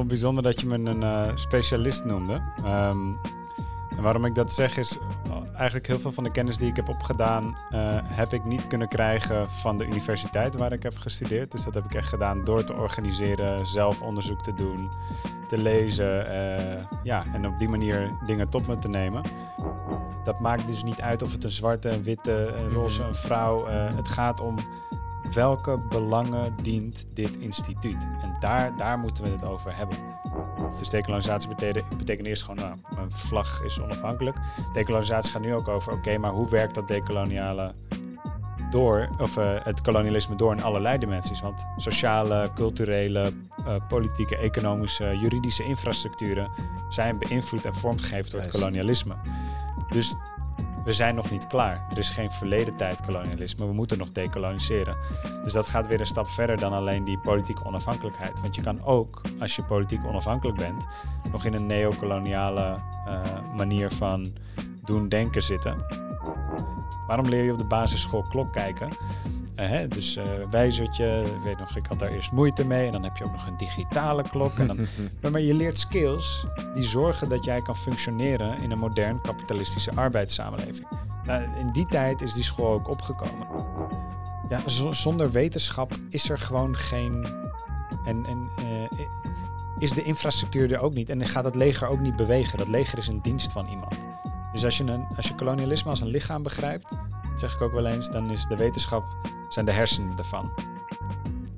vond het bijzonder dat je me een eh, specialist noemde. Ehm, en waarom ik dat zeg is, uh, eigenlijk heel veel van de kennis die ik heb opgedaan, eh, heb ik niet kunnen krijgen van de universiteit waar ik heb gestudeerd. Dus dat heb ik echt gedaan door te organiseren, zelf onderzoek te doen, te lezen. eh, ja, en op die manier dingen tot me te nemen. Dat maakt dus niet uit of het een zwarte, een witte, een roze, een vrouw. eh, het gaat om welke belangen dient dit instituut? En daar, daar moeten we het over hebben. Dus decolonisatie betekent, betekent eerst gewoon, nou, een vlag is onafhankelijk. Decolonisatie gaat nu ook over, oké, maar hoe werkt dat decoloniale door, of eh, het kolonialisme door in allerlei dimensies? Want sociale, culturele, eh, politieke, economische, juridische infrastructuren zijn beïnvloed en vormgegeven door het kolonialisme. Dus we zijn nog niet klaar. Er is geen verleden tijd kolonialisme. We moeten nog decoloniseren. Dus dat gaat weer een stap verder dan alleen die politieke onafhankelijkheid. Want je kan ook, als je politiek onafhankelijk bent, nog in een neocoloniale eh, manier van doen denken zitten. Waarom leer je op de basisschool klok kijken? Hè, dus eh wijzertje, ik weet nog, ik had daar eerst moeite mee. En dan heb je ook nog een digitale klok. En dan maar, je leert skills die zorgen dat jij kan functioneren in een modern kapitalistische arbeidssamenleving. Nou, in die tijd is die school ook opgekomen. Ja, zonder wetenschap is er gewoon geen. En, en eh, is de infrastructuur er ook niet. En gaat het leger ook niet bewegen. Dat leger is in dienst van iemand. Dus als je, een, als je kolonialisme als een lichaam begrijpt, dat zeg ik ook wel eens, dan is de wetenschap zijn de hersenen ervan.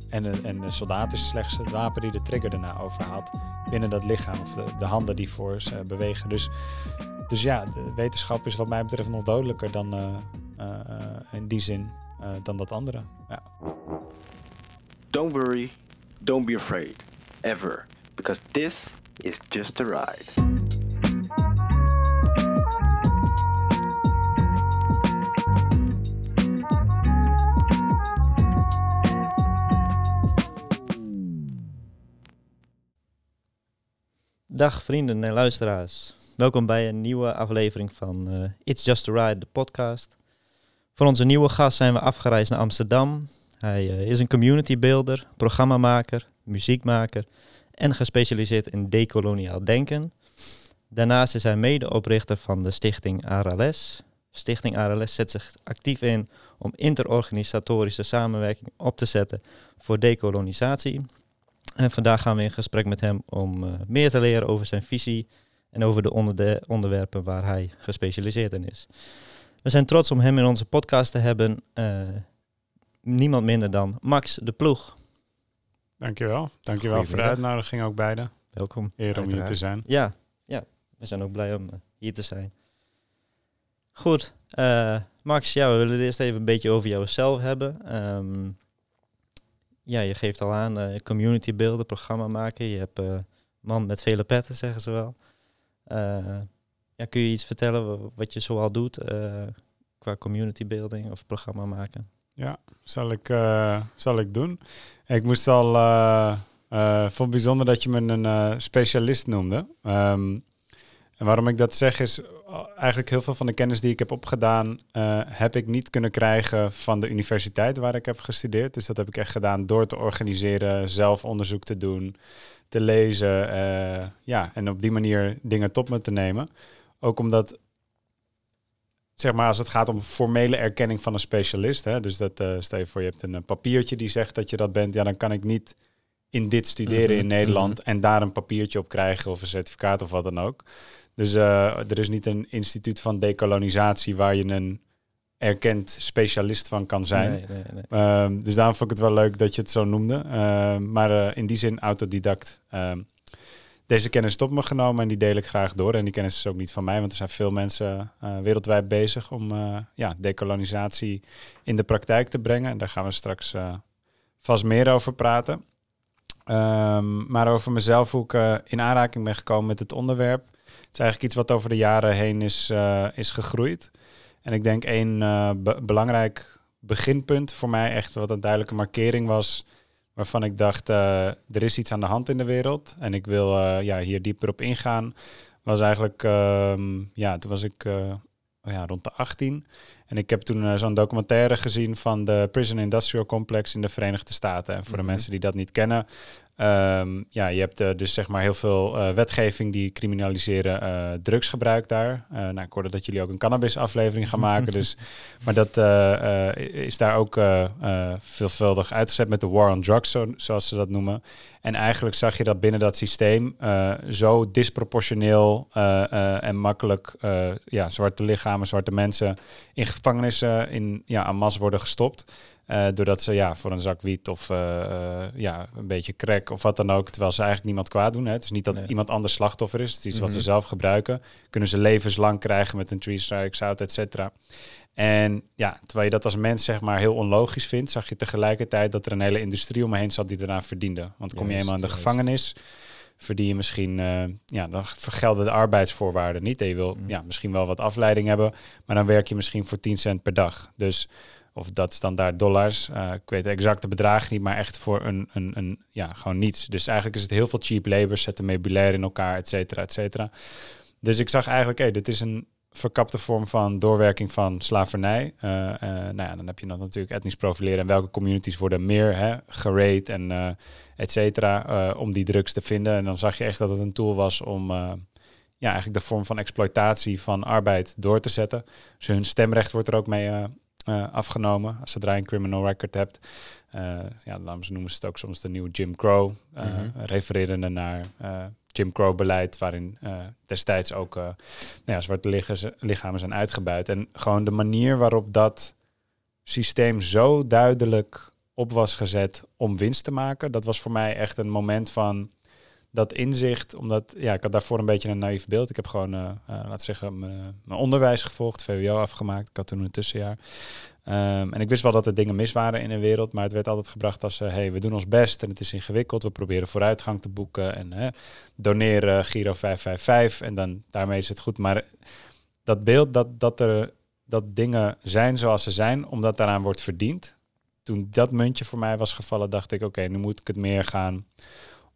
En, de- en de soldaat is slechts het wapen die de trigger erna overhaalt binnen dat lichaam of de, de handen die voor ze bewegen. Dus, dus ja, de wetenschap is wat mij betreft nog dodelijker dan eh, eh, eh, in die zin eh, dan dat andere. Ja. Don't worry, don't be afraid, ever, because this is just a ride. Dag vrienden en luisteraars. Welkom bij een nieuwe aflevering van eh, It's Just a Ride, de podcast. Voor onze nieuwe gast zijn we afgereisd naar Amsterdam. Hij eh, is een community builder, programmamaker, muziekmaker en gespecialiseerd in decoloniaal denken. Daarnaast is hij medeoprichter van de stichting ARLS. Stichting ARLS zet zich actief in om interorganisatorische samenwerking op te zetten voor decolonisatie. En vandaag gaan we in gesprek met hem om eh, meer te leren over zijn visie en over de onderde- onderwerpen waar hij gespecialiseerd in is. We zijn trots om hem in onze podcast te hebben. eh, niemand minder dan Max de Ploeg. Dankjewel. Dankjewel voor de uitnodiging ook beide. Welkom. Eer om hier te zijn. Ja, ja, we zijn ook blij om eh, hier te zijn. Goed, eh, Max, ja, we willen het eerst even een beetje over jouzelf hebben. Ehm, ja, je geeft al aan, eh, community beelden, programma maken. Je hebt eh man met vele petten, zeggen ze wel. Eh, ja, kun je iets vertellen wa- wat je zoal doet qua community building of programma maken? Ja, zal ik, zal ik doen. Ik moest al. eh, vond bijzonder dat je me een specialist noemde. Ehm, en waarom ik dat zeg is. Eigenlijk heel veel van de kennis die ik heb opgedaan, eh, heb ik niet kunnen krijgen van de universiteit waar ik heb gestudeerd. Dus dat heb ik echt gedaan door te organiseren, zelf onderzoek te doen, te lezen. eh, ja, en op die manier dingen tot me te nemen. Ook omdat zeg maar, als het gaat om formele erkenning van een specialist, hè, dus dat, eh stel je voor, je hebt een papiertje die zegt dat je dat bent, ja, dan kan ik niet in dit studeren in Mhm, Nederland en daar een papiertje op krijgen of een certificaat of wat dan ook. Dus eh, er is niet een instituut van decolonisatie waar je een erkend specialist van kan zijn. Nee, nee, nee. Ehm, dus daarom vond ik het wel leuk dat je het zo noemde. Ehm, maar eh, in die zin autodidact. Ehm, deze kennis is op me genomen en die deel ik graag door. En die kennis is ook niet van mij, want er zijn veel mensen eh, wereldwijd bezig om ja, decolonisatie in de praktijk te brengen. En daar gaan we straks vast meer over praten. Maar over mezelf, hoe ik in aanraking ben gekomen met het onderwerp. Het is eigenlijk iets wat over de jaren heen is, eh, is gegroeid. En ik denk één be- belangrijk beginpunt voor mij, echt wat een duidelijke markering was, waarvan ik dacht, eh, er is iets aan de hand in de wereld en ik wil ja, hier dieper op ingaan, was eigenlijk, ehm, ja, toen was ik oh ja, rond de 18 en ik heb toen zo'n documentaire gezien van de Prison Industrial Complex in de Verenigde Staten. En voor Mhm. de mensen die dat niet kennen, Ehm, ja, je hebt eh, dus zeg maar heel veel eh, wetgeving die criminaliseren eh, drugsgebruik daar. Nou, ik hoorde dat jullie ook een cannabis-aflevering gaan maken. dus, maar dat is daar ook veelvuldig uitgezet met de war on drugs, zo, zoals ze dat noemen. En eigenlijk zag je dat binnen dat systeem zo disproportioneel en makkelijk ja, zwarte lichamen, zwarte mensen in gevangenissen in, ja, aan mas worden gestopt. Eh, doordat ze ja, voor een zak wiet of eh, eh, ja, een beetje crack of wat dan ook, terwijl ze eigenlijk niemand kwaad doen. Hè. Het is niet dat Nee. iemand anders slachtoffer is, het is iets wat Mhm. ze zelf gebruiken. Kunnen ze levenslang krijgen met een tree strike, zout, et cetera. En ja, terwijl je dat als mens zeg maar heel onlogisch vindt, zag je tegelijkertijd dat er een hele industrie omheen zat die eraan verdiende. Want kom je eenmaal in de gevangenis, verdien je misschien, eh, ja, dan vergelden de arbeidsvoorwaarden niet. En je wil Mm. ja, misschien wel wat afleiding hebben, maar dan werk je misschien voor 10 cent per dag. Dus, of dat is dan daar dollars. eh, ik weet de exacte bedragen niet, maar echt voor een, een, een, ja, gewoon niets. Dus eigenlijk is het heel veel cheap labor, zetten meubilair in elkaar, et cetera, et cetera. Dus ik zag eigenlijk, hé, dit is een verkapte vorm van doorwerking van slavernij. Eh, eh, nou ja, dan heb je dan natuurlijk etnisch profileren en welke communities worden meer hè, gerate en eh et cetera, om die drugs te vinden. En dan zag je echt dat het een tool was om ja, eigenlijk de vorm van exploitatie van arbeid door te zetten. Dus hun stemrecht wordt er ook mee eh, afgenomen, als zodra je een criminal record hebt. Eh, ja, daarom noemen ze het ook soms de nieuwe Jim Crow, Mhm. refererende naar Jim Crow beleid, waarin destijds ook nou ja, zwarte lichamen- lichamen zijn uitgebuit. En gewoon de manier waarop dat systeem zo duidelijk op was gezet om winst te maken, dat was voor mij echt een moment van dat inzicht, omdat ja, ik had daarvoor een beetje een naïef beeld. Ik heb gewoon, eh eh, laten zeggen, mijn mijn onderwijs gevolgd, VWO afgemaakt. Ik had toen een tussenjaar. Ehm, en ik wist wel dat er dingen mis waren in de wereld, maar het werd altijd gebracht als, eh hey, we doen ons best en het is ingewikkeld. We proberen vooruitgang te boeken en hè, doneren Giro 555 en dan daarmee is het goed. Maar dat beeld dat, dat er dat dingen zijn zoals ze zijn, omdat daaraan wordt verdiend. Toen dat muntje voor mij was gevallen, dacht ik, oké, nu moet ik het meer gaan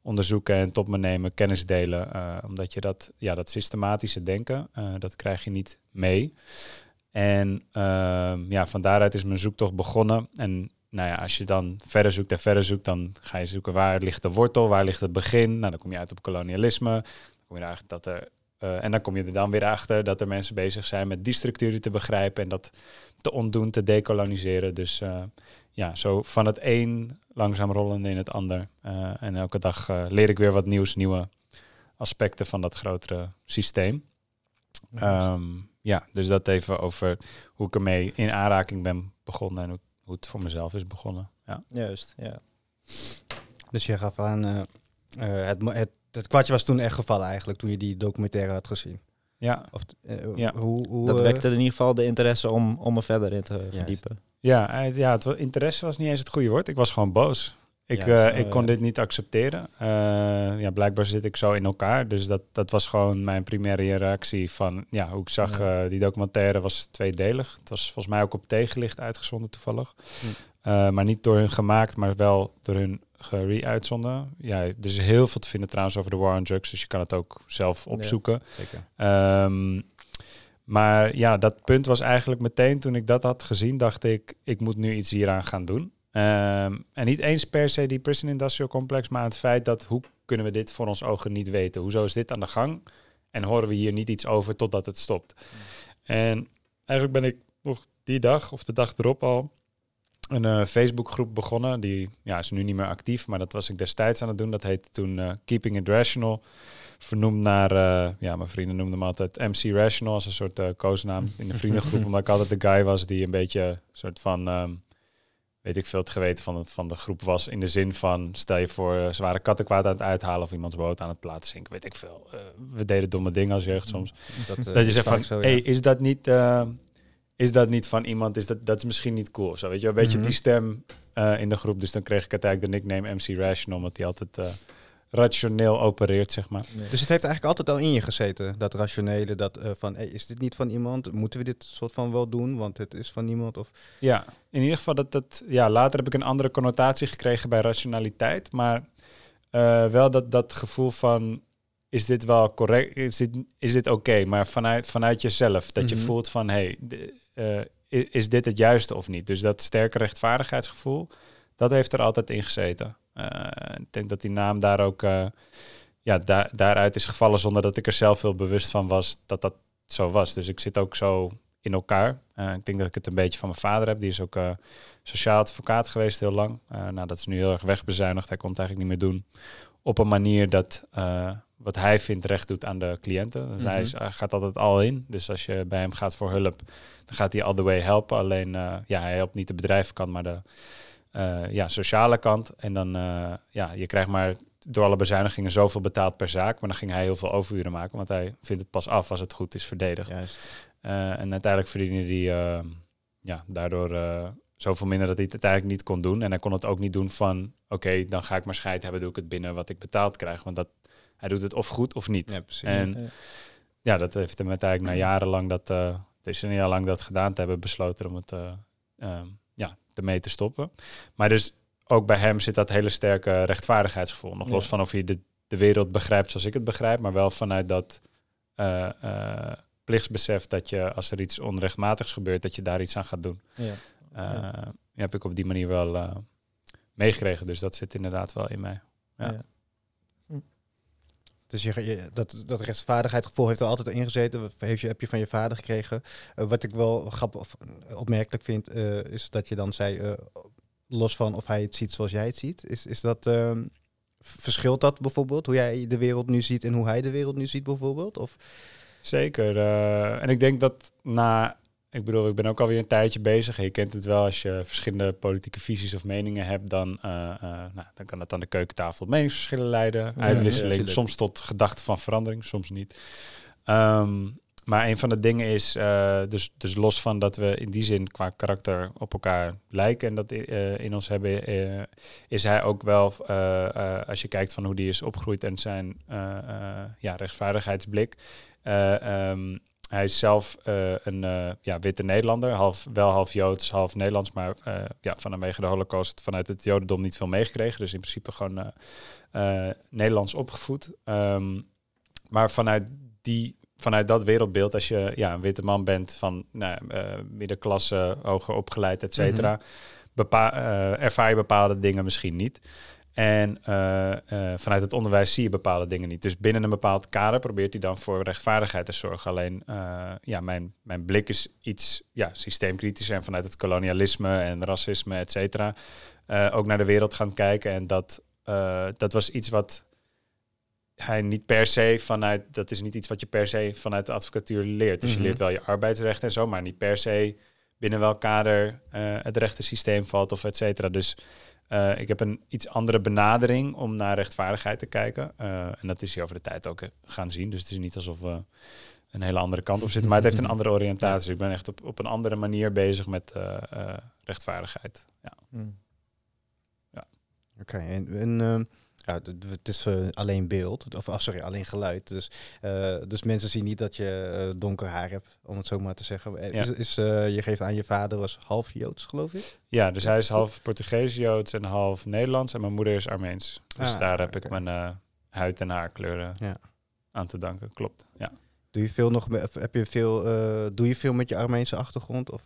onderzoeken en tot me nemen, kennis delen. eh, omdat je dat, ja, dat systematische denken, eh, dat krijg je niet mee. En ehm, ja, van daaruit is mijn zoektocht begonnen. En nou ja, als je dan verder zoekt en verder zoekt, dan ga je zoeken waar ligt de wortel, waar ligt het begin. Nou, dan kom je uit op kolonialisme. Dan kom je erachter dat er, eh, en dan kom je er dan weer achter dat er mensen bezig zijn met die structuren te begrijpen en dat te ontdoen, te decoloniseren. Dus ja, zo van het een langzaam rollende in het ander. Eh, en elke dag eh, leer ik weer wat nieuws, nieuwe aspecten van dat grotere systeem. Ehm, ja, dus dat even over hoe ik ermee in aanraking ben begonnen en hoe, hoe het voor mezelf is begonnen. Ja, Juist, ja. Dus je gaf aan, eh, eh, het, het, het kwartje was toen echt gevallen eigenlijk, toen je die documentaire had gezien. ja, Of, Ja. Hoe, hoe, Dat wekte in ieder geval de interesse om, om er verder in te verdiepen. Ja, ja het, interesse was niet eens het goede woord. Ik was gewoon boos. Ik, eh, ik kon dit niet accepteren. Eh, ja, blijkbaar zit ik zo in elkaar. Dus dat, dat was gewoon mijn primaire reactie van ja, hoe ik zag. Ja. eh, die documentaire was tweedelig. Het was volgens mij ook op tegenlicht uitgezonden toevallig. Hm. Maar niet door hun gemaakt, maar wel door hun gere-uitzonden. Ja, er is heel veel te vinden trouwens over de war on drugs. Dus je kan het ook zelf opzoeken. Zeker. Ehm, maar ja, dat punt was eigenlijk meteen toen ik dat had gezien, dacht ik, ik moet nu iets hieraan gaan doen. Ehm, en niet eens per se die prison industrial complex, maar het feit dat hoe kunnen we dit voor ons ogen niet weten? Hoezo is dit aan de gang? En horen we hier niet iets over totdat het stopt? En eigenlijk ben ik nog die dag of de dag erop al een eh, Facebookgroep begonnen. Die ja, is nu niet meer actief, maar dat was ik destijds aan het doen. Dat heette toen eh, Keeping It Rational. Vernoemd naar, eh, ja, mijn vrienden noemden hem altijd MC Rational als een soort eh koosnaam in de vriendengroep. omdat ik altijd de guy was die een beetje een soort van, ehm, weet ik veel, het geweten van, het, van de groep was. In de zin van, stel je voor, eh, ze waren kattenkwaad aan het uithalen of iemands boot aan het laten zinken, weet ik veel. We deden domme dingen als jeugd soms. Dat, eh, Dat je is zegt van, zo, ja. hey, is dat niet, is dat niet van iemand, is dat, dat is misschien niet cool of zo, weet je, wel? een beetje Mhm. die stem in de groep. Dus dan kreeg ik uiteindelijk de nickname MC Rational, omdat hij altijd rationeel opereert, zeg maar. Dus het heeft eigenlijk altijd al in je gezeten, dat rationele, dat eh, van, hey, is dit niet van iemand? Moeten we dit soort van wel doen, want het is van iemand? Of, Ja, in ieder geval dat dat, ja, later heb ik een andere connotatie gekregen bij rationaliteit, maar eh, wel dat, dat gevoel van, is dit wel correct, is dit, is dit oké, maar vanuit, vanuit jezelf, dat je Mhm. voelt van, hey, de- eh, is dit het juiste of niet? Dus dat sterke rechtvaardigheidsgevoel, dat heeft er altijd in gezeten. Eh, ik denk dat die naam daar ook eh, ja, daar, daaruit is gevallen zonder dat ik er zelf veel bewust van was dat dat zo was. Dus ik zit ook zo in elkaar. Eh, ik denk dat ik het een beetje van mijn vader heb. Die is ook sociaal advocaat geweest heel lang. Nou, dat is nu heel erg wegbezuinigd. Hij kon het eigenlijk niet meer doen op een manier dat wat hij vindt recht doet aan de cliënten. Dus hij, is- hij gaat altijd al in. Dus als je bij hem gaat voor hulp, dan gaat hij all the way helpen. Alleen, ja, hij helpt niet de bedrijvenkant, maar de eh, ja, sociale kant. En dan, eh, ja, je krijgt maar door alle bezuinigingen zoveel betaald per zaak. Maar dan ging hij heel veel overuren maken, want hij vindt het pas af als het goed is verdedigd. Juist. Eh, en uiteindelijk verdiende hij eh, ja, daardoor zoveel minder dat hij het uiteindelijk niet kon doen. En hij kon het ook niet doen van, oké, dan ga ik maar scheid hebben, doe ik het binnen wat ik betaald krijg. Want dat, hij doet het of goed of niet. Ja, precies. En Ja. ja, dat heeft hem uiteindelijk na jarenlang dat, eh decennia lang dat gedaan te hebben, besloten om het eh, ehm, ermee te stoppen. Maar dus ook bij hem zit dat hele sterke rechtvaardigheidsgevoel. Nog Ja. los van of je de, de wereld begrijpt zoals ik het begrijp, maar wel vanuit dat eh, plichtsbesef dat je als er iets onrechtmatigs gebeurt, dat je daar iets aan gaat doen. Ja. Eh, heb ik op die manier wel meegekregen. Dus dat zit inderdaad wel in mij. Ja. Dus je, dat, dat rechtvaardigheidsgevoel heeft er altijd in gezeten. Wat Heeft je, heb je van je vader gekregen. Eh, wat ik wel grappig of eh, opmerkelijk vind, eh, is dat je dan zei, los van of hij het ziet zoals jij het ziet. Is, is dat, ehm, verschilt dat bijvoorbeeld? Hoe jij de wereld nu ziet en hoe hij de wereld nu ziet bijvoorbeeld? Of, Zeker. en ik denk dat na, ik bedoel, ik ben ook alweer een tijdje bezig. Je kent het wel, als je verschillende politieke visies of meningen hebt, dan, eh, eh, nou, dan kan het aan de keukentafel tot meningsverschillen leiden. Ja, uitwisseling, ja, soms tot gedachten van verandering, soms niet. Ehm, maar een van de dingen is, eh, dus, dus los van dat we in die zin qua karakter op elkaar lijken en dat in ons hebben, is hij ook wel, als je kijkt van hoe die is opgegroeid en zijn ja, rechtvaardigheidsblik. eh, ehm, hij is zelf eh, een eh, ja, witte Nederlander, half, wel half Joods, half Nederlands, maar eh, ja, vanwege de holocaust vanuit het Jodendom niet veel meegekregen. Dus in principe gewoon Nederlands opgevoed. Ehm, maar vanuit, die, vanuit dat wereldbeeld, als je ja, een witte man bent van nou, middenklasse, hoger opgeleid, et cetera, eh, ervaar je bepaalde dingen misschien niet. En eh, eh, vanuit het onderwijs zie je bepaalde dingen niet. Dus binnen een bepaald kader probeert hij dan voor rechtvaardigheid te zorgen. Alleen, eh, ja, mijn, mijn blik is iets ja, systeemkritisch en vanuit het kolonialisme en racisme, et cetera, ook naar de wereld gaan kijken. En dat, dat was iets wat hij niet per se vanuit, dat is niet iets wat je per se vanuit de advocatuur leert. Dus Mhm. je leert wel je arbeidsrecht en zo, maar niet per se binnen welk kader eh, het rechtensysteem valt of et cetera. Dus eh, ik heb een iets andere benadering om naar rechtvaardigheid te kijken. Eh, en dat is hij over de tijd ook eh, gaan zien. Dus het is niet alsof we een hele andere kant op zitten. Maar het heeft een andere oriëntatie. Dus ik ben echt op, op een andere manier bezig met rechtvaardigheid. Ja. Mm. Oké, en, en ja, het is eh, alleen beeld, of ah, sorry, alleen geluid. Dus, eh, dus mensen zien niet dat je eh, donker haar hebt, om het zo maar te zeggen. Ja. Is, is, je geeft aan je vader was half Joods, geloof ik? ja, dus hij is half Portugees, Joods en half Nederlands. En mijn moeder is Armeens. Dus Ah, daar heb ik mijn huid- en haarkleuren Ja. aan te danken. Klopt, ja. Doe je veel nog, heb je veel, doe je veel met je Armeense achtergrond? Of,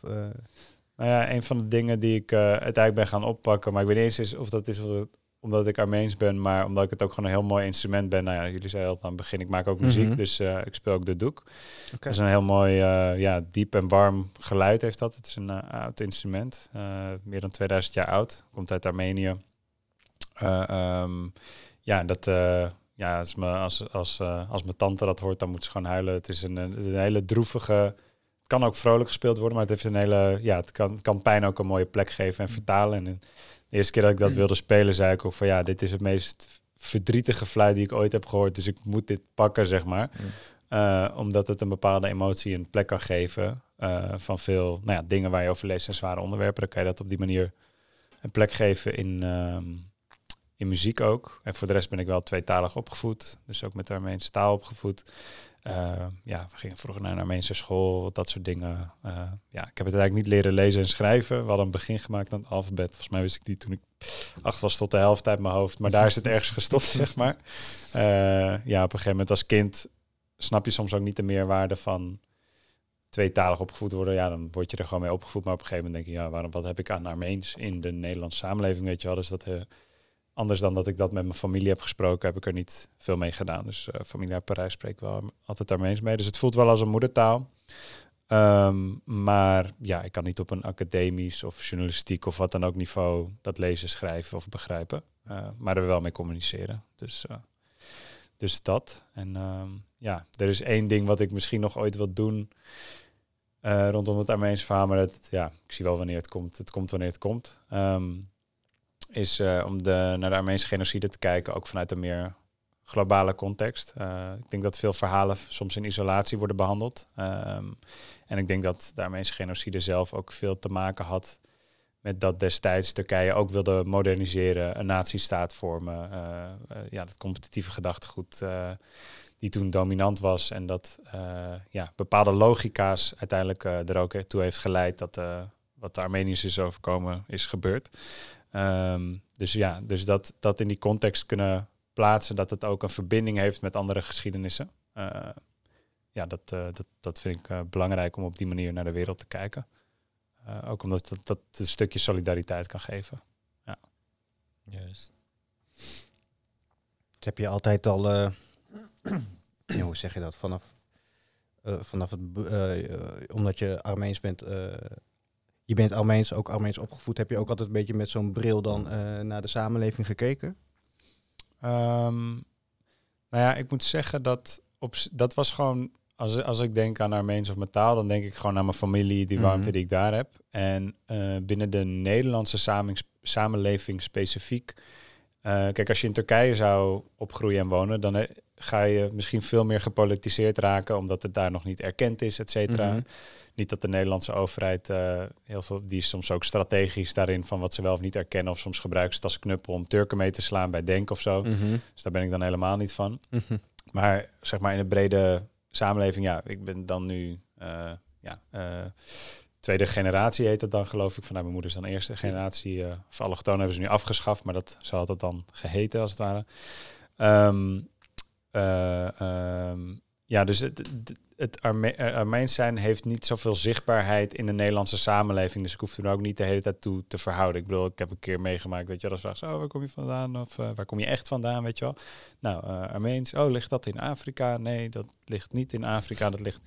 Nou ja, een van de dingen die ik uiteindelijk ben gaan oppakken, maar ik weet niet eens of dat is het- omdat ik Armeens ben, maar omdat ik het ook gewoon een heel mooi instrument ben. Nou ja, jullie zeiden al aan het begin, ik maak ook muziek, Mhm. dus eh, ik speel ook de doek. Dat is een heel mooi, eh, ja, diep en warm geluid heeft dat. Het is een eh, oud instrument, meer dan 2000 jaar oud, komt uit Armenië. Eh, ehm, ja, dat, ja, als, me, als, als, als mijn tante dat hoort, dan moet ze gewoon huilen. Het is een, het is een hele droevige, het kan ook vrolijk gespeeld worden, maar het heeft een hele, ja, het kan, kan pijn ook een mooie plek geven en vertalen. En de eerste keer dat ik dat wilde spelen, zei ik ook van ja, dit is het meest verdrietige fluit die ik ooit heb gehoord, dus ik moet dit pakken, zeg maar. Eh, omdat het een bepaalde emotie een plek kan geven eh, van veel nou ja, dingen waar je over leest en zware onderwerpen. Dan kan je dat op die manier een plek geven in, ehm, in muziek ook. En voor de rest ben ik wel tweetalig opgevoed, dus ook met de Armeense taal opgevoed. Eh, ja, we gingen vroeger naar een Armeense school, dat soort dingen. Eh, ja, ik heb het eigenlijk niet leren lezen en schrijven. We hadden een begin gemaakt aan het alfabet. Volgens mij wist ik die toen ik acht was tot de helft uit mijn hoofd. Maar daar is het ergens gestopt, zeg maar. Eh, ja, op een gegeven moment als kind snap je soms ook niet de meerwaarde van tweetalig opgevoed worden. Ja, dan word je er gewoon mee opgevoed. Maar op een gegeven moment denk je, ja, waarom, wat heb ik aan Armeens in de Nederlandse samenleving, weet je wel. Dus dat anders dan dat ik dat met mijn familie heb gesproken, heb ik er niet veel mee gedaan. Dus eh, familie uit Parijs spreekt wel altijd Armeens mee. Dus het voelt wel als een moedertaal. Ehm, maar ja, ik kan niet op een academisch of journalistiek of wat dan ook niveau dat lezen, schrijven of begrijpen. Uh, maar er wel mee communiceren. Dus, uh, dus dat. En ehm, ja, er is één ding wat ik misschien nog ooit wil doen uh, rondom het Armeens verhaal. Maar dat, ja, ik zie wel wanneer het komt. Het komt wanneer het komt. Um, is om de, naar de Armeense genocide te kijken, ook vanuit een meer globale context. Uh, ik denk dat veel verhalen soms in isolatie worden behandeld. Um, en ik denk dat de Armeense genocide zelf ook veel te maken had met dat destijds Turkije ook wilde moderniseren, een nazistaat vormen. Uh, ja, dat competitieve gedachtegoed die toen dominant was en dat ja, bepaalde logica's uiteindelijk er ook toe heeft geleid dat wat de Armeniërs is overkomen is gebeurd. Um, dus ja, dus dat, dat in die context kunnen plaatsen, dat het ook een verbinding heeft met andere geschiedenissen. Uh, ja, dat, uh, dat, dat vind ik uh, belangrijk om op die manier naar de wereld te kijken. ook omdat dat, dat een stukje solidariteit kan geven. Ja. Juist. Dus heb je altijd al, ja, hoe zeg je dat, vanaf, vanaf het, omdat je Armeens bent, je bent Armeens, ook Armeens opgevoed, heb je ook altijd een beetje met zo'n bril dan naar de samenleving gekeken? Um, nou ja, ik moet zeggen dat op, dat was gewoon, als, als ik denk aan Armeens of mijn taal, dan denk ik gewoon aan mijn familie, die warmte mm die ik daar heb. En uh, binnen de Nederlandse samenleving, samenleving specifiek, uh, kijk, als je in Turkije zou opgroeien en wonen, dan ga je misschien veel meer gepolitiseerd raken, omdat het daar nog niet erkend is, et cetera. Mm -hmm. Niet dat de Nederlandse overheid uh, heel veel, die is soms ook strategisch daarin van wat ze wel of niet erkennen. Of soms gebruiken ze het als knuppel om Turken mee te slaan bij Denk of zo. Mm -hmm. Dus daar ben ik dan helemaal niet van. Mm -hmm. Maar zeg maar in de brede samenleving, ja, ik ben dan nu, uh, ja, uh, tweede generatie heet het dan geloof ik. Vanuit mijn moeder is dan eerste generatie. Voor allochtonen hebben ze nu afgeschaft, maar dat zou dat dan geheten als het ware. Um, um, ja, dus het, het Arme Armeens zijn heeft niet zoveel zichtbaarheid in de Nederlandse samenleving. Dus ik hoef er ook niet de hele tijd toe te verhouden. Ik bedoel, ik heb een keer meegemaakt dat je dan vraagt, oh, waar kom je vandaan? Of uh, waar kom je echt vandaan, weet je wel? Nou, Armeens, oh, ligt dat in Afrika? Nee, dat ligt niet in Afrika. Dat ligt,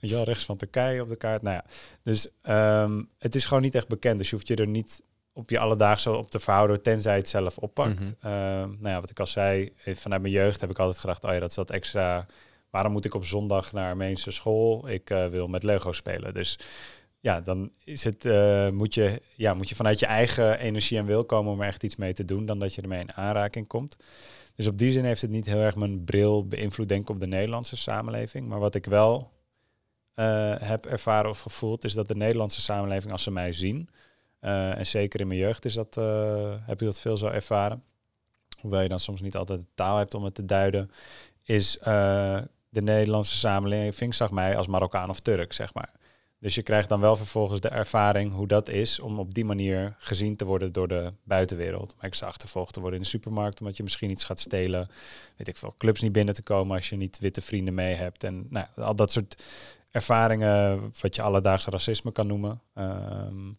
weet je wel, rechts van Turkije op de kaart. Nou ja, dus um, het is gewoon niet echt bekend. Dus je hoeft je er niet op je alledaagse op te verhouden, tenzij het zelf oppakt. Mm -hmm. uh, nou ja, wat ik al zei, vanuit mijn jeugd heb ik altijd gedacht, oh ja, dat is dat extra waarom moet ik op zondag naar Armeense school? Ik uh, wil met Lego spelen. Dus ja, dan is het, uh, moet, je, ja, moet je vanuit je eigen energie en wil komen om er echt iets mee te doen, dan dat je ermee in aanraking komt. Dus op die zin heeft het niet heel erg mijn bril beïnvloed, denk ik, op de Nederlandse samenleving. Maar wat ik wel heb ervaren of gevoeld, is dat de Nederlandse samenleving, als ze mij zien, en zeker in mijn jeugd is dat, heb je dat veel zo ervaren, hoewel je dan soms niet altijd de taal hebt om het te duiden, is de Nederlandse samenleving zag mij als Marokkaan of Turk, zeg maar. Dus je krijgt dan wel vervolgens de ervaring hoe dat is om op die manier gezien te worden door de buitenwereld. Maar ik zag achtervolgd te worden in de supermarkt omdat je misschien iets gaat stelen. Weet ik veel, clubs niet binnen te komen als je niet witte vrienden mee hebt. En nou, al dat soort ervaringen, wat je alledaagse racisme kan noemen. Um,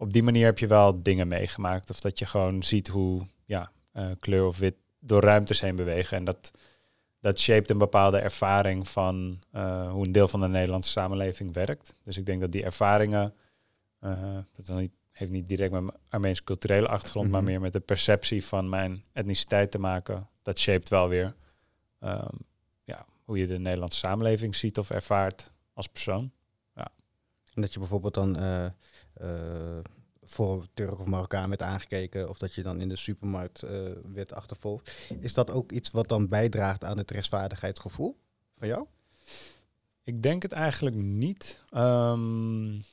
op die manier heb je wel dingen meegemaakt. Of dat je gewoon ziet hoe ja, uh, kleur of wit door ruimtes heen bewegen. En dat dat shaped een bepaalde ervaring van uh, hoe een deel van de Nederlandse samenleving werkt. Dus ik denk dat die ervaringen, uh, dat dan niet, heeft niet direct met mijn Armeense culturele achtergrond, mm -hmm. maar meer met de perceptie van mijn etniciteit te maken. Dat shaped wel weer um, ja, hoe je de Nederlandse samenleving ziet of ervaart als persoon. Ja. En dat je bijvoorbeeld dan voor Turk of Marokkaan werd aangekeken of dat je dan in de supermarkt uh, werd achtervolgd. Is dat ook iets wat dan bijdraagt aan het rechtvaardigheidsgevoel van jou? Ik denk het eigenlijk niet. Um,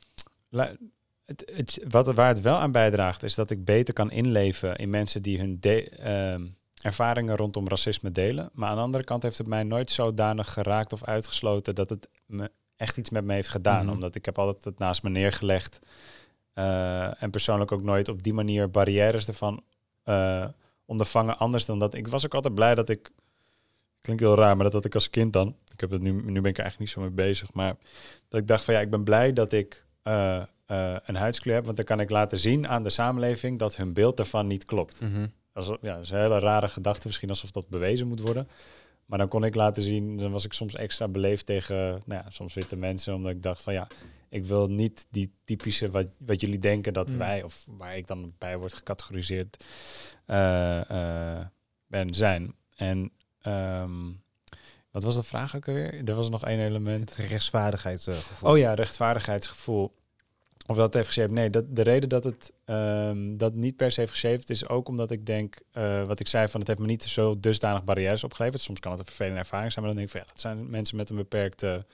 het, het, wat, waar het wel aan bijdraagt is dat ik beter kan inleven in mensen die hun de, um, ervaringen rondom racisme delen. Maar aan de andere kant heeft het mij nooit zodanig geraakt of uitgesloten dat het me echt iets met me heeft gedaan. Mm -hmm. Omdat ik heb altijd het naast me neergelegd. Uh, en persoonlijk ook nooit op die manier barrières ervan uh, ondervangen. Anders dan dat. Ik was ook altijd blij dat ik. Klinkt heel raar, maar dat, dat ik als kind dan. Ik heb het nu, nu ben ik er eigenlijk niet zo mee bezig. Maar dat ik dacht van ja, ik ben blij dat ik uh, een huidskleur heb. Want dan kan ik laten zien aan de samenleving dat hun beeld ervan niet klopt. Mm -hmm. Als, ja, dat is een hele rare gedachte, misschien alsof dat bewezen moet worden. Maar dan kon ik laten zien, dan was ik soms extra beleefd tegen, nou ja, soms witte mensen, omdat ik dacht van ja, ik wil niet die typische, wat, wat jullie denken dat Mm. wij, of waar ik dan bij word gecategoriseerd, eh, eh, ben, zijn. En ehm, wat was de vraag ook alweer? Er was nog één element. Het rechtsvaardigheidsgevoel. Oh ja, rechtvaardigheidsgevoel. Of dat heeft geschreven. Nee, dat, de reden dat het ehm, dat niet per se heeft geschreven is ook omdat ik denk, eh, wat ik zei, van het heeft me niet zo dusdanig barrières opgeleverd. Soms kan het een vervelende ervaring zijn, maar dan denk ik van ja, dat zijn mensen met een beperkte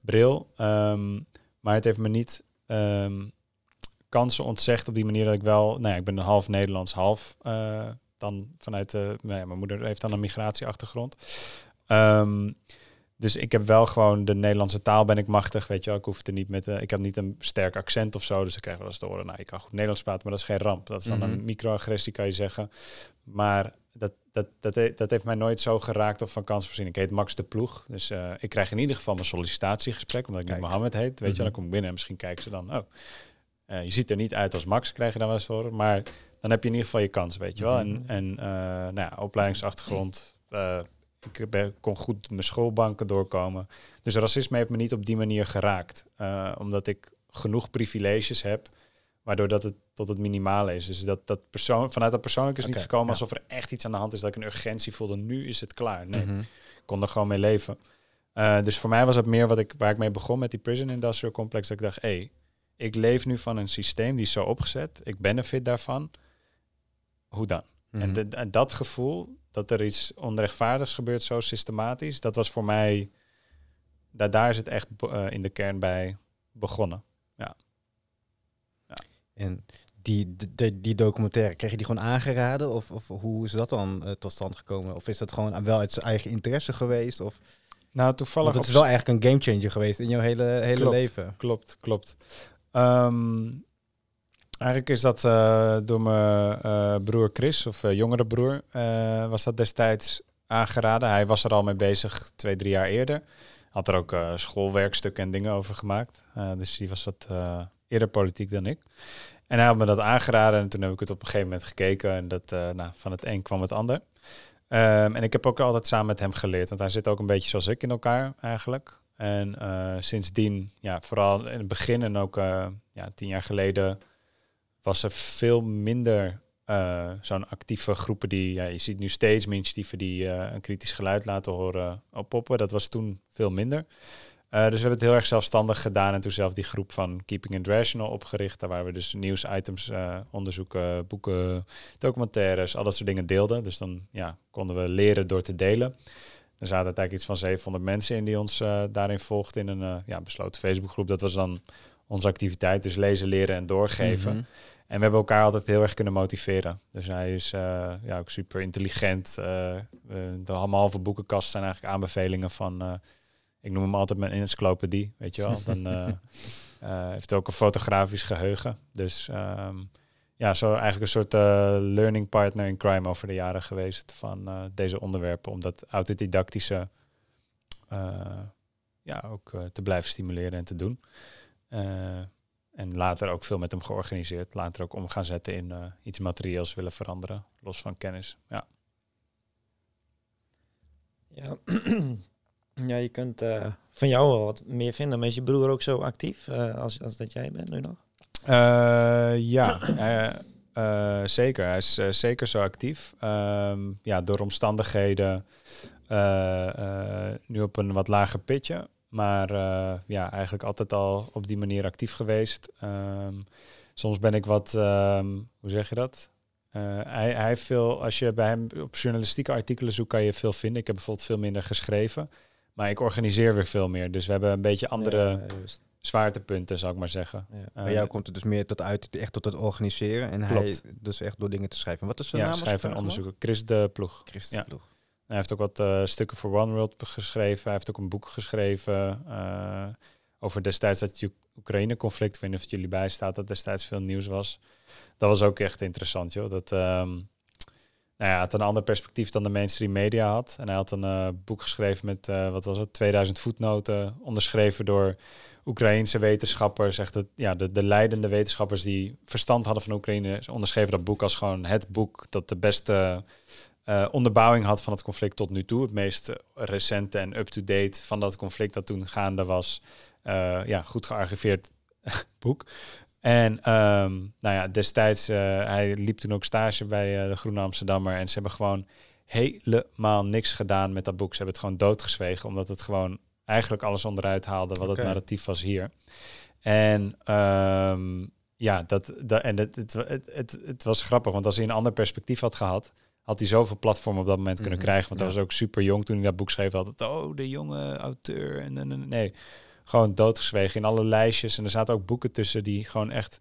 bril. Ehm, maar het heeft me niet ehm, kansen ontzegd op die manier dat ik wel, nou ja, ik ben een half Nederlands, half eh, dan vanuit de, nou ja, mijn moeder heeft dan een migratieachtergrond. Ehm, dus ik heb wel gewoon de Nederlandse taal ben ik machtig, weet je wel. Ik hoef er niet met, eh, ik heb niet een sterk accent of zo, dus ik krijg wel eens te horen, nou, je kan goed Nederlands praten, maar dat is geen ramp. Dat is dan Mhm. een microagressie, kan je zeggen. Maar dat, dat, dat, dat heeft mij nooit zo geraakt of van kans voorzien. Ik heet Max de Ploeg, dus eh, ik krijg in ieder geval mijn sollicitatiegesprek, omdat ik Kijk. niet Mohammed heet, weet je. Mhm. Dan kom ik binnen en misschien kijken ze dan, oh, eh, je ziet er niet uit als Max, krijg je dan wel eens horen. Maar dan heb je in ieder geval je kans, weet je wel. Mhm. En, en eh, nou ja, opleidingsachtergrond, ik ben, kon goed mijn schoolbanken doorkomen. Dus racisme heeft me niet op die manier geraakt. omdat ik genoeg privileges heb, waardoor dat het tot het minimale is. Dus dat, dat persoon, vanuit dat persoonlijk is niet gekomen ja. alsof er echt iets aan de hand is dat ik een urgentie voelde. Nu is het klaar. Nee, Mhm. ik kon er gewoon mee leven. Eh, dus voor mij was het meer wat ik, waar ik mee begon met die prison industrial complex. Dat ik dacht, hé, hey, ik leef nu van een systeem die is zo opgezet. Ik benefit daarvan. Hoe dan? En, Mhm. de- en dat gevoel, dat er iets onrechtvaardigs gebeurt, zo systematisch, dat was voor mij, daar, daar is het echt eh, in de kern bij begonnen. En die, die, die documentaire, kreeg je die gewoon aangeraden? Of, of hoe is dat dan eh, tot stand gekomen? Of is dat gewoon wel uit zijn eigen interesse geweest? Of, Nou, toevallig. het is wel eigenlijk een gamechanger geweest in jouw hele, hele Klopt. leven. Klopt, klopt. Ehm, eigenlijk is dat eh, door mijn eh, broer Chris, of jongere broer, was dat destijds aangeraden. Hij was er al mee bezig twee, drie jaar eerder. Had er ook schoolwerkstukken en dingen over gemaakt. Dus die was wat eerder politiek dan ik. En hij had me dat aangeraden en toen heb ik het op een gegeven moment gekeken. En dat, eh, nou, van het een kwam het ander. Ehm, en ik heb ook altijd samen met hem geleerd, want hij zit ook een beetje zoals ik in elkaar eigenlijk. En eh, sindsdien, ja, vooral in het begin en ook eh, ja, tien jaar geleden, was er veel minder zo'n actieve groepen die, ja, je ziet nu steeds meer initiatieven die een kritisch geluid laten horen oppoppen. Dat was toen veel minder. Eh, dus we hebben het heel erg zelfstandig gedaan en toen zelf die groep van Keeping It Rational opgericht. Daar waar we dus nieuwsitems eh, onderzoeken, boeken, documentaires, al dat soort dingen deelden. Dus dan ja, konden we leren door te delen. Er zaten eigenlijk iets van 700 mensen in die ons eh, daarin volgden in een ja, besloten Facebookgroep. Dat was dan onze activiteit, dus lezen, leren en doorgeven. Mhm. En we hebben elkaar altijd heel erg kunnen motiveren. Dus hij is ja, ook super intelligent. De halve boekenkast zijn eigenlijk aanbevelingen van... ik noem hem altijd mijn encyclopedie, weet je wel. Dan eh, eh, heeft hij ook een fotografisch geheugen. Dus ehm, ja, zo eigenlijk een soort eh, learning partner in crime over de jaren geweest van eh, deze onderwerpen. Om dat autodidactische eh, ja, ook te blijven stimuleren en te doen. Eh, en later ook veel met hem georganiseerd. Later ook om gaan zetten in eh, iets materieels willen veranderen, los van kennis. Ja. Ja, ja je kunt eh, van jou wel wat meer vinden. Maar is je broer ook zo actief eh, als, als dat jij bent nu nog? Eh, ja, zeker. Hij is zeker zo actief. Ehm, ja, door omstandigheden nu op een wat lager pitje. Maar ja, eigenlijk altijd al op die manier actief geweest. Ehm, soms ben ik wat, ehm, hoe zeg je dat? Hij, hij heeft veel, als je bij hem op journalistieke artikelen zoekt, kan je veel vinden. Ik heb bijvoorbeeld veel minder geschreven. Maar ik organiseer weer veel meer. Dus we hebben een beetje andere zwaartepunten, zou ik maar zeggen. Ja. Eh, Bij jou komt het dus meer tot uit, echt tot het organiseren. En Klopt. hij dus echt door dingen te schrijven. Wat is zijn ja, naam? ik en onderzoeken. Chris de Ploeg. Christen Ja. Ploeg. Hij heeft ook wat eh, stukken voor One World geschreven. Hij heeft ook een boek geschreven eh, over destijds dat Oek- Oekraïne-conflict. Ik weet niet of het jullie bijstaat dat destijds veel nieuws was. Dat was ook echt interessant, joh. Dat, ehm, nou ja, had een ander perspectief dan de mainstream media had. En hij had een eh, boek geschreven met, eh, wat was het, 2000 voetnoten, onderschreven door Oekraïense wetenschappers, echt het, ja, de, de leidende wetenschappers die verstand hadden van Oekraïne, onderschreven dat boek als gewoon het boek dat de beste eh, onderbouwing had van het conflict tot nu toe. Het meest recente en up-to-date van dat conflict dat toen gaande was. Ja, goed gearchiveerd boek. En ehm, nou ja, destijds, uh, hij liep toen ook stage bij de Groene Amsterdammer. En ze hebben gewoon helemaal niks gedaan met dat boek. Ze hebben het gewoon doodgezwegen, omdat het gewoon eigenlijk alles onderuit haalde wat het narratief was hier. En um, ja, dat, dat, en het, het, het, het, was grappig, want als hij een ander perspectief had gehad, had hij zoveel platform op dat moment kunnen mhm. krijgen. Want ja. hij was ook super jong toen hij dat boek schreef. Altijd, oh, de jonge auteur. En, en, en nee, gewoon doodgezwegen in alle lijstjes. En er zaten ook boeken tussen die gewoon echt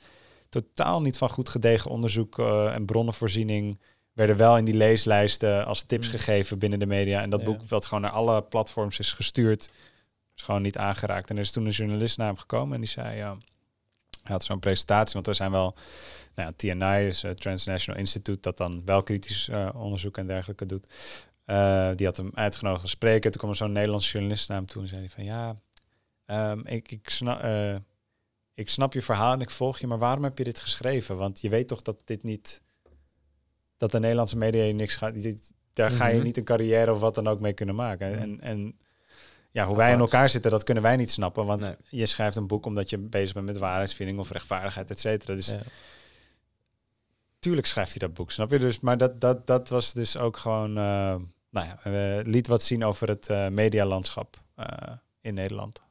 totaal niet van goed gedegen onderzoek uh, en bronnenvoorziening werden wel in die leeslijsten als tips mhm. gegeven binnen de media. En dat boek wat gewoon naar alle platforms is gestuurd, is gewoon niet aangeraakt. En er is toen een journalist naar hem gekomen en die zei, ja, hij had zo'n presentatie, want er zijn wel nou ja, TNI, dus het Transnational Institute, dat dan wel kritisch uh, onderzoek en dergelijke doet. Uh, die had hem uitgenodigd te spreken. Toen kwam er zo'n Nederlandse journalist naar hem toe en zei hij van ja, um, ik, ik, snap, uh, ik snap je verhaal en ik volg je, maar waarom heb je dit geschreven? Want je weet toch dat dit niet, dat de Nederlandse media je niks gaat, daar ga je mhm. niet een carrière of wat dan ook mee kunnen maken. Mhm. En, en ja, hoe wij in elkaar zitten, dat kunnen wij niet snappen. Want je schrijft een boek omdat je bezig bent met waarheidsvinding of rechtvaardigheid, et cetera. Dus ja. tuurlijk schrijft hij dat boek, snap je? Dus, maar dat, dat, dat was dus ook gewoon, uh, nou ja, liet wat zien over het uh, medialandschap in Nederland.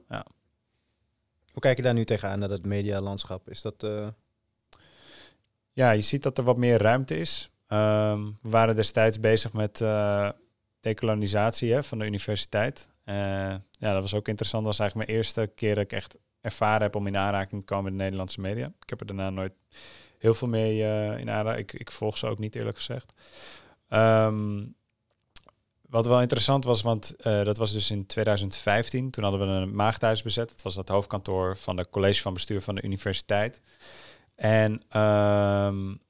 Hoe kijk je daar nu tegenaan, naar dat medialandschap? Is dat... Ja, je ziet dat er wat meer ruimte is. Um, we waren destijds bezig met decolonisatie hè, van de universiteit. Uh, ja, dat was ook interessant. Dat eigenlijk mijn eerste keer dat ik echt ervaren heb om in aanraking te komen met de Nederlandse media. Ik heb er daarna nooit heel veel mee uh, in aanraking. Ik, ik, volg ze ook niet eerlijk gezegd. Um, wat wel interessant was, want uh, dat was dus in 2015. Toen hadden we een maagdhuis bezet. Het was het hoofdkantoor van de college van bestuur van de universiteit. En um,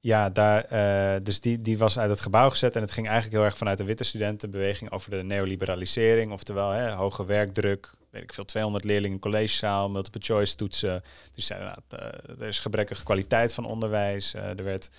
ja, daar, uh, dus die, die was uit het gebouw gezet en het ging eigenlijk heel erg vanuit de witte studentenbeweging over de neoliberalisering, oftewel hè, hoge werkdruk, weet ik veel, 200 leerlingen collegezaal, multiple choice toetsen. Dus zeiden, nou, uh, er is gebrekkige kwaliteit van onderwijs, er werd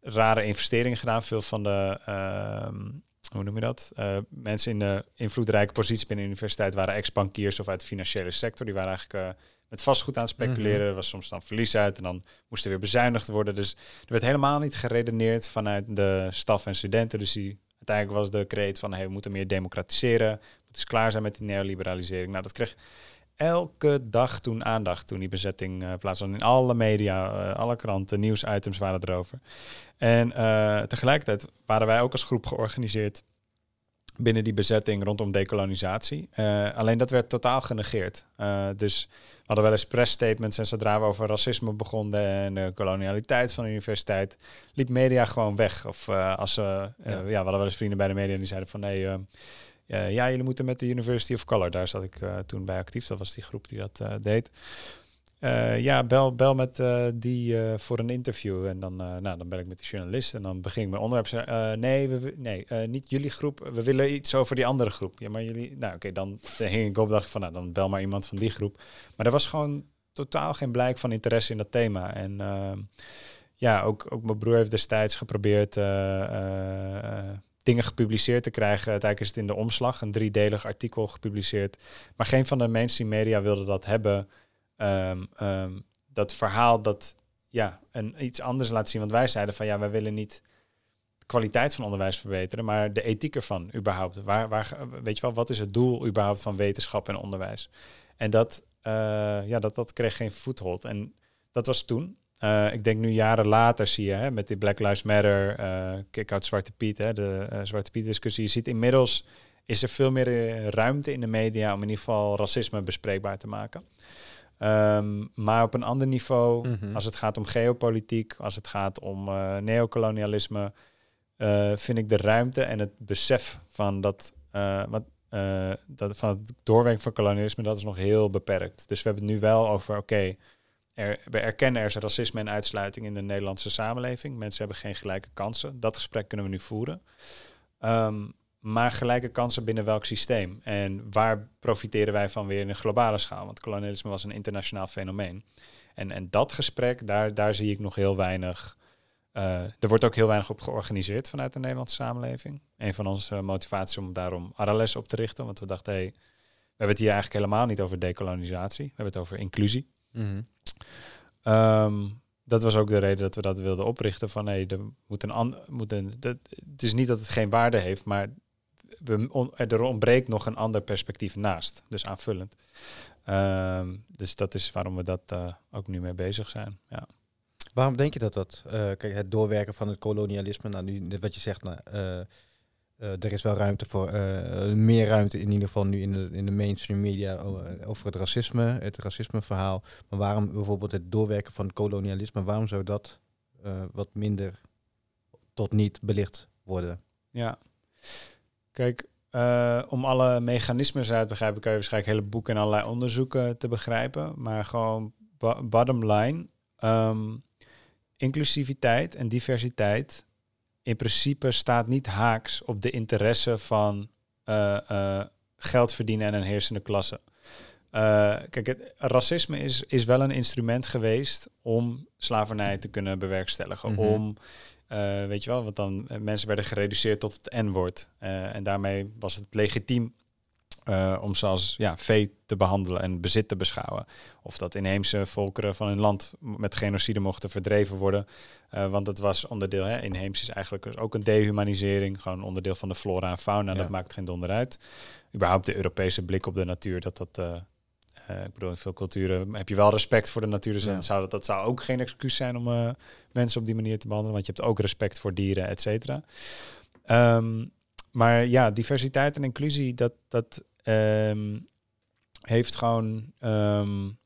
rare investeringen gedaan, veel van de, ehm, hoe noem je dat? mensen in de invloedrijke positie binnen de universiteit waren ex-bankiers of uit de financiële sector, die waren eigenlijk met vastgoed aan het speculeren. Mm was soms dan verlies uit en dan moest er weer bezuinigd worden. Dus er werd helemaal niet geredeneerd vanuit de staf en studenten. Dus die, uiteindelijk was de kreet van hey, we moeten meer democratiseren. We moeten dus klaar zijn met die neoliberalisering. Nou, dat kreeg elke dag toen aandacht toen die bezetting uh, plaatsvond. In alle media, uh, alle kranten, nieuwsitems waren erover. En uh, tegelijkertijd waren wij ook als groep georganiseerd binnen die bezetting rondom decolonisatie. Alleen dat werd totaal genegeerd. Dus we hadden wel eens press-statements en zodra we over racisme begonnen en de kolonialiteit van de universiteit, liep media gewoon weg. Of als ze, ja. ja. we hadden wel eens vrienden bij de media die zeiden van nee, ja, jullie moeten met de University of Color, daar zat ik toen bij actief, dat was die groep die dat deed. Uh, ja, bel, bel met die voor een interview. En dan, nou, dan bel ik met de journalist en dan begin ik mijn onderwerp. nee, we, nee niet jullie groep. We willen iets over die andere groep. Ja, maar jullie... Nou, oké, dan hing ik op dacht van, nou, dan bel maar iemand van die groep. Maar er was gewoon totaal geen blijk van interesse in dat thema. En ja, ook, ook mijn broer heeft destijds geprobeerd dingen gepubliceerd te krijgen. Uiteindelijk is het in de omslag, een driedelig artikel gepubliceerd. Maar geen van de mainstream media wilde dat hebben... Um, um, dat verhaal dat ja, een, iets anders laat zien. Want wij zeiden van ja, wij willen niet de kwaliteit van onderwijs verbeteren, maar de ethiek ervan überhaupt. Waar, waar, weet je wel, wat is het doel überhaupt van wetenschap en onderwijs? En dat, uh, ja, dat, dat kreeg geen voethold. En dat was toen. Uh, ik denk nu jaren later zie je hè, met die Black Lives Matter, uh, kick-out Zwarte Piet, hè, de uh, Zwarte Piet discussie. Je ziet inmiddels is er veel meer ruimte in de media om in ieder geval racisme bespreekbaar te maken. Um, maar op een ander niveau, mm -hmm. als het gaat om geopolitiek, als het gaat om neocolonialisme, vind ik de ruimte en het besef van dat, wat, dat van het doorwerken van kolonialisme, dat is nog heel beperkt. Dus we hebben het nu wel over, oké, okay, we erkennen er is racisme en uitsluiting in de Nederlandse samenleving. Mensen hebben geen gelijke kansen. Dat gesprek kunnen we nu voeren. Um, maar gelijke kansen binnen welk systeem? En waar profiteren wij van weer in een globale schaal? Want kolonialisme was een internationaal fenomeen. En, en dat gesprek, daar, daar zie ik nog heel weinig. Uh, er wordt ook heel weinig op georganiseerd vanuit de Nederlandse samenleving. Een van onze motivaties om daarom Arales op te richten. Want we dachten, hey, we hebben het hier eigenlijk helemaal niet over dekolonisatie. We hebben het over inclusie. Mhm. Um, dat was ook de reden dat we dat wilden oprichten. Van nee, er moet een ander. Moet een, dat, het is niet dat het geen waarde heeft, maar we, on, er ontbreekt nog een ander perspectief naast. Dus aanvullend. Um, dus dat is waarom we dat uh, ook nu mee bezig zijn. Ja. Waarom denk je dat dat? Uh, kijk, het doorwerken van het kolonialisme. Nou, nu wat je zegt. Nou, uh, uh, er is wel ruimte voor, uh, meer ruimte in ieder geval nu in de, in de mainstream media over het racisme, het racismeverhaal. Maar waarom bijvoorbeeld het doorwerken van kolonialisme, waarom zou dat wat minder tot niet belicht worden? Ja, kijk, om alle mechanismes uit te begrijpen, kan je waarschijnlijk hele boeken en allerlei onderzoeken te begrijpen. Maar gewoon bottom line, um, inclusiviteit en diversiteit in principe staat niet haaks op de interesse van uh, uh, geld verdienen en een heersende klasse. Uh, kijk, het, racisme is, is wel een instrument geweest om slavernij te kunnen bewerkstelligen. Mm -hmm. Om, weet je wel, want dan mensen werden gereduceerd tot het N-woord. en daarmee was het legitiem uh, om ze als ja, vee te behandelen en bezit te beschouwen. Of dat inheemse volkeren van hun land met genocide mochten verdreven worden. Uh, want het was onderdeel, hè, inheems is eigenlijk dus ook een dehumanisering, gewoon onderdeel van de flora en fauna. Ja. Dat maakt geen donder uit. Überhaupt de Europese blik op de natuur, dat dat. Uh, ik bedoel, in veel culturen heb je wel respect voor de natuur. Dus ja. zou dat, dat zou ook geen excuus zijn om mensen op die manier te behandelen. Want je hebt ook respect voor dieren, et cetera. Um, maar ja, diversiteit en inclusie, dat, dat um, heeft gewoon, um,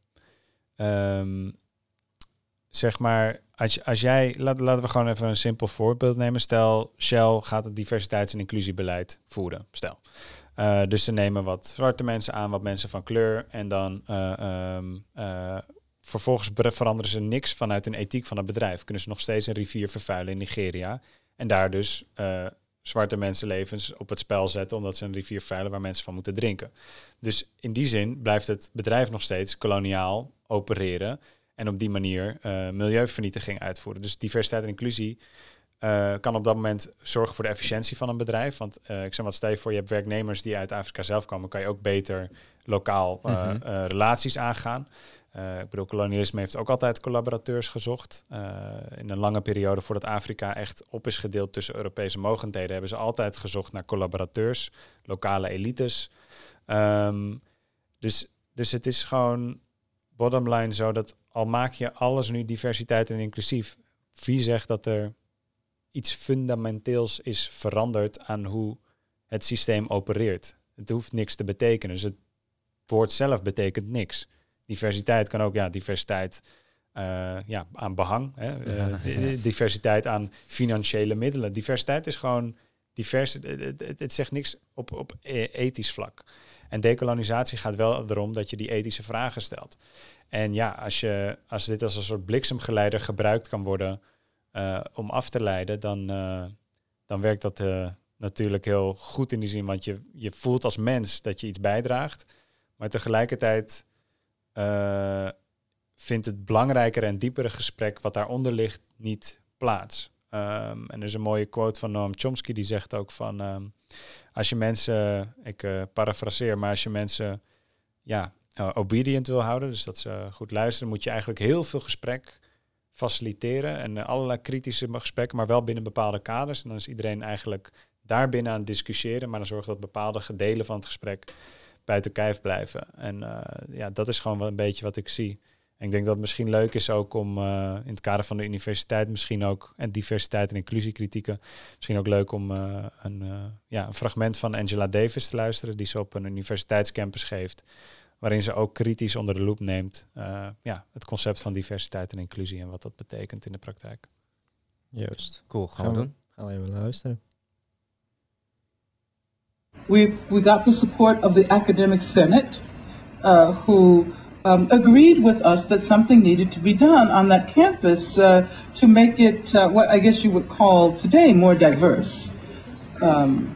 um, zeg maar, als, als jij, laat, laten we gewoon even een simpel voorbeeld nemen. Stel, Shell gaat het diversiteits- en inclusiebeleid voeren. Stel. Uh, dus ze nemen wat zwarte mensen aan, wat mensen van kleur. En dan uh, uh, vervolgens veranderen ze niks vanuit een ethiek van het bedrijf. Kunnen ze nog steeds een rivier vervuilen in Nigeria. En daar dus zwarte mensenlevens op het spel zetten, omdat ze een rivier veilen waar mensen van moeten drinken. Dus in die zin blijft het bedrijf nog steeds koloniaal opereren en op die manier uh, milieuvernietiging uitvoeren. Dus diversiteit en inclusie uh, kan op dat moment zorgen voor de efficiëntie van een bedrijf. Want uh, ik zeg wat, stel je voor, je hebt werknemers die uit Afrika zelf komen, kan je ook beter lokaal mm -hmm. relaties aangaan. Uh, ik bedoel, kolonialisme heeft ook altijd collaborateurs gezocht. Uh, in een lange periode voordat Afrika echt op is gedeeld tussen Europese mogendheden, hebben ze altijd gezocht naar collaborateurs, lokale elites. Um, dus, dus het is gewoon bottom line zo dat al maak je alles nu diversiteit en inclusief, wie zegt dat er iets fundamenteels is veranderd aan hoe het systeem opereert? Het hoeft niks te betekenen. Dus het woord zelf betekent niks diversiteit kan ook, ja, diversiteit uh, ja, aan behang, hè? Uh, diversiteit aan financiële middelen. Diversiteit is gewoon divers. Het, het, het, zegt niks op, op e-, ethisch vlak. En decolonisatie gaat wel erom dat je die ethische vragen stelt. En ja, als, je, als dit als een soort bliksemgeleider gebruikt kan worden uh, om af te leiden, dan, dan werkt dat natuurlijk heel goed in die zin. Want je, je voelt als mens dat je iets bijdraagt. Maar tegelijkertijd uh, vindt het belangrijkere en diepere gesprek wat daaronder ligt niet plaats. Um, en er is een mooie quote van Noam Chomsky die zegt ook van um, als je mensen, ik uh, parafraseer, maar als je mensen ja, uh, obedient wil houden, dus dat ze goed luisteren, moet je eigenlijk heel veel gesprek faciliteren en allerlei kritische gesprekken, maar wel binnen bepaalde kaders. En dan is iedereen eigenlijk daarbinnen aan het discussiëren, maar dan zorgt dat bepaalde gedelen van het gesprek buiten kijf blijven. En uh, ja, dat is gewoon wel een beetje wat ik zie. En ik denk dat het misschien leuk is ook om uh, in het kader van de universiteit misschien ook, en diversiteit en inclusiekritieken, misschien ook leuk om uh, een, ja, een fragment van Angela Davis te luisteren, die ze op een universiteitscampus geeft, waarin ze ook kritisch onder de loep neemt ja, het concept van diversiteit en inclusie en wat dat betekent in de praktijk. Juist. Cool, gaan, gaan we doen. Gaan we even luisteren. We, we got the support of the Academic Senate, uh, who um, agreed with us that something needed to be done on that campus uh, to make it uh, what I guess you would call today more diverse. Um,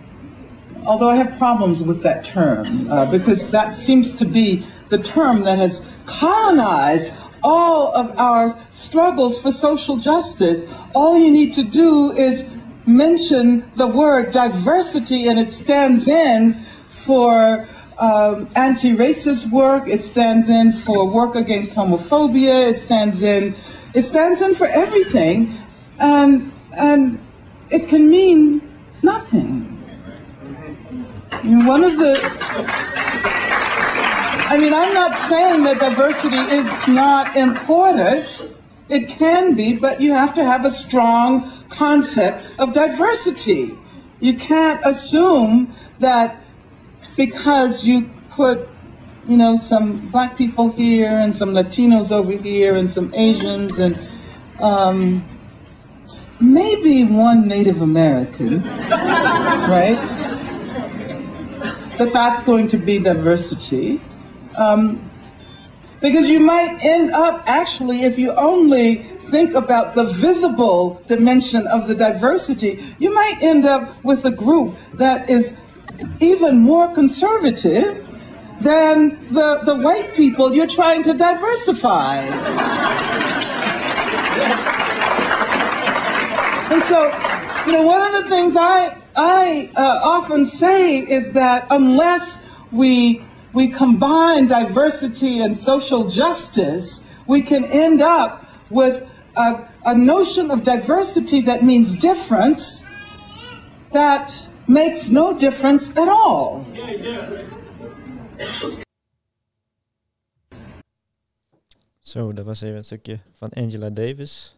although I have problems with that term uh, because that seems to be the term that has colonized all of our struggles for social justice. All you need to do is mention the word diversity and it stands in for um, anti-racist work. It stands in for work against homophobia. It stands in, it stands in for everything, and and it can mean nothing. Know, one of the, I mean, I'm not saying that diversity is not important. It can be, but you have to have a strong concept of diversity. You can't assume that because you put, you know, some black people here and some Latinos over here and some Asians and um, maybe one Native American, right? That that's going to be diversity. Um, because you might end up actually, if you only think about the visible dimension of the diversity, you might end up with a group that is even more conservative than the, the white people you're trying to diversify. and so, you know, one of the things I, I uh, often say is that unless we, we combine diversity and social justice, we can end up with a, a notion of diversity that means difference that makes no difference at all. Zo, dat was even een stukje van Angela Davis.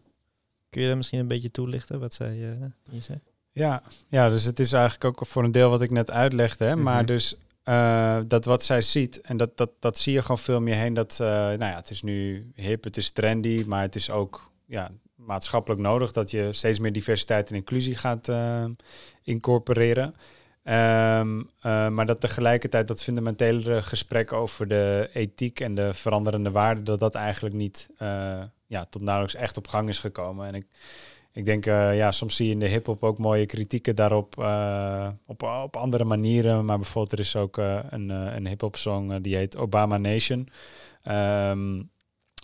Kun je daar misschien een beetje toelichten wat zij uh, hier zei? Ja, ja, dus het is eigenlijk ook voor een deel wat ik net uitlegde. Hè? Maar Mhm. dus eh, dat wat zij ziet, en dat, dat, dat zie je gewoon veel meer heen. Dat, eh, nou ja, het is nu hip, het is trendy, maar het is ook ja, maatschappelijk nodig dat je steeds meer diversiteit en inclusie gaat eh, incorporeren. Ehm, eh, maar dat tegelijkertijd dat fundamentele gesprek over de ethiek en de veranderende waarden, dat dat eigenlijk niet eh, ja, tot nauwelijks echt op gang is gekomen. En ik, ik denk, ja, soms zie je in de hip-hop ook mooie kritieken daarop op, op andere manieren. Maar bijvoorbeeld, er is ook een, een hip-hop song die heet Obama Nation. Ehm,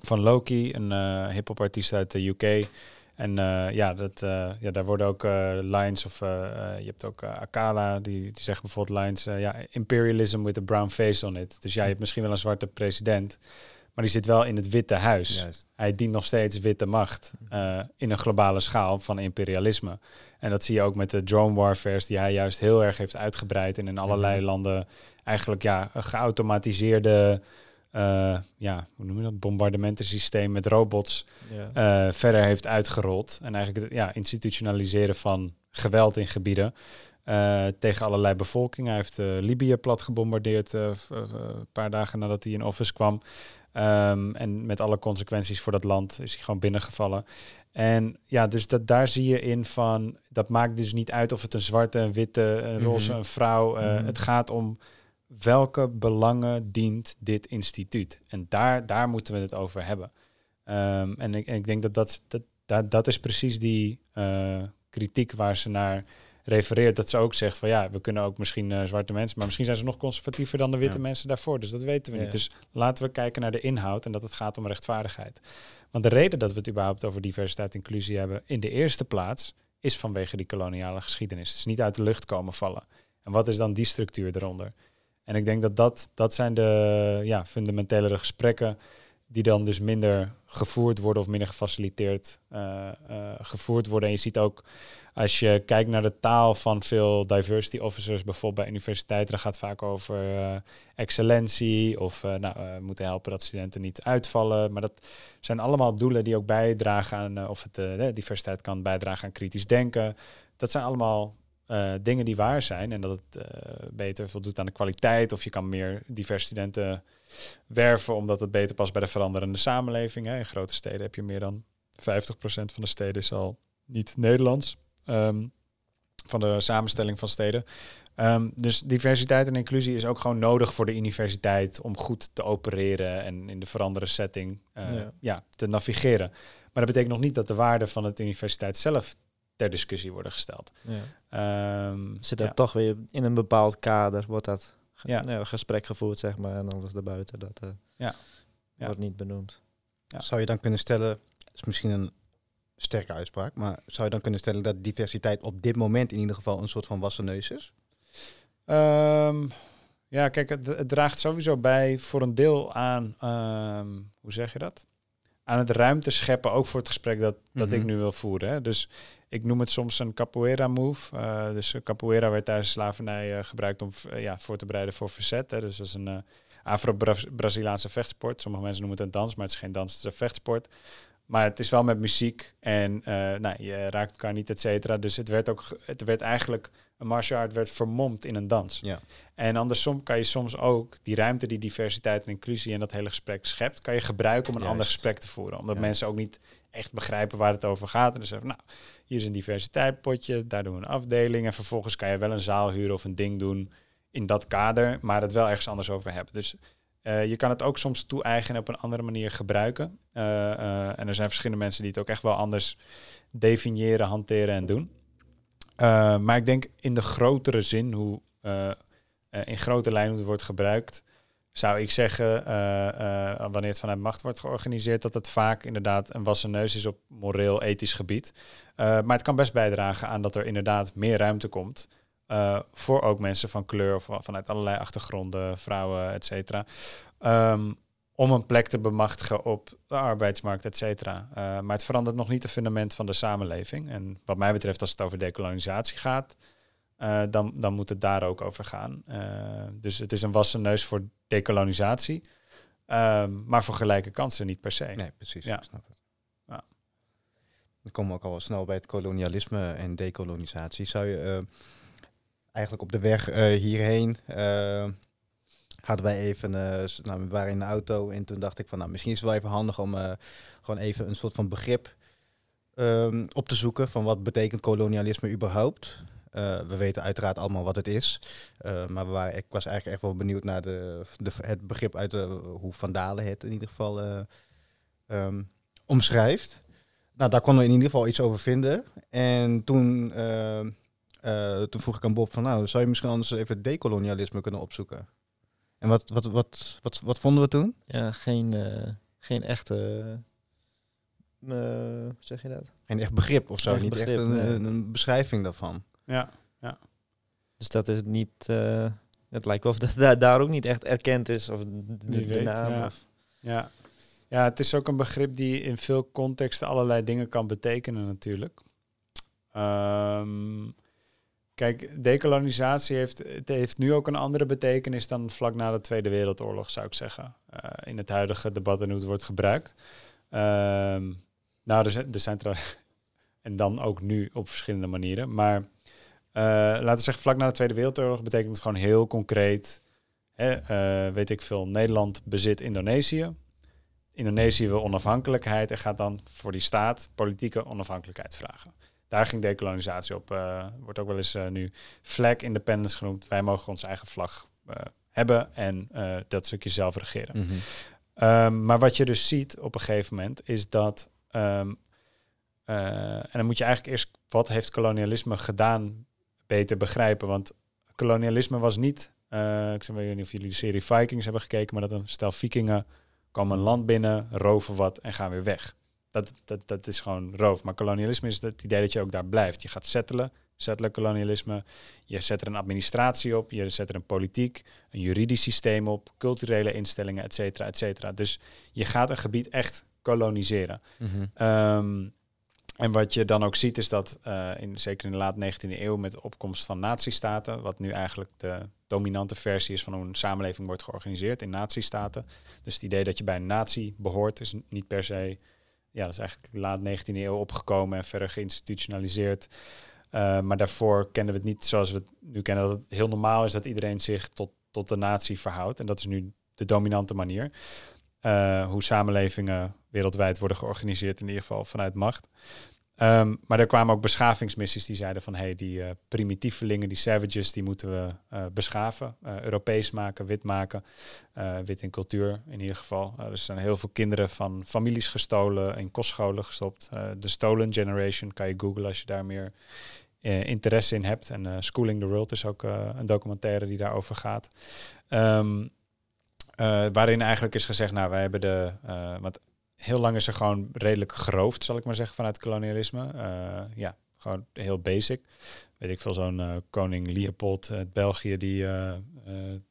van Loki, een eh hip-hop artiest uit de UK. En eh, ja, dat, eh, ja, daar worden ook lines of je hebt ook Akala, die, die zegt bijvoorbeeld lines, ja, imperialism with a brown face on it. Dus ja, je hebt misschien wel een zwarte president, maar die zit wel in het Witte Huis. Juist. Hij dient nog steeds witte macht in een globale schaal van imperialisme. En dat zie je ook met de drone warfares die hij juist heel erg heeft uitgebreid en in allerlei landen eigenlijk ja, geautomatiseerde eh, ja, hoe noem je dat, bombardementensysteem met robots Ja. eh, verder heeft uitgerold. En eigenlijk het ja, institutionaliseren van geweld in gebieden eh, tegen allerlei bevolking. Hij heeft Libië plat gebombardeerd een paar dagen nadat hij in office kwam. Ehm, en met alle consequenties voor dat land is hij gewoon binnengevallen. En ja, dus dat, daar zie je in van, dat maakt dus niet uit of het een zwarte, een witte, een roze, Mhm. een vrouw. Mhm. Het gaat om welke belangen dient dit instituut. En daar, daar moeten we het over hebben. Ehm, en, ik, en ik denk dat dat, dat, dat, dat is precies die eh, kritiek waar ze naar refereert. Dat ze ook zegt van ja, we kunnen ook misschien eh, zwarte mensen, maar misschien zijn ze nog conservatiever dan de witte Ja. mensen daarvoor. Dus dat weten we Ja. niet. Dus laten we kijken naar de inhoud en dat het gaat om rechtvaardigheid. Want de reden dat we het überhaupt over diversiteit en inclusie hebben in de eerste plaats is vanwege die koloniale geschiedenis. Het is niet uit de lucht komen vallen. En wat is dan die structuur eronder? En ik denk dat dat, dat zijn de ja, fundamentelere gesprekken die dan dus minder gevoerd worden of minder gefaciliteerd eh, eh, gevoerd worden. En je ziet ook, als je kijkt naar de taal van veel diversity officers, bijvoorbeeld bij universiteiten, dan gaat het vaak over eh, excellentie of nou, moeten helpen dat studenten niet uitvallen. Maar dat zijn allemaal doelen die ook bijdragen aan, of het, diversiteit kan bijdragen aan kritisch denken. Dat zijn allemaal eh, dingen die waar zijn en dat het eh, beter voldoet aan de kwaliteit of je kan meer diverse studenten werven omdat het beter past bij de veranderende samenleving. Hè. In grote steden heb je meer dan 50% van de steden is al niet Nederlands. ehm, van de samenstelling van steden. Ehm, dus diversiteit en inclusie is ook gewoon nodig voor de universiteit om goed te opereren en in de veranderde setting eh, Ja. ja. te navigeren. Maar dat betekent nog niet dat de waarden van het universiteit zelf ter discussie worden gesteld. Ja. Ehm, Zit dat ja. toch weer in een bepaald kader, wordt dat ge- Ja. nou, gesprek gevoerd, zeg maar, en alles daarbuiten, dat eh, Ja. Ja. wordt niet benoemd. Ja. Zou je dan kunnen stellen, is misschien een sterke uitspraak, maar zou je dan kunnen stellen dat diversiteit op dit moment in ieder geval een soort van wassen neus is? Ehm, ja, kijk, het, het draagt sowieso bij voor een deel aan, ehm, hoe zeg je dat? Aan het ruimte scheppen, ook voor het gesprek dat, dat ik Mhm. nu wil voeren. Hè? Dus ik noem het soms een capoeira move. Eh, dus capoeira werd tijdens de slavernij eh, gebruikt om eh, ja, voor te bereiden voor verzet. Hè? Dus dat is een Afro-Braziliaanse vechtsport. Sommige mensen noemen het een dans, maar het is geen dans, het is een vechtsport. Maar het is wel met muziek en eh, nou, je raakt elkaar niet, et cetera. Dus het werd ook, het werd eigenlijk, een martial art werd vermomd in een dans. Ja. En andersom kan je soms ook die ruimte die diversiteit en inclusie en dat hele gesprek schept, kan je gebruiken om een ander gesprek te voeren. Omdat Ja. mensen ook niet echt begrijpen waar het over gaat. En dan zeggen, nou, hier is een diversiteitspotje, daar doen we een afdeling. En vervolgens kan je wel een zaal huren of een ding doen in dat kader, maar het wel ergens anders over hebben. Dus eh, je kan het ook soms toe-eigenen op een andere manier gebruiken. Eh, eh, en er zijn verschillende mensen die het ook echt wel anders definiëren, hanteren en doen. Maar ik denk in de grotere zin, hoe in grote lijnen hoe het wordt gebruikt, zou ik zeggen, wanneer het vanuit macht wordt georganiseerd, dat het vaak inderdaad een wassen neus is op moreel-ethisch gebied. Maar het kan best bijdragen aan dat er inderdaad meer ruimte komt. Eh, voor ook mensen van kleur of vanuit allerlei achtergronden, vrouwen, et cetera. Ehm, om een plek te bemachtigen op de arbeidsmarkt, et cetera. Eh, maar het verandert nog niet het fundament van de samenleving. En wat mij betreft, als het over decolonisatie gaat, eh, dan, dan moet het daar ook over gaan. Dus het is een wassen neus voor decolonisatie, ehm, maar voor gelijke kansen niet per se. Nee, precies. Ja. Ik snap het. Ja. Dan komen we ook al wel snel bij het kolonialisme en dekolonisatie. Zou je eigenlijk op de weg eh, hierheen eh, hadden wij even, s- nou, we in de auto en toen dacht ik van, nou, misschien is het wel even handig om gewoon even een soort van begrip ehm, op te zoeken van wat betekent kolonialisme überhaupt. Eh, we weten uiteraard allemaal wat het is, maar ik was eigenlijk echt wel benieuwd naar de, de, het begrip uit de, hoe Van Dalen het in ieder geval eh, ehm, omschrijft. Nou, daar konden we in ieder geval iets over vinden. En toen, eh, toen vroeg ik aan Bob van, nou, zou je misschien anders even decolonialisme kunnen opzoeken? En wat, wat, wat, wat, wat vonden we toen? Ja, geen, eh, geen echte, eh, hoe zeg je dat? Geen echt begrip of zo, Echt niet begrip, echt een, nee. een, een beschrijving daarvan. Ja, Dus dat is niet, eh, het lijkt wel of dat daar, daar ook niet echt erkend is, of de, Wie de weet, naam. ja. Of, ja. ja, het is ook een begrip die in veel contexten allerlei dingen kan betekenen natuurlijk. Ehm, kijk, decolonisatie heeft, het heeft nu ook een andere betekenis dan vlak na de Tweede Wereldoorlog, zou ik zeggen. eh, in het huidige debat en hoe het wordt gebruikt. Ehm, nou, er er zijn trouwens, en dan ook nu op verschillende manieren. Maar eh, laten we zeggen, vlak na de Tweede Wereldoorlog betekent het gewoon heel concreet. Hè, eh, weet ik veel, Nederland bezit Indonesië. Indonesië wil onafhankelijkheid en gaat dan voor die staat politieke onafhankelijkheid vragen. Daar ging decolonisatie op. eh, wordt ook wel eens eh, nu flag independence genoemd. Wij mogen onze eigen vlag eh, hebben en dat stukje zelf regeren. Ehm, maar wat je dus ziet op een gegeven moment is dat. ehm, eh, en dan moet je eigenlijk eerst wat heeft kolonialisme gedaan beter begrijpen. Want kolonialisme was niet. ik weet niet of jullie de serie Vikings hebben gekeken, maar dat een stel vikingen komen een land binnen, roven wat en gaan weer weg. Dat, dat, dat is gewoon roof. Maar kolonialisme is het idee dat je ook daar blijft. Je gaat settelen, settelen kolonialisme. Je zet er een administratie op, je zet er een politiek, een juridisch systeem op, culturele instellingen, et cetera, et cetera. Dus je gaat een gebied echt koloniseren. Ehm, en wat je dan ook ziet is dat, eh, in, zeker in de laat 19e eeuw, met de opkomst van nazistaten, wat nu eigenlijk de dominante versie is van hoe een samenleving wordt georganiseerd in nazistaten. Dus het idee dat je bij een natie behoort is niet per se, ja, dat is eigenlijk laat 19e eeuw opgekomen en verder geïnstitutionaliseerd. Eh, maar daarvoor kenden we het niet zoals we het nu kennen, dat het heel normaal is dat iedereen zich tot, tot de natie verhoudt. En dat is nu de dominante manier. Eh, hoe samenlevingen wereldwijd worden georganiseerd, in ieder geval vanuit macht. Ehm, maar er kwamen ook beschavingsmissies die zeiden van... hé, hey, die uh, primitievelingen, die savages, die moeten we uh, beschaven. Uh, Europees maken, wit maken. wit in cultuur in ieder geval. er zijn heel veel kinderen van families gestolen, in kostscholen gestopt. de Stolen Generation kan je googlen als je daar meer interesse in hebt. En Schooling the World is ook een documentaire die daarover gaat. Um, waarin eigenlijk is gezegd, nou, wij hebben de... heel lang is er gewoon redelijk geroofd, zal ik maar zeggen, vanuit kolonialisme. Uh, ja, gewoon heel basic. Weet ik veel, zo'n uh, koning Leopold uit België, die, uh,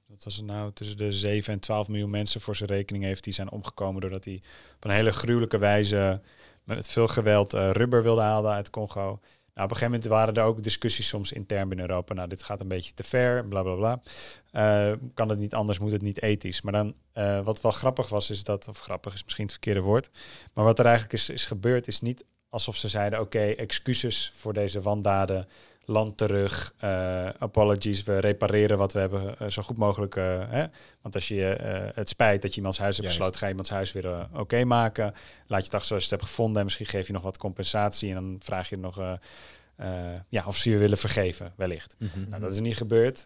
wat was het nou, tussen de 7 en 12 miljoen mensen voor zijn rekening heeft, die zijn omgekomen doordat hij op een hele gruwelijke wijze met veel geweld rubber wilde halen uit Congo. Nou, op een gegeven moment waren er ook discussies soms intern binnen Europa. Nou, dit gaat een beetje te ver, bla bla bla. Uh, kan het niet anders, moet het niet ethisch. Maar dan, uh, wat wel grappig was, is dat, of grappig is misschien het verkeerde woord. Maar wat er eigenlijk is, is gebeurd, is niet alsof ze zeiden: oké, excuses voor deze wandaden land terug, uh, apologies, we repareren wat we hebben uh, zo goed mogelijk. Uh, hè? Want als je het spijt dat je iemands huis hebt gesloten, ga je iemands huis weer oké okay maken. Laat je het achter zoals je het hebt gevonden en misschien geef je nog wat compensatie en dan vraag je nog ja, of ze je willen vergeven, wellicht. Mm -hmm. nou, dat is niet gebeurd.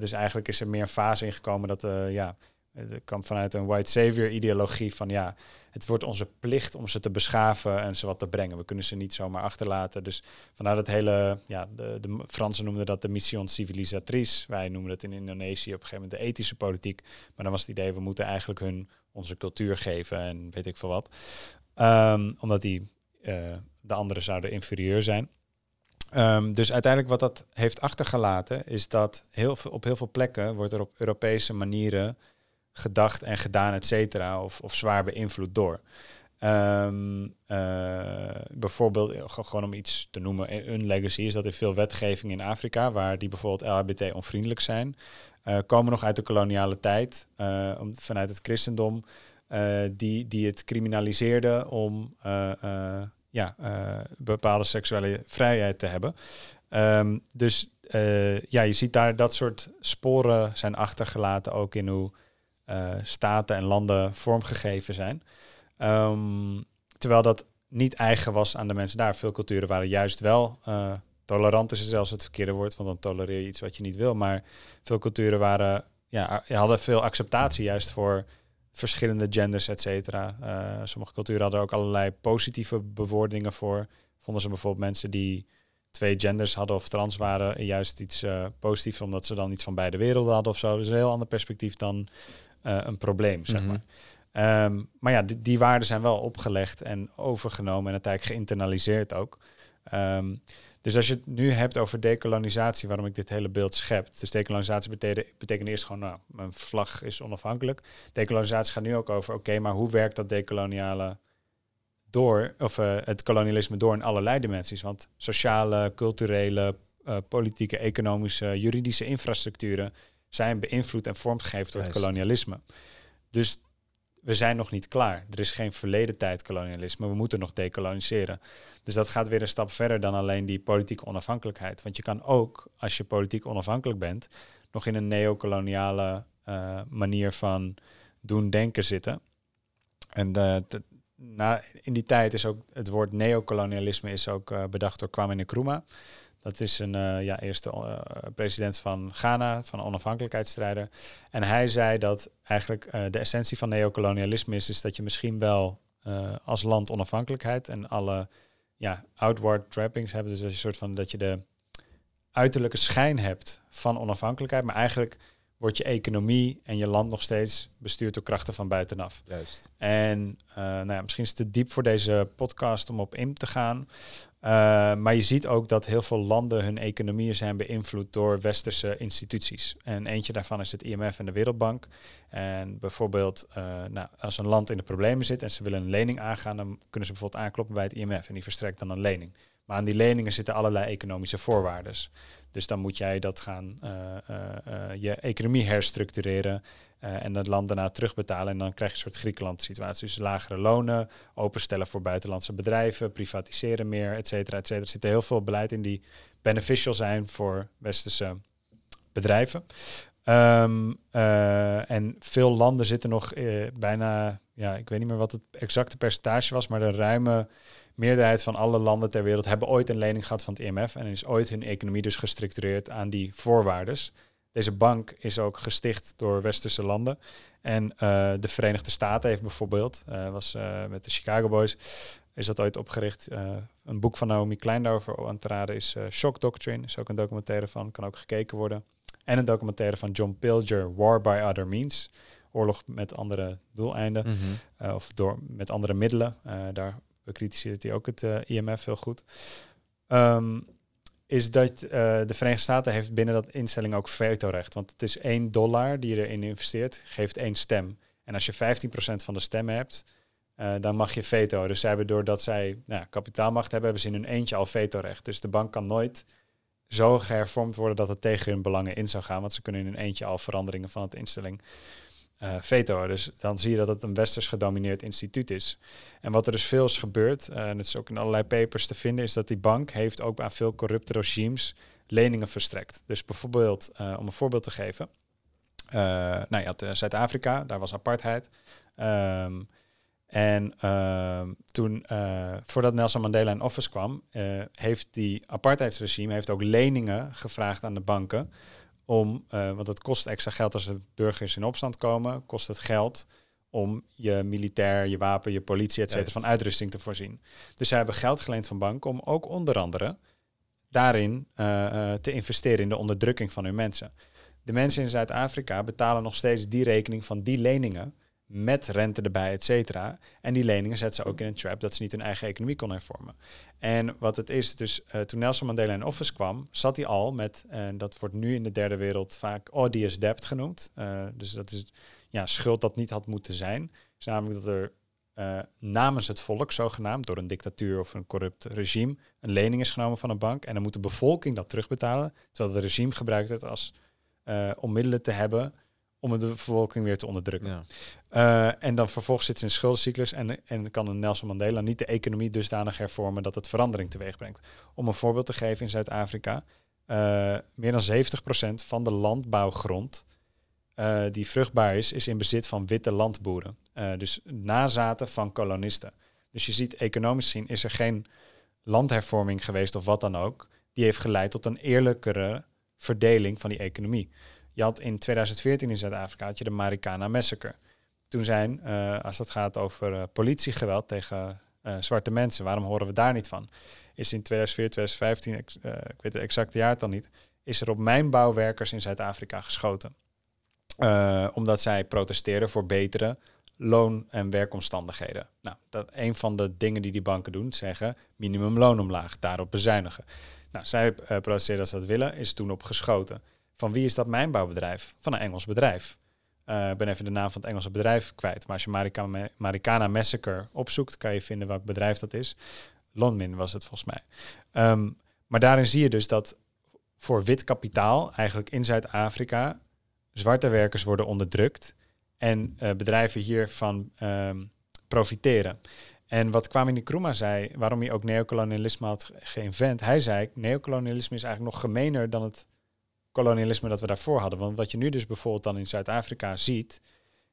dus eigenlijk is er meer een fase ingekomen dat ja, het kwam vanuit een white savior ideologie van ja, het wordt onze plicht om ze te beschaven en ze wat te brengen. We kunnen ze niet zomaar achterlaten. Dus vanuit het hele, ja, de, de Fransen noemden dat de mission civilisatrice. Wij noemen het in Indonesië op een gegeven moment de ethische politiek. Maar dan was het idee, we moeten eigenlijk hun onze cultuur geven en weet ik veel wat. Um, omdat die, uh, de anderen zouden inferieur zijn. Um, dus uiteindelijk wat dat heeft achtergelaten, is dat heel veel, op heel veel plekken wordt er op Europese manieren gedacht en gedaan, et cetera, of, of zwaar beïnvloed door. Um, uh, bijvoorbeeld, eh, gewoon om iets te noemen, een legacy is dat er veel wetgeving in Afrika, waar die bijvoorbeeld LHBT onvriendelijk zijn, komen nog uit de koloniale tijd, om, vanuit het christendom, die, die het criminaliseerde om ja, bepaalde seksuele vrijheid te hebben. Um, dus ja, je ziet daar dat soort sporen zijn achtergelaten, ook in hoe staten en landen vormgegeven zijn. Um, terwijl dat niet eigen was aan de mensen daar. Veel culturen waren juist wel uh, tolerant, is zelfs het verkeerde woord, want dan tolereer je iets wat je niet wil. Maar veel culturen waren, ja, hadden veel acceptatie juist voor verschillende genders, et cetera. Uh, sommige culturen hadden ook allerlei positieve bewoordingen voor. Vonden ze bijvoorbeeld mensen die twee genders hadden of trans waren juist iets positiefs, omdat ze dan iets van beide werelden hadden of zo. Dus een heel ander perspectief dan een probleem, zeg -hmm. maar. Um, maar ja, die, die, waarden zijn wel opgelegd en overgenomen en uiteindelijk geïnternaliseerd ook. Um, dus als je het nu hebt over decolonisatie, waarom ik dit hele beeld schep. Dus decolonisatie betekent, betekent eerst gewoon, nou, mijn vlag is onafhankelijk. Decolonisatie gaat nu ook over, oké, okay, maar hoe werkt dat decoloniale door, of uh, het kolonialisme door in allerlei dimensies? Want sociale, culturele, uh, politieke, economische, juridische infrastructuren zijn beïnvloed en vormgegeven door het kolonialisme. Dus we zijn nog niet klaar. Er is geen verleden tijd kolonialisme. We moeten nog decoloniseren. Dus dat gaat weer een stap verder dan alleen die politieke onafhankelijkheid. Want je kan ook, als je politiek onafhankelijk bent, nog in een neocoloniale uh, manier van doen denken zitten. En de, de, na, in die tijd is ook het woord neocolonialisme is ook uh, bedacht door Kwame Nkrumah. Dat is een uh, ja, eerste uh, president van Ghana, van onafhankelijkheidsstrijder. En hij zei dat eigenlijk uh, de essentie van neocolonialisme is, is dat je misschien wel als land onafhankelijkheid en alle ja, outward trappings hebt. Dus een soort van dat je de uiterlijke schijn hebt van onafhankelijkheid, maar eigenlijk wordt je economie en je land nog steeds bestuurd door krachten van buitenaf. Juist. En nou ja, misschien is het te diep voor deze podcast om op in te gaan. Uh, maar je ziet ook dat heel veel landen hun economieën zijn beïnvloed door westerse instituties. En eentje daarvan is het IMF en de Wereldbank. En bijvoorbeeld, uh, nou, als een land in de problemen zit en ze willen een lening aangaan, dan kunnen ze bijvoorbeeld aankloppen bij het IMF en die verstrekt dan een lening. Maar aan die leningen zitten allerlei economische voorwaarden. Dus dan moet jij dat gaan, uh, je economie herstructureren uh, en het land daarna terugbetalen. En dan krijg je een soort Griekenland-situatie. Dus lagere lonen, openstellen voor buitenlandse bedrijven, privatiseren meer, et cetera, et cetera. Er zit heel veel beleid in die beneficial zijn voor westerse bedrijven. Um, uh, en veel landen zitten nog uh, bijna, ja, ik weet niet meer wat het exacte percentage was, maar de ruime meerderheid van alle landen ter wereld hebben ooit een lening gehad van het IMF en is ooit hun economie dus gestructureerd aan die voorwaardes. Deze bank is ook gesticht door westerse landen. En eh, de Verenigde Staten heeft bijvoorbeeld, uh, was uh, met de Chicago Boys, is dat ooit opgericht. een boek van Naomi Klein daarover aan te raden is Shock Doctrine. Is ook een documentaire van, kan ook gekeken worden. En een documentaire van John Pilger, War by Other Means. Oorlog met andere doeleinden. Mm -hmm. of door, met andere middelen. daar bekritiseert hij ook het IMF heel goed. Um, is dat uh, de Verenigde Staten heeft binnen dat instelling ook vetorecht. Want het is één dollar die je erin investeert, geeft één stem. En als je 15% van de stemmen hebt, uh, dan mag je veto. Dus zij hebben doordat zij nou, kapitaalmacht hebben, hebben ze in hun eentje al vetorecht. Dus de bank kan nooit zo gehervormd worden dat het tegen hun belangen in zou gaan. Want ze kunnen in hun eentje al veranderingen van het instelling uh, veto. Dus dan zie je dat het een westers gedomineerd instituut is. En wat er dus veel is gebeurd, uh, en het is ook in allerlei papers te vinden, is dat die bank heeft ook aan veel corrupte regimes leningen verstrekt. Dus bijvoorbeeld, uh, om een voorbeeld te geven, nou, had Zuid-Afrika, daar was apartheid. Um, en uh, toen, voordat Nelson Mandela in office kwam, heeft die apartheidsregime heeft ook leningen gevraagd aan de banken om, uh, want het kost extra geld als de burgers in opstand komen, kost het geld om je militair, je wapen, je politie, et cetera, van uitrusting te voorzien. Dus zij hebben geld geleend van banken om ook onder andere daarin uh, uh, te investeren in de onderdrukking van hun mensen. De mensen in Zuid-Afrika betalen nog steeds die rekening van die leningen met rente erbij, et cetera. En die leningen zetten ze ook in een trap dat ze niet hun eigen economie kon hervormen. En wat het is, dus uh, toen Nelson Mandela in office kwam, zat hij al met, en dat wordt nu in de derde wereld vaak odious debt genoemd. Uh, dus dat is ja, schuld dat niet had moeten zijn. Dus namelijk dat er namens het volk, zogenaamd, door een dictatuur of een corrupt regime, een lening is genomen van een bank. En dan moet de bevolking dat terugbetalen, terwijl het regime gebruikt het als om middelen te hebben om de bevolking weer te onderdrukken. Ja. Uh, en dan vervolgens zit ze in schuldencyclus en, en kan een Nelson Mandela niet de economie dusdanig hervormen dat het verandering teweeg brengt. Om een voorbeeld te geven in Zuid-Afrika, uh, meer dan 70% van de landbouwgrond uh, die vruchtbaar is, is in bezit van witte landboeren. dus nazaten van kolonisten. Dus je ziet, economisch gezien is er geen landhervorming geweest of wat dan ook. Die heeft geleid tot een eerlijkere verdeling van die economie. Je had in 2014 in Zuid-Afrika je de Marikana Massacre. Toen zijn, uh, als het gaat over uh, politiegeweld tegen uh, zwarte mensen, waarom horen we daar niet van? Is in 2014, 2015, ik, weet het exacte jaar dan niet, is er op mijnbouwwerkers in Zuid-Afrika geschoten. omdat zij protesteerden voor betere loon- en werkomstandigheden. Nou, dat een van de dingen die die banken doen, zeggen minimumloon omlaag, daarop bezuinigen. Nou, zij protesteerden als ze dat willen, is toen op geschoten. Van wie is dat mijnbouwbedrijf? Van een Engels bedrijf. Ik uh, ben even de naam van het Engelse bedrijf kwijt. Maar als je Marikana, Marikana Massacre opzoekt, kan je vinden welk bedrijf dat is. Lonmin was het volgens mij. Um, maar daarin zie je dus dat voor wit kapitaal eigenlijk in Zuid-Afrika zwarte werkers worden onderdrukt en uh, bedrijven hiervan um, profiteren. En wat Kwame Nkrumah zei, waarom hij ook neocolonialisme had geïnvent, hij zei, neocolonialisme is eigenlijk nog gemener dan het kolonialisme dat we daarvoor hadden. Want wat je nu dus bijvoorbeeld dan in Zuid-Afrika ziet,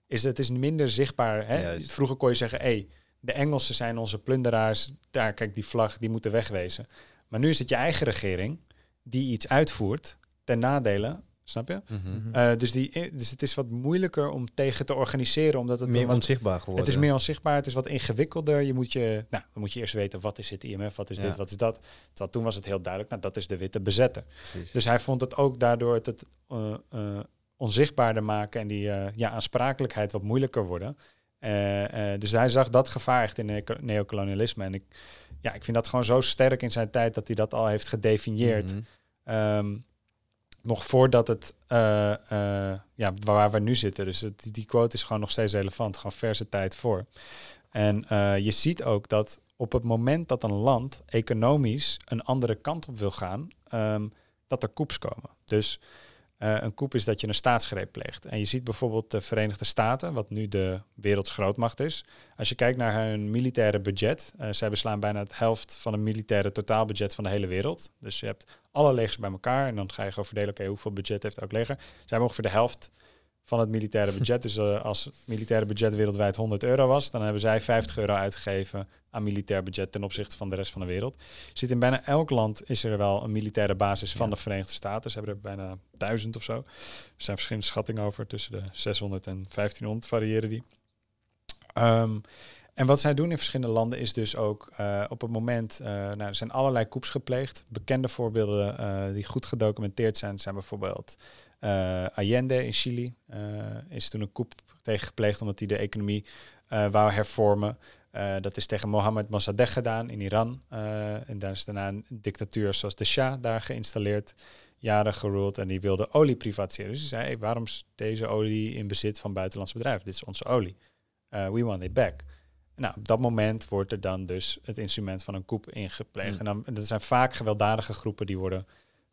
is dat het is minder zichtbaar. Hè? Vroeger kon je zeggen, hé, hey, de Engelsen zijn onze plunderaars, daar kijk die vlag, die moeten wegwezen. Maar nu is het je eigen regering die iets uitvoert ten nadele Snap je? Mm -hmm. uh, dus, die, dus het is wat moeilijker om tegen te organiseren, omdat het meer wat, onzichtbaar geworden. Het is meer onzichtbaar, het is wat ingewikkelder. Je moet je, nou, dan moet je eerst weten wat is het IMF, wat is ja. dit, wat is dat. Terwijl toen was het heel duidelijk, nou, dat is de witte bezetter. Precies. Dus hij vond het ook daardoor het, het uh, uh, onzichtbaarder maken en die ja, aansprakelijkheid wat moeilijker worden. dus hij zag dat gevaar echt in ne neocolonialisme. En ik, ja, ik vind dat gewoon zo sterk in zijn tijd dat hij dat al heeft gedefinieerd. Mm -hmm. um, nog voordat het, uh, uh, ja, waar we nu zitten. Dus die quote is gewoon nog steeds relevant, gewoon verse tijd voor. En uh, je ziet ook dat op het moment dat een land economisch een andere kant op wil gaan, um, dat er koeps komen. Dus uh, een koep is dat je een staatsgreep pleegt. En je ziet bijvoorbeeld de Verenigde Staten, wat nu de werelds grootmacht is. Als je kijkt naar hun militaire budget, uh, zij beslaan bijna het helft van het militaire totaalbudget van de hele wereld. Dus je hebt alle legers bij elkaar en dan ga je gewoon verdelen, oké, hoeveel budget heeft elk leger? Zij hebben ongeveer de helft van het militaire budget. Dus eh, als het militaire budget wereldwijd 100 euro was, dan hebben zij 50 euro uitgegeven aan militair budget ten opzichte van de rest van de wereld. Zit in bijna elk land is er wel een militaire basis van de Verenigde Staten. Ze hebben er bijna duizend of zo. Er zijn verschillende schattingen over. Tussen de 600 en 1500 variëren die. Ehm, en wat zij doen in verschillende landen is dus ook eh, op het moment, eh, nou, er zijn allerlei coups gepleegd. Bekende voorbeelden die goed gedocumenteerd zijn, zijn bijvoorbeeld Allende in Chili. is toen een coup tegen gepleegd omdat hij de economie wou hervormen. dat is tegen Mohammed Mossadegh gedaan in Iran. en daar is daarna een dictatuur zoals de Shah daar geïnstalleerd jaren geroeld en die wilde olie privatiseren. Dus ze zei, hey, waarom is deze olie in bezit van buitenlandse bedrijven? Dit is onze olie. we want it back. Nou, op dat moment wordt er dan dus het instrument van een coup ingepleegd. Mm. En dan, dat zijn vaak gewelddadige groepen die worden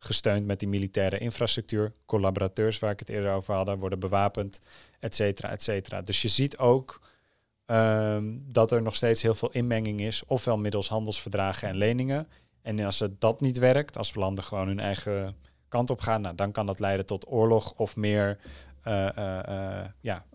gesteund met die militaire infrastructuur. Collaborateurs, waar ik het eerder over had, worden bewapend, et cetera, et cetera. Dus je ziet ook ehm, dat er nog steeds heel veel inmenging is, ofwel middels handelsverdragen en leningen. En als het dat niet werkt, als landen gewoon hun eigen kant op gaan, nou, dan kan dat leiden tot oorlog of meer, uh, uh, ja,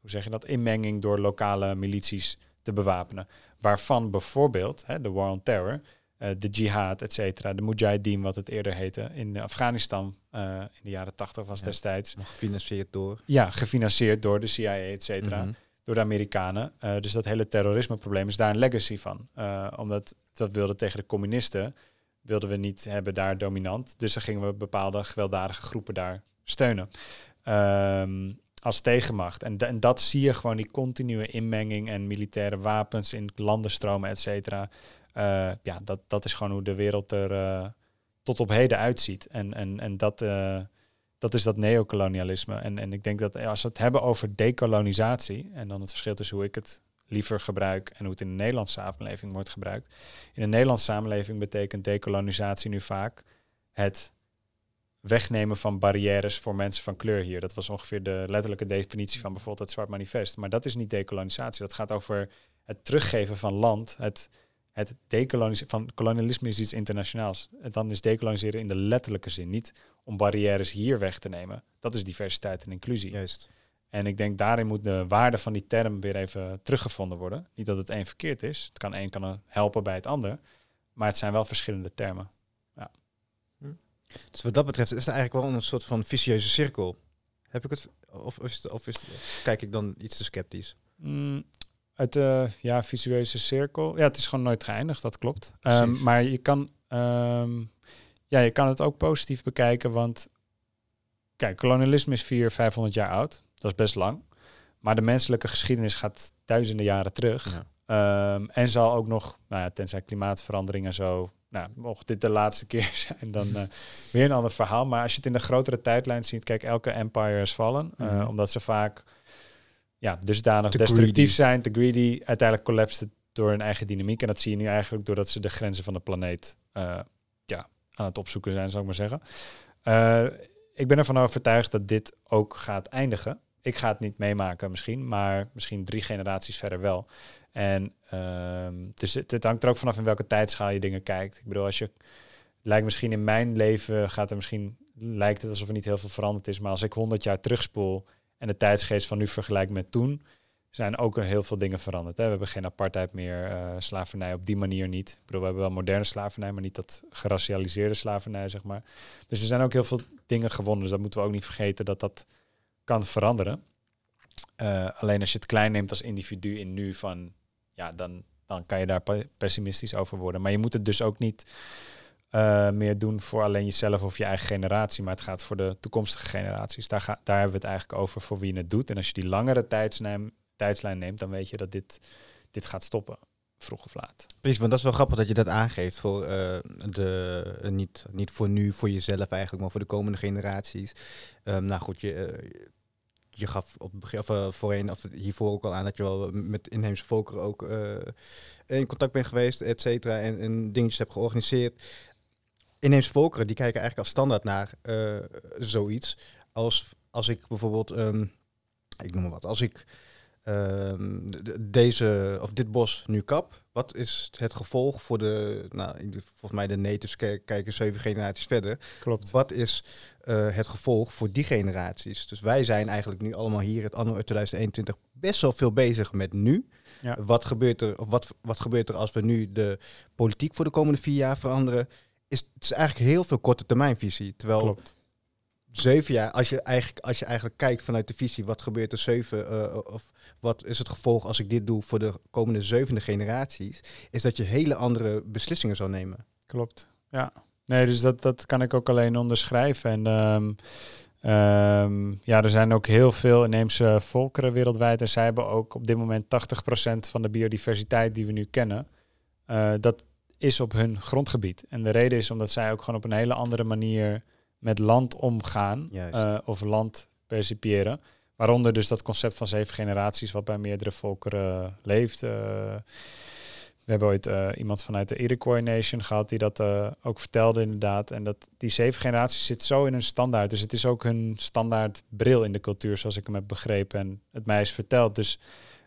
hoe zeg je dat, inmenging door lokale milities te bewapenen. Waarvan bijvoorbeeld de War on Terror, uh, de jihad, et cetera, de Mujahideen, wat het eerder heette, in Afghanistan uh, in de jaren tachtig was destijds. Gefinancierd door? Ja, gefinancierd door de CIA, et cetera. Mhm. Door de Amerikanen. Uh, dus dat hele terrorismeprobleem is daar een legacy van. omdat dat wilde tegen de communisten, wilden we niet hebben daar dominant. Dus dan gingen we bepaalde gewelddadige groepen daar steunen. Um, als tegenmacht. En, en dat zie je gewoon, die continue inmenging en militaire wapens in landenstromen, et cetera. Uh, ja, dat, dat is gewoon hoe de wereld er uh, tot op heden uitziet. En, en, en dat, uh, dat is dat neocolonialisme. En, en ik denk dat als we het hebben over decolonisatie, en dan het verschil tussen hoe ik het liever gebruik en hoe het in de Nederlandse samenleving wordt gebruikt. In de Nederlandse samenleving betekent decolonisatie nu vaak het wegnemen van barrières voor mensen van kleur hier. Dat was ongeveer de letterlijke definitie van bijvoorbeeld het Zwart Manifest. Maar dat is niet decolonisatie. Dat gaat over het teruggeven van land. Het, het dekoloniseren van kolonialisme is iets internationaals. En dan is decoloniseren in de letterlijke zin. Niet om barrières hier weg te nemen. Dat is diversiteit en inclusie. Juist. En ik denk daarin moet de waarde van die term weer even teruggevonden worden. Niet dat het een verkeerd is. Het kan een kan helpen bij het ander. Maar het zijn wel verschillende termen. Dus wat dat betreft is het eigenlijk wel een soort van vicieuze cirkel. Heb ik het? Of, is het, of is kijk ik dan iets te sceptisch? Mm, het uh, ja, visueuze cirkel. Ja, het is gewoon nooit geëindigd, dat klopt. Um, maar je kan, um, ja, je kan het ook positief bekijken, want kijk, kolonialisme is 400, 500 jaar oud. Dat is best lang. Maar de menselijke geschiedenis gaat duizenden jaren terug. Ja. Um, en zal ook nog, nou ja, tenzij klimaatverandering en zo nou, mocht dit de laatste keer zijn, dan uh, weer een ander verhaal. Maar als je het in de grotere tijdlijn ziet, kijk, elke empire is vallen. Uh, mm Omdat ze vaak ja, dusdanig te destructief greedy. zijn, te greedy. Uiteindelijk collapst het door hun eigen dynamiek. En dat zie je nu eigenlijk doordat ze de grenzen van de planeet uh, ja, aan het opzoeken zijn, zou ik maar zeggen. ik ben ervan overtuigd dat dit ook gaat eindigen. Ik ga het niet meemaken misschien, maar misschien drie generaties verder wel. En um, dus het, het, hangt er ook vanaf in welke tijdschaal je dingen kijkt. Ik bedoel, als je lijkt misschien in mijn leven gaat er misschien lijkt het alsof er niet heel veel veranderd is, maar als ik 100 jaar terugspoel en de tijdsgeest van nu vergelijk met toen, zijn ook heel veel dingen veranderd. Hè. We hebben geen apartheid meer, uh, slavernij op die manier niet. Ik bedoel, we hebben wel moderne slavernij, maar niet dat geracialiseerde slavernij, zeg maar. Dus er zijn ook heel veel dingen gewonnen, dus dat moeten we ook niet vergeten dat dat kan veranderen. Uh, alleen als je het klein neemt als individu in nu van ja, dan, dan kan je daar pessimistisch over worden. Maar je moet het dus ook niet uh, meer doen voor alleen jezelf of je eigen generatie, maar het gaat voor de toekomstige generaties. Daar, ga, daar hebben we het eigenlijk over voor wie het doet. En als je die langere tijdslijn, neemt, dan weet je dat dit, dit gaat stoppen. Vroeg of laat. Precies, want dat is wel grappig dat je dat aangeeft voor uh, de, uh, niet, niet voor nu, voor jezelf eigenlijk, maar voor de komende generaties. Um, nou goed, je, je gaf op of, voorheen, of hiervoor ook al aan dat je wel met inheemse volkeren ook in contact bent geweest, et cetera, en, en, dingetjes hebt georganiseerd. Inheemse volkeren, die kijken eigenlijk als standaard naar uh, zoiets. Als, als ik bijvoorbeeld, um, ik noem maar wat, als ik ehm, deze, of dit bos nu kap, wat is het gevolg voor de, nou, volgens mij de natives ki- kijken zeven generaties verder. Klopt. Wat is eh, het gevolg voor die generaties? Dus wij zijn eigenlijk nu allemaal hier, het anno 2021, best wel veel bezig met nu. Ja. Wat, gebeurt er, of wat, wat gebeurt er als we nu de politiek voor de komende vier jaar veranderen? Is, het is eigenlijk heel veel korte termijnvisie. Terwijl Klopt. zeven jaar, als je, eigenlijk, als je eigenlijk kijkt vanuit de visie, wat gebeurt er zeven, eh, of wat is het gevolg als ik dit doe voor de komende zevende generaties, is dat je hele andere beslissingen zou nemen. Klopt. Ja. Nee, dus dat, dat kan ik ook alleen onderschrijven. En ehm, ehm, ja, er zijn ook heel veel inheemse volkeren wereldwijd. En zij hebben ook op dit moment 80% van de biodiversiteit die we nu kennen. eh, dat is op hun grondgebied. En de reden is omdat zij ook gewoon op een hele andere manier met land omgaan. Eh, of land percipiëren. Waaronder dus dat concept van zeven generaties, wat bij meerdere volkeren leeft. eh, we hebben ooit eh, iemand vanuit de Iroquois Nation gehad die dat ook vertelde inderdaad. En dat die zeven generaties zit zo in hun standaard. Dus het is ook hun standaard bril in de cultuur, zoals ik hem heb begrepen en het mij is verteld. Dus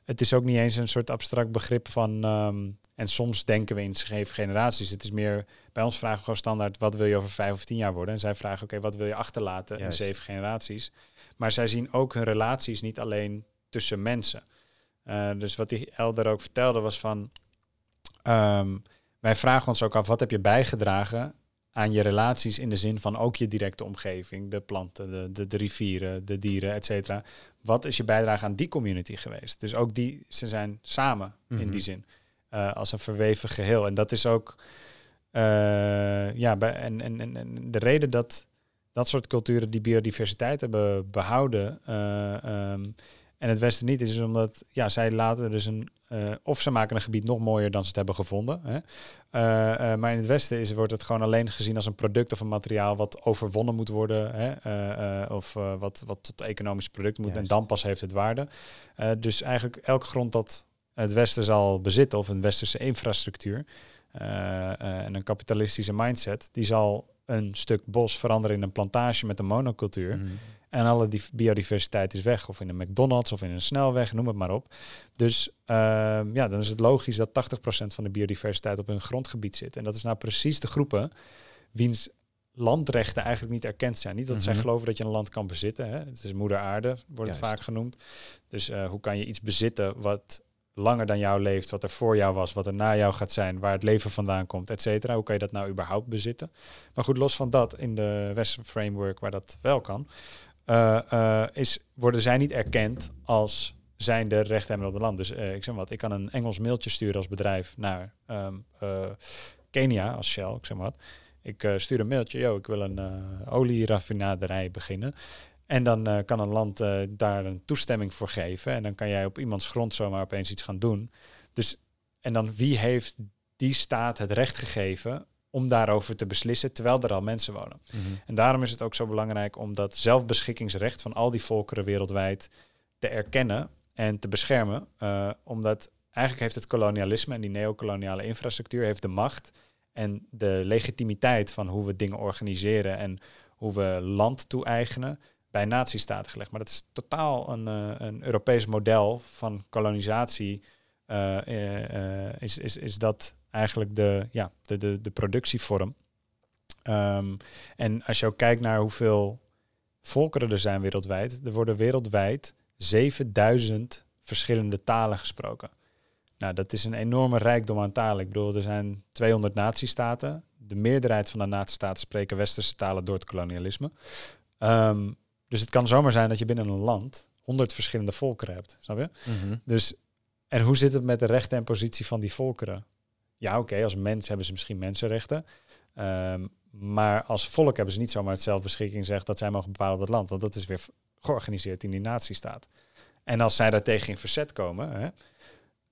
het is ook niet eens een soort abstract begrip van... ehm, en soms denken we in zeven generaties. Het is meer, bij ons vragen we gewoon standaard... wat wil je over vijf of tien jaar worden? En zij vragen, oké, wat wil je achterlaten Juist. in zeven generaties? Maar zij zien ook hun relaties niet alleen tussen mensen. Eh, dus wat die Elder ook vertelde was van... ehm, wij vragen ons ook af, wat heb je bijgedragen aan je relaties in de zin van ook je directe omgeving, de planten, de, de, de rivieren, de dieren, et cetera. Wat is je bijdrage aan die community geweest? Dus ook die, ze zijn samen in Mhm. die zin, eh, als een verweven geheel. En dat is ook, eh, ja, bij, en, en, en, de reden dat dat soort culturen die biodiversiteit hebben behouden eh, ehm, en het Westen niet, is omdat ja, zij laten dus een, of ze maken een gebied nog mooier dan ze het hebben gevonden. Hè? Maar in het Westen is, wordt het gewoon alleen gezien als een product of een materiaal wat overwonnen moet worden. Hè? of wat, wat tot economisch product moet. En dan pas heeft het waarde. Dus eigenlijk elk grond dat het Westen zal bezitten, of een westerse infrastructuur eh, eh, en een kapitalistische mindset, die zal een stuk bos veranderen in een plantage met een monocultuur. Mhm. En alle die biodiversiteit is weg. Of in een McDonald's of in een snelweg, noem het maar op. Dus ehm, ja, dan is het logisch dat 80% van de biodiversiteit op hun grondgebied zit. En dat is nou precies de groepen wiens landrechten eigenlijk niet erkend zijn. Niet dat zij Mhm. geloven dat je een land kan bezitten. Hè? Het is moeder aarde, wordt Juist. het vaak genoemd. Dus eh, hoe kan je iets bezitten wat langer dan jou leeft, wat er voor jou was, wat er na jou gaat zijn, waar het leven vandaan komt, et cetera. Hoe kan je dat nou überhaupt bezitten? Maar goed, los van dat, in de Western framework waar dat wel kan, eh, eh, is, worden zij niet erkend als zijn de rechthebbenden op het land. Dus eh, ik zeg wat, ik kan een Engels mailtje sturen als bedrijf naar ehm, eh, Kenia als Shell, ik zeg wat. Ik stuur een mailtje, yo, ik wil een olieraffinaderij beginnen. En dan eh, kan een land eh, daar een toestemming voor geven. En dan kan jij op iemands grond zomaar opeens iets gaan doen. Dus, en dan wie heeft die staat het recht gegeven om daarover te beslissen, terwijl er al mensen wonen? Mhm. En daarom is het ook zo belangrijk om dat zelfbeschikkingsrecht van al die volkeren wereldwijd te erkennen en te beschermen. Eh, omdat eigenlijk heeft het kolonialisme en die neocoloniale infrastructuur heeft de macht en de legitimiteit van hoe we dingen organiseren en hoe we land toe-eigenen bij nazistaten gelegd. Maar dat is totaal een, eh, een Europees model van kolonisatie. eh, eh, is, is, is dat eigenlijk de, ja, de, de, de productievorm. Ehm, en als je ook kijkt naar hoeveel volkeren er zijn wereldwijd, er worden wereldwijd 7000 verschillende talen gesproken. Nou, dat is een enorme rijkdom aan talen. Ik bedoel, er zijn 200 natiestaten. De meerderheid van de natiestaten spreken westerse talen door het kolonialisme. Ehm, dus het kan zomaar zijn dat je binnen een land 100 verschillende volkeren hebt. Snap je? Mhm. Dus, en hoe zit het met de rechten en positie van die volkeren? Ja, oké, als mens hebben ze misschien mensenrechten. Ehm, maar als volk hebben ze niet zomaar het zelfbeschikkingsrecht dat zij mogen bepalen op het land. Want dat is weer georganiseerd in die natiestaat. En als zij daar tegen in verzet komen, hè,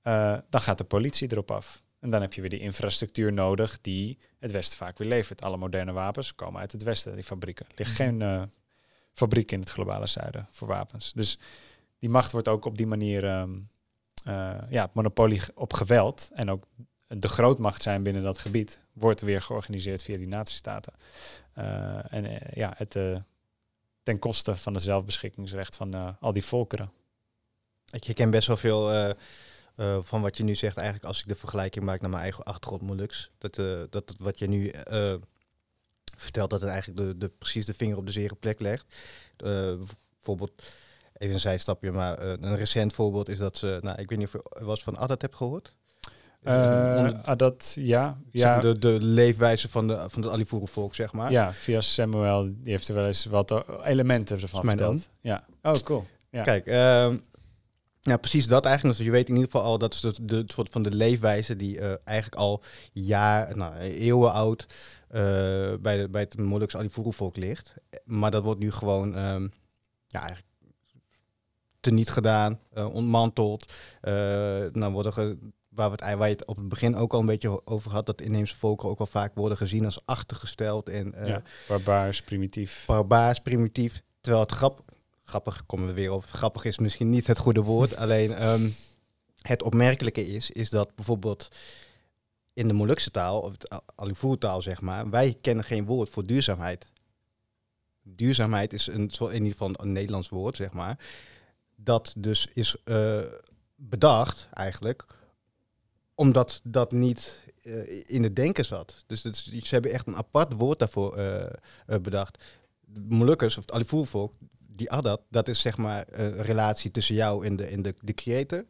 eh, dan gaat de politie erop af. En dan heb je weer die infrastructuur nodig die het Westen vaak weer levert. Alle moderne wapens komen uit het Westen, die fabrieken. Er ligt geen eh, fabriek in het globale zuiden voor wapens. Dus die macht wordt ook op die manier, ehm, eh, ja, monopolie op geweld en ook de grootmacht zijn binnen dat gebied, wordt weer georganiseerd via die natiestaten. Eh, en eh, ja, het, ten koste van het zelfbeschikkingsrecht van al die volkeren. Ik herken best wel veel van wat je nu zegt, eigenlijk als ik de vergelijking maak naar mijn eigen achtergrond Molux. Dat, dat het wat je nu vertelt, dat het eigenlijk de, de, precies de vinger op de zere plek legt. Eh, bijvoorbeeld, even een zijstapje, maar eh, een recent voorbeeld is dat ze, nou, ik weet niet of je eens van Adat hebt gehoord. Eh, Onder- ah, dat, ja, ja, de, de leefwijze van, de, van het Alifuru volk, zeg maar. ja, via Samuel, die heeft er wel eens wat elementen ervan verteld. Ja. Oh, cool. Ja. Kijk, ja, precies dat eigenlijk. Dus je weet in ieder geval al dat is de, de het soort van de leefwijze die eigenlijk al jaar, nou, eeuwen oud bij, de, bij het Molukse Alifuru volk ligt. Maar dat wordt nu gewoon ehm, ja, eigenlijk teniet gedaan, eh, ontmanteld. Eh nou worden ge- waar, we het, waar je het op het begin ook al een beetje over had, dat inheemse volken ook wel vaak worden gezien als achtergesteld en eh, ja, barbaars, primitief. barbaars, primitief. Terwijl het grap, grappig komen we weer op. Grappig is misschien niet het goede woord. alleen ehm, het opmerkelijke is, is dat bijvoorbeeld in de Molukse taal, of het Alifuru taal zeg maar, wij kennen geen woord voor duurzaamheid. Duurzaamheid is een, in ieder geval een Nederlands woord, zeg maar. Dat dus is eh, bedacht eigenlijk, omdat dat niet eh, in het denken zat. Dus is- ze hebben echt een apart woord daarvoor eh, bedacht. Molukkers, of het Alivoervolk, die Adat, dat is zeg maar een relatie tussen jou en de, en de, de creator.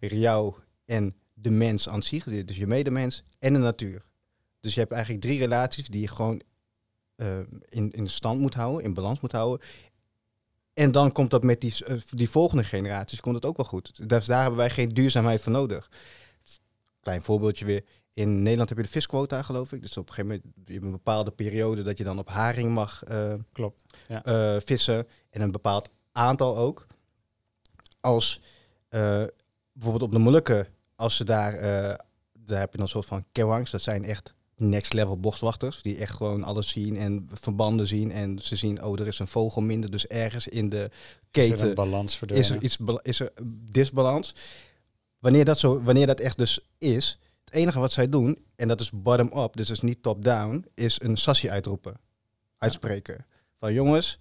Jou en de mens aan zich, dus je medemens, en de natuur. Dus je hebt eigenlijk drie relaties die je gewoon eh, in, in stand moet houden, in balans moet houden. En dan komt dat met die, eh, die volgende generaties komt het ook wel goed. Dus daar hebben wij geen duurzaamheid voor nodig. Klein voorbeeldje weer. In Nederland heb je de visquota, geloof ik. Dus op een gegeven moment je een bepaalde periode dat je dan op haring mag eh, Klopt. Ja. vissen. En een bepaald aantal ook. Als bijvoorbeeld op de Molukken, als ze daar, eh, daar heb je dan een soort van kewangs. Dat zijn echt next level boswachters. Die echt gewoon alles zien en verbanden zien. En ze zien, oh, er is een vogel minder. Dus ergens in de Is er een keten balans verdwenen? is er iets is er disbalans. Wanneer dat, zo, wanneer dat echt dus is, het enige wat zij doen, en dat is bottom-up, dus is niet top-down, is een sassie uitroepen. Uitspreken. Van jongens,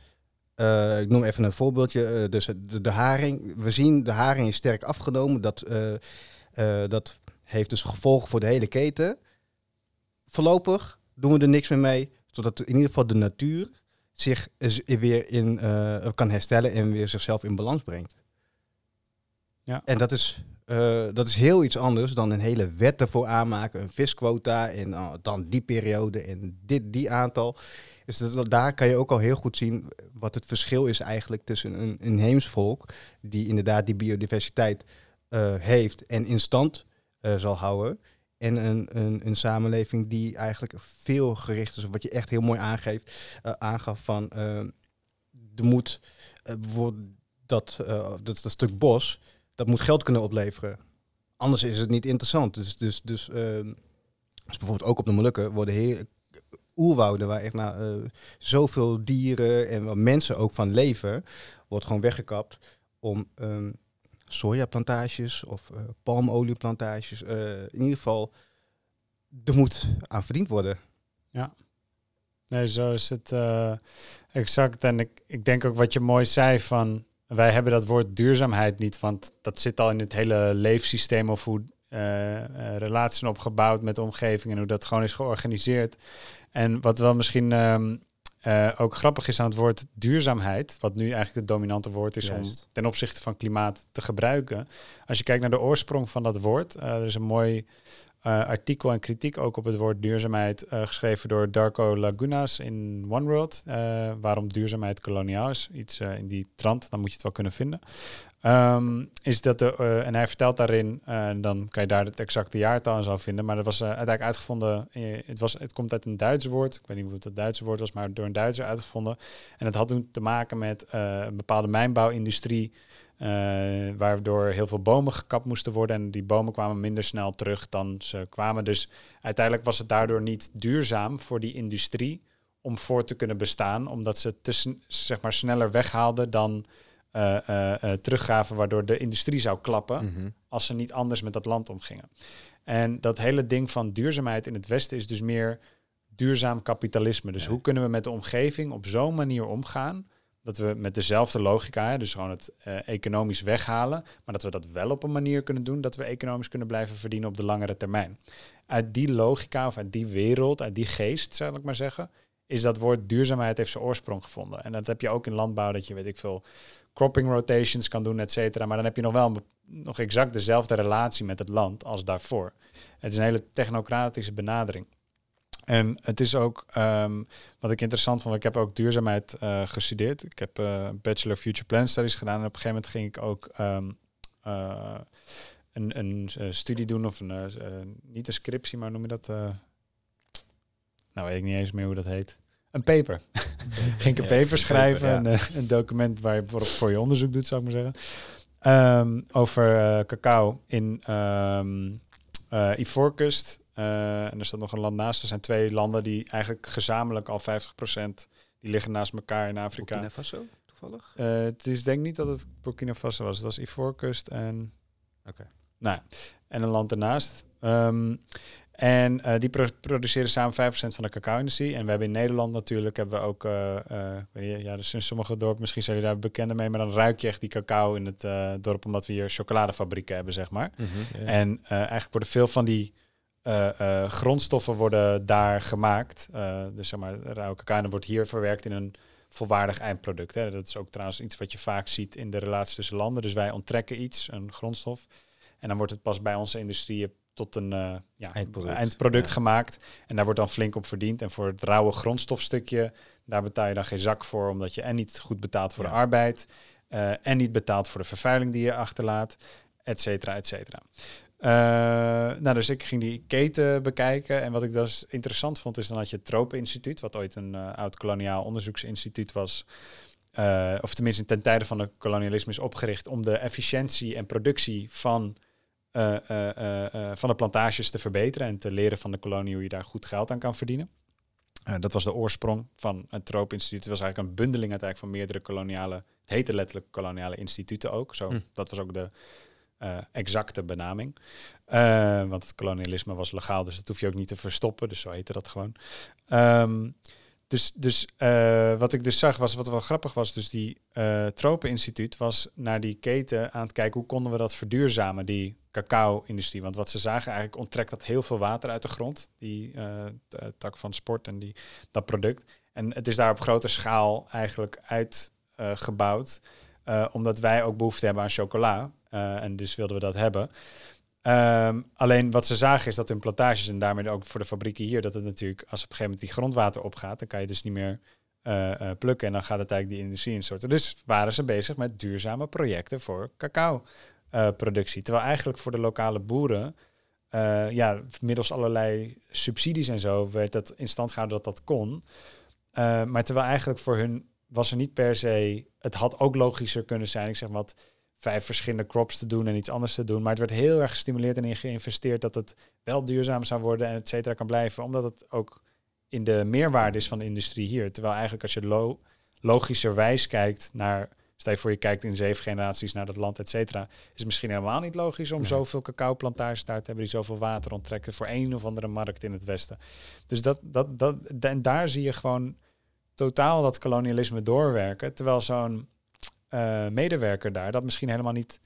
eh, ik noem even een voorbeeldje. eh, dus de, de haring, we zien de haring is sterk afgenomen. Dat, eh, dat heeft dus gevolgen voor de hele keten. Voorlopig doen we er niks meer mee, zodat in ieder geval de natuur zich weer in, eh, kan herstellen en weer zichzelf in balans brengt. Ja. En dat is, eh, dat is heel iets anders dan een hele wet ervoor aanmaken, een visquota en oh, dan die periode en dit, die aantal. Dus dat, daar kan je ook al heel goed zien wat het verschil is eigenlijk tussen een inheems volk, die inderdaad die biodiversiteit heeft en in stand eh, zal houden, en een, een, een samenleving die eigenlijk veel gericht is, wat je echt heel mooi aangeeft, eh, aangaf van eh, er moet eh, bijvoorbeeld dat, eh, dat, dat stuk bos, dat moet geld kunnen opleveren. Anders is het niet interessant. Dus, dus, dus, dus bijvoorbeeld ook op de Molukken worden heel oerwouden waar echt nou, eh, zoveel dieren en waar mensen ook van leven, wordt gewoon weggekapt om ehm, sojaplantages of eh, palmolieplantages. eh, in ieder geval, er moet aan verdiend worden. Nee, zo is het eh, exact. En ik, ik denk ook wat je mooi zei van... Wij hebben dat woord duurzaamheid niet, want dat zit al in het hele leefsysteem of hoe relaties opgebouwd met de omgeving en hoe dat gewoon is georganiseerd. En wat wel misschien eh, ook grappig is aan het woord duurzaamheid, wat nu eigenlijk het dominante woord is om ten opzichte van klimaat te gebruiken. Als je kijkt naar de oorsprong van dat woord, eh, er is een mooi eh, artikel en kritiek ook op het woord duurzaamheid, geschreven door Darko Lagunas in One World. waarom duurzaamheid koloniaal is. Iets in die trant, dan moet je het wel kunnen vinden. Ehm, is dat de, eh, en hij vertelt daarin, eh, dan kan je daar het exacte jaartal en zo vinden, maar dat was eh, uiteindelijk uitgevonden, het, was, het komt uit een Duits woord, ik weet niet hoe het het Duitse woord was, maar door een Duitser uitgevonden. En het had toen te maken met een bepaalde mijnbouwindustrie, waardoor heel veel bomen gekapt moesten worden en die bomen kwamen minder snel terug dan ze kwamen. Dus uiteindelijk was het daardoor niet duurzaam voor die industrie om voor te kunnen bestaan, omdat ze het zeg maar, sneller weghaalden dan eh, eh, eh, teruggaven, waardoor de industrie zou klappen als ze niet anders met dat land omgingen. En dat hele ding van duurzaamheid in het Westen is dus meer duurzaam kapitalisme. Dus Ja. hoe kunnen we met de omgeving op zo'n manier omgaan dat we met dezelfde logica, hè, dus gewoon het economisch weghalen, maar dat we dat wel op een manier kunnen doen dat we economisch kunnen blijven verdienen op de langere termijn. Uit die logica of uit die wereld, uit die geest, zou ik maar zeggen, is dat woord duurzaamheid heeft zijn oorsprong gevonden. En dat heb je ook in landbouw, dat je weet ik veel cropping rotations kan doen, et cetera. Maar dan heb je nog wel nog exact dezelfde relatie met het land als daarvoor. Het is een hele technocratische benadering. En het is ook, ehm, wat ik interessant vond, ik heb ook duurzaamheid eh, gestudeerd. Ik heb eh, Bachelor Future Plan Studies gedaan. En op een gegeven moment ging ik ook ehm, eh, een, een studie doen, of een, niet een scriptie, maar noem je dat? nou, weet ik niet eens meer hoe dat heet. Een paper. ging ik een paper schrijven, paper, ja. een, eh, een document waar je voor, je onderzoek doet, zou ik maar zeggen. Ehm, over eh, cacao in eh, Ivoorkust. En er staat nog een land naast. Er zijn twee landen die eigenlijk gezamenlijk al 50% die liggen naast elkaar in Afrika. Burkina Faso, toevallig? Het is denk niet dat het Burkina Faso was. Het was Ivoorkust en... Oké. Nou, en een land ernaast. Ehm, en eh, die pro- produceren samen 5% van de cacao-industrie. En we hebben in Nederland natuurlijk hebben we ook... eh, eh, weet ja, dus in sommige dorpen, misschien zijn jullie daar bekender mee... maar dan ruik je echt die cacao in het dorp... omdat we hier chocoladefabrieken hebben, zeg maar. Mhm. En eigenlijk worden veel van die grondstoffen worden daar gemaakt. Dus zeg maar, rauwe cacao en wordt hier verwerkt in een volwaardig eindproduct. Hè. Dat is ook trouwens iets wat je vaak ziet in de relatie tussen landen. Dus wij onttrekken iets, een grondstof. En dan wordt het pas bij onze industrieën tot een eh, ja, Eindproduct. eindproduct Ja. gemaakt. En daar wordt dan flink op verdiend. En voor het rauwe grondstofstukje, daar betaal je dan geen zak voor, omdat je en niet goed betaalt voor Ja. de arbeid, eh, en niet betaalt voor de vervuiling die je achterlaat, et cetera, et cetera. Eh, nou, dus ik ging die keten bekijken. En wat ik dus interessant vond, is dan had je het Tropeninstituut, wat ooit een eh, oud koloniaal onderzoeksinstituut was. Of tenminste ten tijde van het kolonialisme is opgericht om de efficiëntie en productie van, eh, eh, eh, van de plantages te verbeteren en te leren van de kolonie hoe je daar goed geld aan kan verdienen. Dat was de oorsprong van het Tropeninstituut. Het was eigenlijk een bundeling uiteindelijk van meerdere koloniale, het heette letterlijk koloniale instituten ook. Zo, Hm. Dat was ook de exacte benaming. Want het kolonialisme was legaal, dus dat hoef je ook niet te verstoppen. Dus zo heette dat gewoon. Ehm, dus dus wat ik dus zag, was wat wel grappig was, dus die Tropeninstituut was naar die keten aan het kijken hoe konden we dat verduurzamen, die cacao-industrie. Want wat ze zagen, eigenlijk onttrekt dat heel veel water uit de grond, die eh, eh, tak van sport en die, dat product. En het is daar op grote schaal eigenlijk uitgebouwd, eh, omdat wij ook behoefte hebben aan chocola. En dus wilden we dat hebben. Ehm, alleen wat ze zagen is dat hun plantages en daarmee ook voor de fabrieken hier, dat het natuurlijk als op een gegeven moment die grondwater opgaat, dan kan je dus niet meer plukken en dan gaat het eigenlijk die industrie instorten. Dus waren ze bezig met duurzame projecten voor cacao eh, productie. Terwijl eigenlijk voor de lokale boeren, eh, ja, middels allerlei subsidies en zo, werd dat in stand gehouden dat dat kon. Eh, maar terwijl eigenlijk voor hun was er niet per se, het had ook logischer kunnen zijn, ik zeg wat, vijf verschillende crops te doen en iets anders te doen. Maar het werd heel erg gestimuleerd en in geïnvesteerd dat het wel duurzaam zou worden en et cetera kan blijven. Omdat het ook in de meerwaarde is van de industrie hier. Terwijl eigenlijk als je lo logischerwijs kijkt naar, stel je voor je kijkt in zeven generaties naar dat land, et cetera, is het misschien helemaal niet logisch om Nee. zoveel cacao-plantages daar te hebben die zoveel water onttrekken voor een of andere markt in het Westen. Dus dat, dat, dat, en daar zie je gewoon totaal dat kolonialisme doorwerken. Terwijl zo'n eh, medewerker daar dat misschien helemaal niet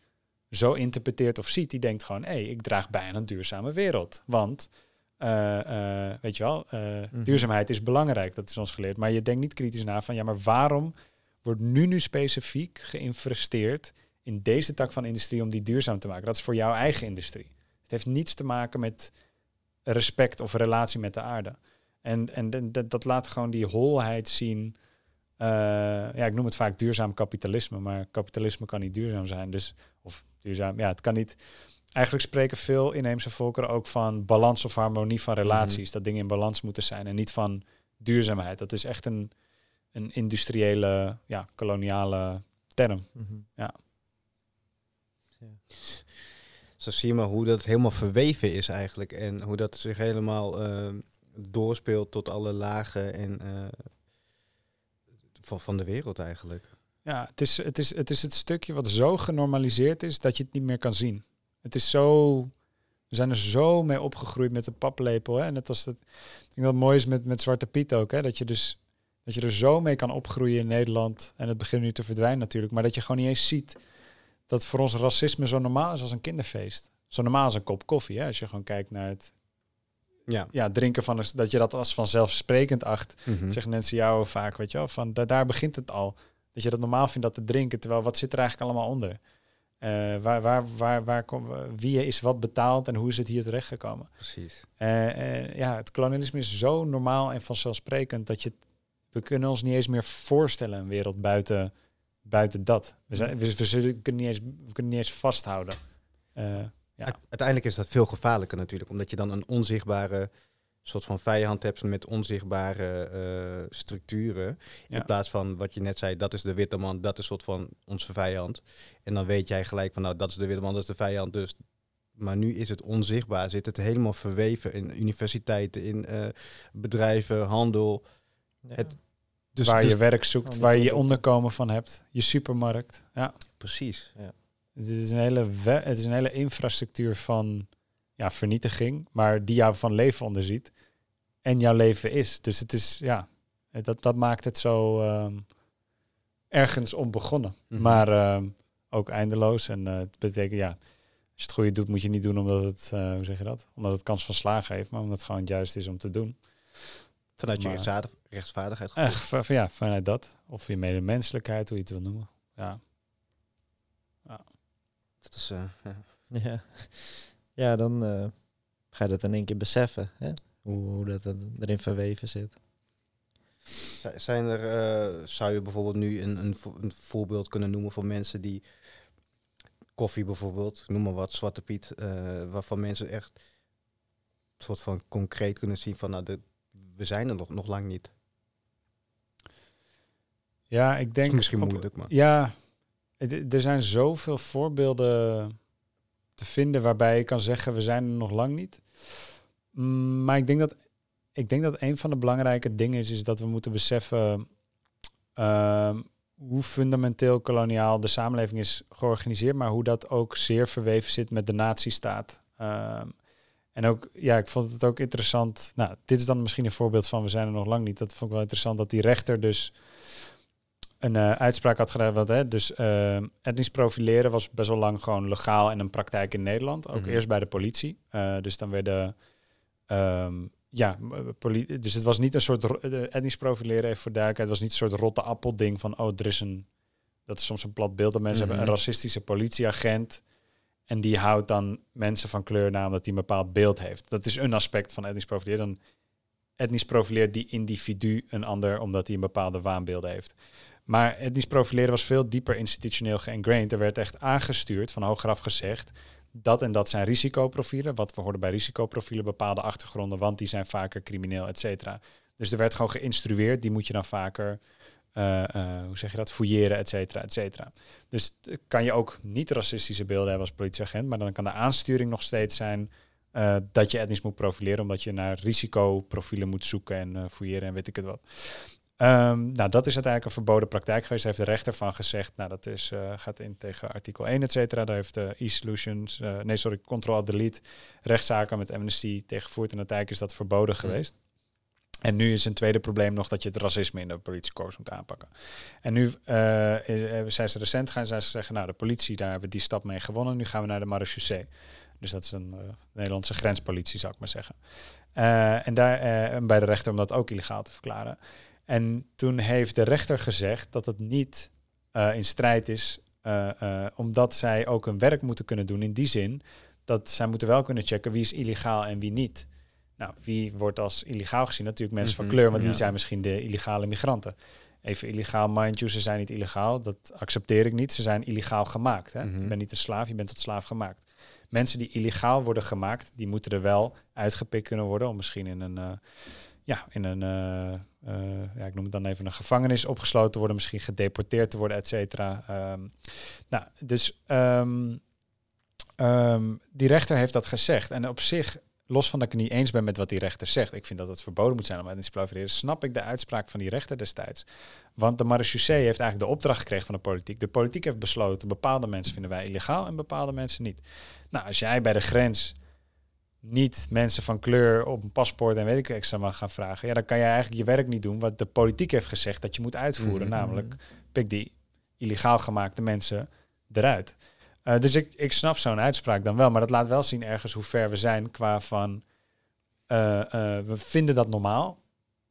zo interpreteert of ziet. Die denkt gewoon, hé, hey, ik draag bij aan een duurzame wereld. Want, eh, eh, weet je wel, Mhm. duurzaamheid is belangrijk. Dat is ons geleerd. Maar je denkt niet kritisch na van, ja, maar waarom wordt nu nu specifiek geïnvesteerd in deze tak van industrie om die duurzaam te maken? Dat is voor jouw eigen industrie. Het heeft niets te maken met respect of relatie met de aarde. En, en de- dat laat gewoon die holheid zien. Eh, ja, ik noem het vaak duurzaam kapitalisme, maar kapitalisme kan niet duurzaam zijn. Dus, of duurzaam, ja, het kan niet. Eigenlijk spreken veel inheemse volkeren ook van balans of harmonie van relaties. Dat dingen in balans moeten zijn en niet van duurzaamheid. Dat is echt een, een industriële, ja, koloniale term. Mhm. Zo zie je maar hoe dat helemaal verweven is eigenlijk. En hoe dat zich helemaal eh, doorspeelt tot alle lagen en, eh, van, van de wereld eigenlijk. Ja, het is, het, is, het is het stukje wat zo genormaliseerd is dat je het niet meer kan zien. Het is zo. We zijn er zo mee opgegroeid met de paplepel. Hè? Net als dat. Ik denk dat het mooi is met, met Zwarte Piet ook. Hè? Dat je dus. Dat je er zo mee kan opgroeien in Nederland. En het begint nu te verdwijnen natuurlijk. Maar dat je gewoon niet eens ziet dat voor ons racisme zo normaal is als een kinderfeest. Zo normaal als een kop koffie. Hè? Als je gewoon kijkt naar het Ja. ja, drinken van een, dat je dat als vanzelfsprekend acht. Mhm. Zeggen mensen jou vaak, weet je wel, van da- daar begint het al. Dat je dat normaal vindt dat te drinken, terwijl wat zit er eigenlijk allemaal onder? Eh, waar, waar, waar, waar kom, wie is wat betaald en hoe is het hier terechtgekomen? Precies. Eh, eh, ja, het kolonialisme is zo normaal en vanzelfsprekend dat je het- we kunnen ons niet eens meer voorstellen een wereld buiten, buiten dat. We, zijn, we, we zullen, kunnen niet eens, we kunnen niet eens vasthouden. Eh, Ja. Uite- Uiteindelijk is dat veel gevaarlijker natuurlijk, omdat je dan een onzichtbare soort van vijand hebt met onzichtbare eh, structuren. Ja. In plaats van wat je net zei, dat is de witte man, dat is soort van onze vijand. En dan weet jij gelijk van, nou, dat is de witte man, dat is de vijand. Dus, maar nu is het onzichtbaar, zit het helemaal verweven in universiteiten, in eh, bedrijven, handel. Ja. Het- Dus, waar dus- je werk zoekt, Andere waar je onderkomen van hebt, je supermarkt. Ja. precies. Het is een hele, het is een hele infrastructuur van ja, vernietiging, maar die jou van leven onderziet en jouw leven is. Dus het is, ja, dat, dat maakt het zo ehm, ergens onbegonnen, Mhm. maar ehm, ook eindeloos. En eh, het betekent, ja, als je het goede doet, moet je niet doen omdat het, eh, hoe zeg je dat? Omdat het kans van slagen heeft, maar omdat het gewoon het juist is om te doen. Vanuit je Maar- rechtsvaardigheid. Echt, va- van- ja, vanuit dat. Of je medemenselijkheid, hoe je het wil noemen. Ja. Dat is, eh, ja. Ja, ja dan eh, ga je dat in één keer beseffen, hè? Hoe, hoe dat er- erin verweven zit. Zijn er, eh, zou je bijvoorbeeld nu een, een, vo- een voorbeeld kunnen noemen voor mensen die koffie bijvoorbeeld, noem maar wat, Zwarte Piet, eh, waarvan mensen echt een soort van concreet kunnen zien van, nou, de, we zijn er nog, nog lang niet. Ja, ik denk... is misschien op- moeilijk, maar Ja, het- er zijn zoveel voorbeelden te vinden waarbij je kan zeggen, we zijn er nog lang niet. Mm, maar ik denk dat, ik denk dat een van de belangrijke dingen is, is dat we moeten beseffen ehm, hoe fundamenteel koloniaal de samenleving is georganiseerd, maar hoe dat ook zeer verweven zit met de nazistaat. Ehm, en ook, ja, ik vond het ook interessant. Nou, dit is dan misschien een voorbeeld van we zijn er nog lang niet. Dat vond ik wel interessant dat die rechter dus een eh, uitspraak had gedaan. Wat, hè, dus eh, etnisch profileren was best wel lang gewoon legaal en een praktijk in Nederland. Ook Mhm. eerst bij de politie. Eh, dus dan werden. ehm, ja, m- poli- dus het was niet een soort etnisch profileren, even voor duidelijkheid, het was niet een soort rotte appelding van, oh, er is een, dat is soms een plat beeld dat mensen hebben, Mhm. een racistische politieagent en die houdt dan mensen van kleur na omdat hij een bepaald beeld heeft. Dat is een aspect van etnisch profileren. Dan etnisch profileert die individu een ander omdat hij een bepaalde waanbeelden heeft. Maar etnisch profileren was veel dieper institutioneel geëngrained. Er werd echt aangestuurd, van hogeraf gezegd, dat en dat zijn risicoprofielen. Wat we hoorden bij risicoprofielen, bepaalde achtergronden, want die zijn vaker crimineel, et cetera. Dus er werd gewoon geïnstrueerd, die moet je dan vaker, eh, eh, hoe zeg je dat, fouilleren, et cetera, et cetera. Dus kan je ook niet racistische beelden hebben als politieagent, maar dan kan de aansturing nog steeds zijn eh, dat je etnisch moet profileren, omdat je naar risicoprofielen moet zoeken en fouilleren en weet ik het wat. Ehm, nou, dat is uiteindelijk een verboden praktijk geweest. Daar heeft de rechter van gezegd, nou, dat is, gaat in tegen artikel 1, et cetera. Daar heeft de e-solutions, nee, sorry, Control Delete, rechtszaken met Amnesty tegengevoerd. En uiteindelijk is dat verboden geweest. En nu is een tweede probleem nog dat je het racisme in de politiekorps moet aanpakken. En nu eh, eh, zijn ze recent gaan zijn ze zeggen, nou, de politie, daar hebben we die stap mee gewonnen. Nu gaan we naar de marechaussee. Dus dat is een eh, Nederlandse grenspolitie, zou ik maar zeggen. En daar en bij de rechter om dat ook illegaal te verklaren. En toen heeft de rechter gezegd dat het niet in strijd is, omdat zij ook hun werk moeten kunnen doen. In die zin dat zij moeten wel kunnen checken wie is illegaal en wie niet. Nou, wie wordt als illegaal gezien? Natuurlijk mensen Mhm, van kleur, want die zijn misschien de illegale migranten. Even illegaal, mind you, ze zijn niet illegaal. Dat accepteer ik niet. Ze zijn illegaal gemaakt. Hè? Mhm. Je bent niet een slaaf, je bent tot slaaf gemaakt. Mensen die illegaal worden gemaakt, die moeten er wel uitgepikt kunnen worden. Om misschien in een, eh, ja, in een eh, eh, ja, ik noem het dan even een gevangenis opgesloten te worden. Misschien gedeporteerd te worden, et cetera. Ehm, nou, dus ehm, ehm, die rechter heeft dat gezegd. En op zich, los van dat ik het niet eens ben met wat die rechter zegt, ik vind dat het verboden moet zijn om etnisch te profileren, snap ik de uitspraak van die rechter destijds. Want de marechaussee heeft eigenlijk de opdracht gekregen van de politiek. De politiek heeft besloten, bepaalde mensen vinden wij illegaal en bepaalde mensen niet. Nou, als jij bij de grens niet mensen van kleur op een paspoort en weet ik extra mag gaan vragen, ja, dan kan je eigenlijk je werk niet doen wat de politiek heeft gezegd dat je moet uitvoeren. Mhm. Namelijk, pik die illegaal gemaakte mensen eruit. Eh, dus ik, ik snap zo'n uitspraak dan wel, maar dat laat wel zien ergens hoe ver we zijn qua van, eh, eh, we vinden dat normaal,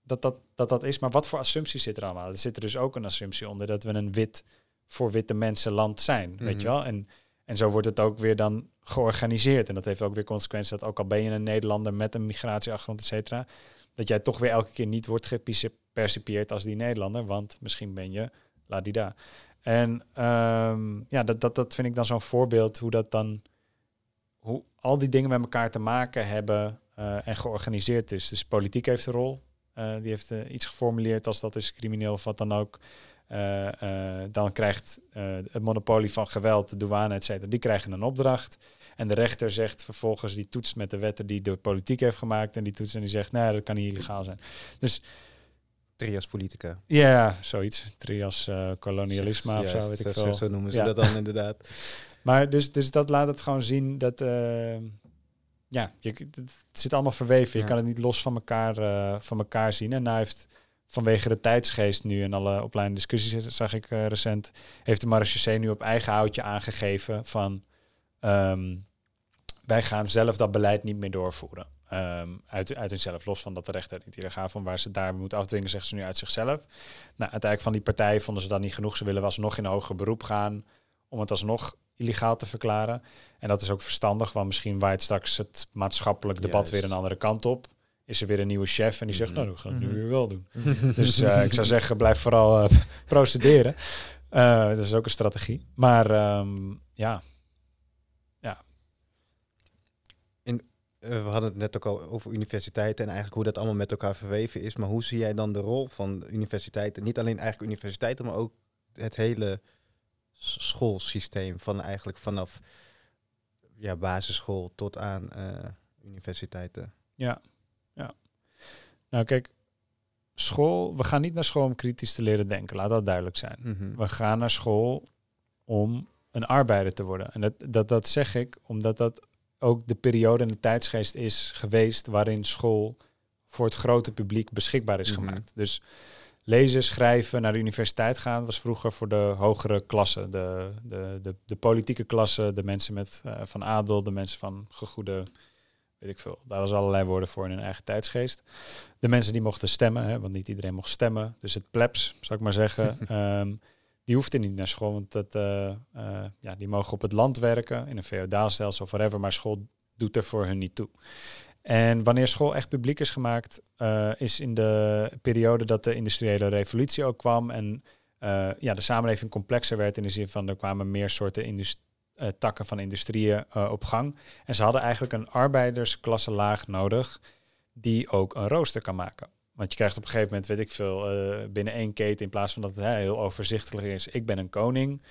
dat dat, dat dat is, maar wat voor assumpties zit er allemaal? Er zit er dus ook een assumptie onder dat we een wit voor witte mensen land zijn, weet Mhm. je wel? En, en zo wordt het ook weer dan georganiseerd. En dat heeft ook weer consequenties dat ook al ben je een Nederlander met een migratieachtergrond, et cetera, dat jij toch weer elke keer niet wordt gepercipieerd als die Nederlander, want misschien ben je ladida. En ehm, ja, dat, dat, dat vind ik dan zo'n voorbeeld hoe dat dan, hoe al die dingen met elkaar te maken hebben eh, en georganiseerd is. Dus politiek heeft een rol. Eh, die heeft eh, iets geformuleerd als dat is crimineel of wat dan ook. Dan krijgt het monopolie van geweld, de douane, et cetera, die krijgen een opdracht. En de rechter zegt vervolgens, die toetst met de wetten die de politiek heeft gemaakt. En die toetst en die zegt, nee, dat kan niet illegaal zijn. Dus Trias politica. ja, zoiets. Trias eh, kolonialisme of Juist, zo, weet ik zo, veel. zo noemen ze Ja. dat dan inderdaad. Maar dus, dus dat laat het gewoon zien dat... eh, ja, je, het zit allemaal verweven. Je Ja. kan het niet los van elkaar, eh, van elkaar zien. En nou heeft vanwege de tijdsgeest nu en alle opleidende discussies, zag ik recent, heeft de marechaussee nu op eigen houtje aangegeven van... ehm, wij gaan zelf dat beleid niet meer doorvoeren. Ehm, uit, uit hunzelf, los van dat de rechter niet illegaal van waar ze daar moeten afdwingen, zeggen ze nu uit zichzelf. Nou, uiteindelijk van die partijen vonden ze dat niet genoeg. Ze willen wel alsnog in hoger beroep gaan om het alsnog illegaal te verklaren. En dat is ook verstandig, want misschien waait straks het maatschappelijk debat Juist. weer een andere kant op. Is er weer een nieuwe chef en die zegt, Mhm. nou, we gaan het nu Mhm. weer wel doen. Dus eh, ik zou zeggen, blijf vooral eh, procederen. Eh, dat is ook een strategie. Maar ehm, ja, Eh, we hadden het net ook al over universiteiten en eigenlijk hoe dat allemaal met elkaar verweven is. Maar hoe zie jij dan de rol van universiteiten? Niet alleen eigenlijk universiteiten, maar ook het hele schoolsysteem van eigenlijk vanaf ja, basisschool tot aan eh, universiteiten. Ja, ja. Nou kijk, school, we gaan niet naar school om kritisch te leren denken, laat dat duidelijk zijn. Mhm. We gaan naar school om een arbeider te worden. En dat, dat, dat zeg ik omdat dat ook de periode en de tijdsgeest is geweest waarin school voor het grote publiek beschikbaar is Mhm. gemaakt. Dus lezen, schrijven, naar de universiteit gaan was vroeger voor de hogere klassen. De, de, de, de politieke klasse, de mensen met, eh, van adel, de mensen van gegoede, weet ik veel. Daar was allerlei woorden voor in hun eigen tijdsgeest. De mensen die mochten stemmen, hè, want niet iedereen mocht stemmen. Dus het plebs, zou ik maar zeggen. Ehm, die hoefde niet naar school, want dat, eh, eh, ja, die mogen op het land werken, in een feodaalstelsel of whatever, maar school doet er voor hun niet toe. En wanneer school echt publiek is gemaakt, eh, is in de periode dat de industriële revolutie ook kwam en ja, de samenleving complexer werd in de zin van er kwamen meer soorten takken van industrieën op gang. En ze hadden eigenlijk een arbeidersklasse laag nodig die ook een rooster kan maken. Want je krijgt op een gegeven moment, weet ik veel, eh, binnen één keten, in plaats van dat het hè, heel overzichtelijk is, ik ben een koning,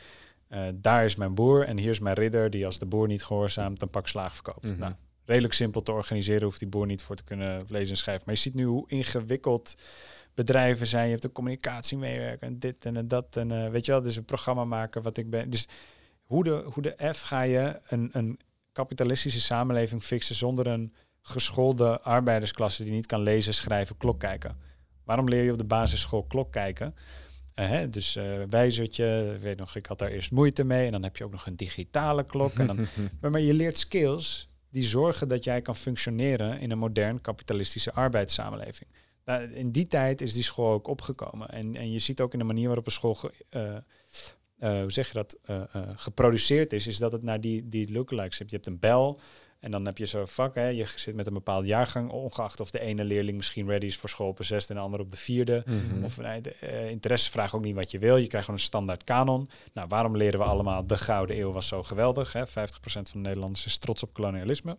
eh, daar is mijn boer en hier is mijn ridder die als de boer niet gehoorzaamt een pak slaag verkoopt. Mhm. Nou, redelijk simpel te organiseren, hoeft die boer niet voor te kunnen lezen en schrijven. Maar je ziet nu hoe ingewikkeld bedrijven zijn. Je hebt een communicatiemeewerker en dit en dat. En eh, weet je wel, dus een programma maken wat ik ben. Dus hoe de, hoe de F ga je een, een kapitalistische samenleving fixen zonder een geschoolde arbeidersklasse die niet kan lezen, schrijven, klok kijken? Waarom leer je op de basisschool klok kijken? Eh, hè, dus eh wijzertje, ik weet nog, ik had daar eerst moeite mee. En dan heb je ook nog een digitale klok. En dan, maar, je leert skills die zorgen dat jij kan functioneren in een modern kapitalistische arbeidssamenleving. Nou, in die tijd is die school ook opgekomen. En, en je ziet ook in de manier waarop een school, ge- eh, hoe zeg je dat, geproduceerd is, is dat het naar die, die lookalikes hebt. Je hebt een bel en dan heb je zo'n vak. Hè, je zit met een bepaald jaargang, ongeacht of de ene leerling misschien ready is voor school op een zesde en de andere op de vierde. Mhm. Of nee, de, eh, interesse vraagt ook niet wat je wil. Je krijgt gewoon een standaard kanon. Nou, waarom leren we allemaal de Gouden Eeuw was zo geweldig? Hè? 50% van de Nederlanders is trots op kolonialisme.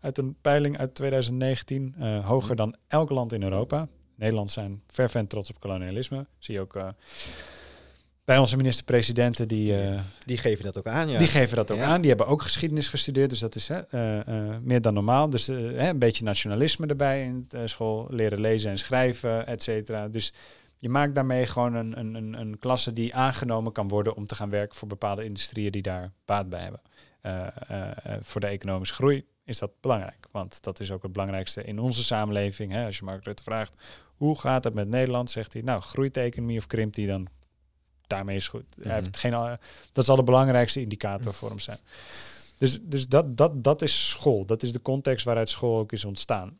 Uit een peiling uit 2019, eh, hoger dan elk land in Europa. Nederland zijn fervent trots op kolonialisme. Zie je ook eh, bij onze minister-presidenten die... eh, Die geven dat ook aan, ja. die geven dat ook Ja. aan. Die hebben ook geschiedenis gestudeerd, dus dat is hè, eh, eh, meer dan normaal. Dus hè, een beetje nationalisme erbij in school, leren lezen en schrijven, et cetera. Dus je maakt daarmee gewoon een, een, een, een klasse die aangenomen kan worden om te gaan werken voor bepaalde industrieën die daar baat bij hebben. Voor de economische groei is dat belangrijk. Want dat is ook het belangrijkste in onze samenleving. Hè? Als je Mark Rutte vraagt, hoe gaat het met Nederland? Zegt hij, nou, groeit de economie of krimpt die? Dan daarmee is goed. Hij heeft geen, eh, dat zal de belangrijkste indicator voor hem zijn. Dus, dus dat, dat, dat is school. Dat is de context waaruit school ook is ontstaan.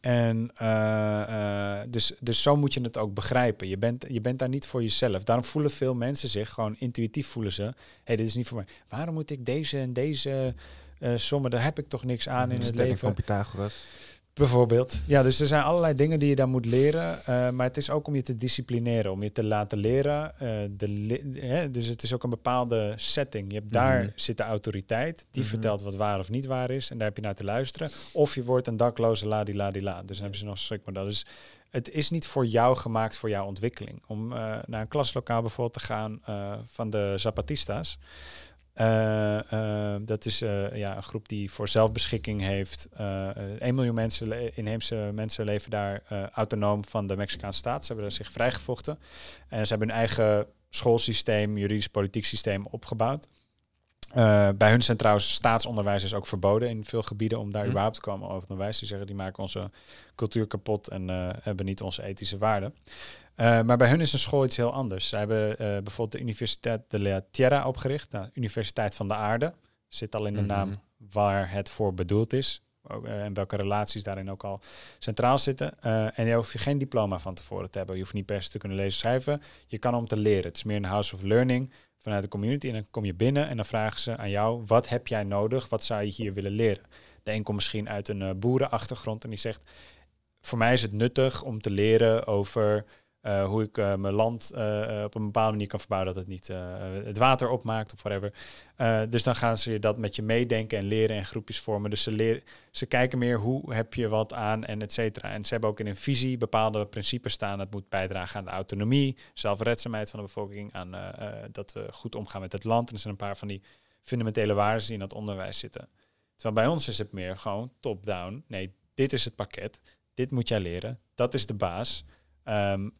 En uh, uh, dus, dus zo moet je het ook begrijpen. Je bent, je bent daar niet voor jezelf. Daarom voelen veel mensen zich gewoon intuïtief voelen ze. Hé, hey, dit is niet voor mij. Waarom moet ik deze en deze uh, sommen? Daar heb ik toch niks aan in het leven. van Pythagoras. Bijvoorbeeld. Ja, dus er zijn allerlei dingen die je daar moet leren. Uh, maar het is ook om je te disciplineren, om je te laten leren. Uh, de hè, dus het is ook een bepaalde setting. Je hebt daar mm -hmm. zit de autoriteit, die mm -hmm. vertelt wat waar of niet waar is. En daar heb je naar te luisteren. Of je wordt een dakloze ladi-ladi-la. Dus dan hebben ze nog een schrikmodel. Dus het is niet voor jou gemaakt voor jouw ontwikkeling. Om uh, naar een klaslokaal bijvoorbeeld te gaan van de Zapatistas. Uh, uh, dat is uh, ja, een groep die voor zelfbeschikking heeft. 1 miljoen mensen, inheemse mensen leven daar autonoom van de Mexicaanse staat. Ze hebben zich vrijgevochten. En ze hebben hun eigen schoolsysteem, juridisch politiek systeem opgebouwd. bij hun zijn trouwens staatsonderwijs is ook verboden in veel gebieden om daar hm. überhaupt te komen over onderwijs. Die zeggen die maken onze cultuur kapot en hebben niet onze ethische waarden. Uh, maar bij hun is een school iets heel anders. Ze hebben uh, bijvoorbeeld de Universiteit de la Tierra opgericht, nou, Universiteit van de Aarde. Zit al in de mm -hmm. naam waar het voor bedoeld is. Uh, en welke relaties daarin ook al centraal zitten. en daar hoef je geen diploma van tevoren te hebben. Je hoeft niet per se te kunnen lezen schrijven. Je kan om te leren. Het is meer een house of learning vanuit de community. En dan kom je binnen en dan vragen ze aan jou: wat heb jij nodig? Wat zou je hier willen leren? De een komt misschien uit een boerenachtergrond en die zegt: voor mij is het nuttig om te leren over uh, hoe ik uh, mijn land uh, op een bepaalde manier kan verbouwen dat het niet het water opmaakt of whatever. dus dan gaan ze dat met je meedenken en leren en groepjes vormen. Dus ze, leren, ze kijken meer hoe heb je wat aan en et cetera. En ze hebben ook in een visie bepaalde principes staan. Het moet bijdragen aan de autonomie, zelfredzaamheid van de bevolking, aan dat we goed omgaan met het land. En er zijn een paar van die fundamentele waarden die in dat onderwijs zitten. Terwijl bij ons is het meer gewoon top-down. Nee, dit is het pakket. Dit moet jij leren. Dat is de baas. Um,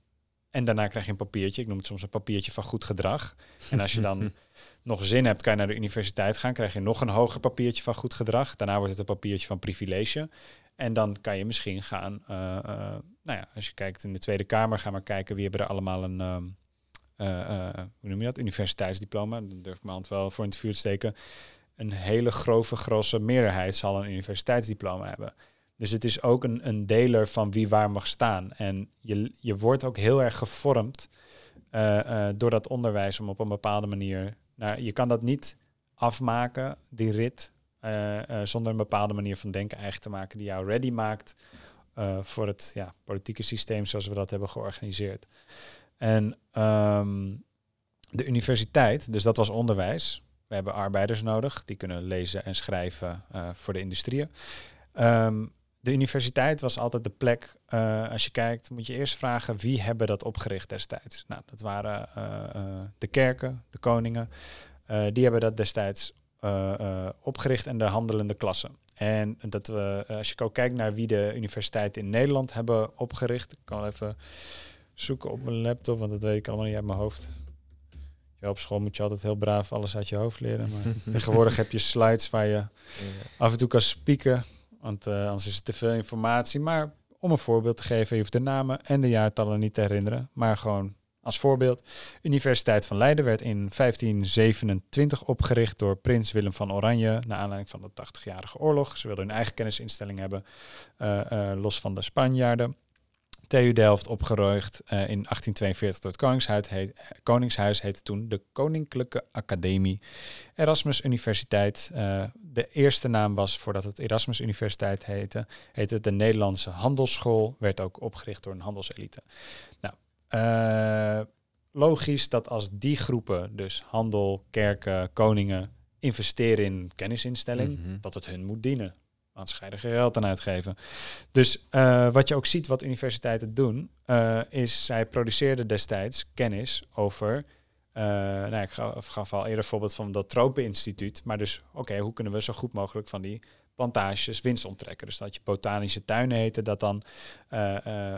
en daarna krijg je een papiertje. Ik noem het soms een papiertje van goed gedrag. En als je dan nog zin hebt, kan je naar de universiteit gaan. Krijg je nog een hoger papiertje van goed gedrag. Daarna wordt het een papiertje van privilege. En dan kan je misschien gaan, uh, uh, nou ja, als je kijkt in de Tweede Kamer, ga maar kijken wie hebben er allemaal een, uh, hoe noem je dat, universiteitsdiploma. Dan durf ik mijn hand wel voor in het vuur te steken. Een hele grove, grosse meerderheid zal een universiteitsdiploma hebben. Dus het is ook een, een deler van wie waar mag staan. En je, je wordt ook heel erg gevormd uh, uh, door dat onderwijs om op een bepaalde manier. Nou, je kan dat niet afmaken, die rit, uh, zonder een bepaalde manier van denken eigen te maken die jou ready maakt voor het ja, politieke systeem zoals we dat hebben georganiseerd. En um, de universiteit, dus dat was onderwijs. We hebben arbeiders nodig, die kunnen lezen en schrijven voor de industrieën. Um, de universiteit was altijd de plek, uh, als je kijkt, moet je eerst vragen wie hebben dat opgericht destijds. Nou, dat waren uh, uh, de kerken, de koningen. die hebben dat destijds opgericht en de handelende klassen. En dat we, als je ook kijkt naar wie de universiteiten in Nederland hebben opgericht, ik kan even zoeken op mijn laptop, want dat weet ik allemaal niet uit mijn hoofd. Ja, op school moet je altijd heel braaf alles uit je hoofd leren. Maar tegenwoordig heb je slides waar je af en toe kan spieken. Want uh, anders is het te veel informatie. Maar om een voorbeeld te geven, je hoeft de namen en de jaartallen niet te herinneren. Maar gewoon als voorbeeld. Universiteit van Leiden werd in 1527 opgericht door prins Willem van Oranje. Naar aanleiding van de 80-jarige oorlog. Ze wilden hun eigen kennisinstelling hebben, uh, uh, los van de Spanjaarden. TU Delft opgeruigd uh, in 1842 door het Koningshuis, heet, Koningshuis heette toen de Koninklijke Academie. Erasmus Universiteit, uh, de eerste naam was voordat het Erasmus Universiteit heette, heette het de Nederlandse Handelsschool, werd ook opgericht door een handelselite. Nou, uh, logisch dat als die groepen, dus handel, kerken, koningen, investeren in kennisinstelling, mm -hmm. dat het hun moet dienen je er geld aan uitgeven. Dus uh, wat je ook ziet wat universiteiten doen, uh, is zij produceerden destijds kennis over. Uh, nou, ik gaf, al eerder voorbeeld van dat Tropeninstituut. Maar dus, oké, hoe kunnen we zo goed mogelijk van die plantages winst onttrekken? Dus dat je botanische tuinen heten, dat dan,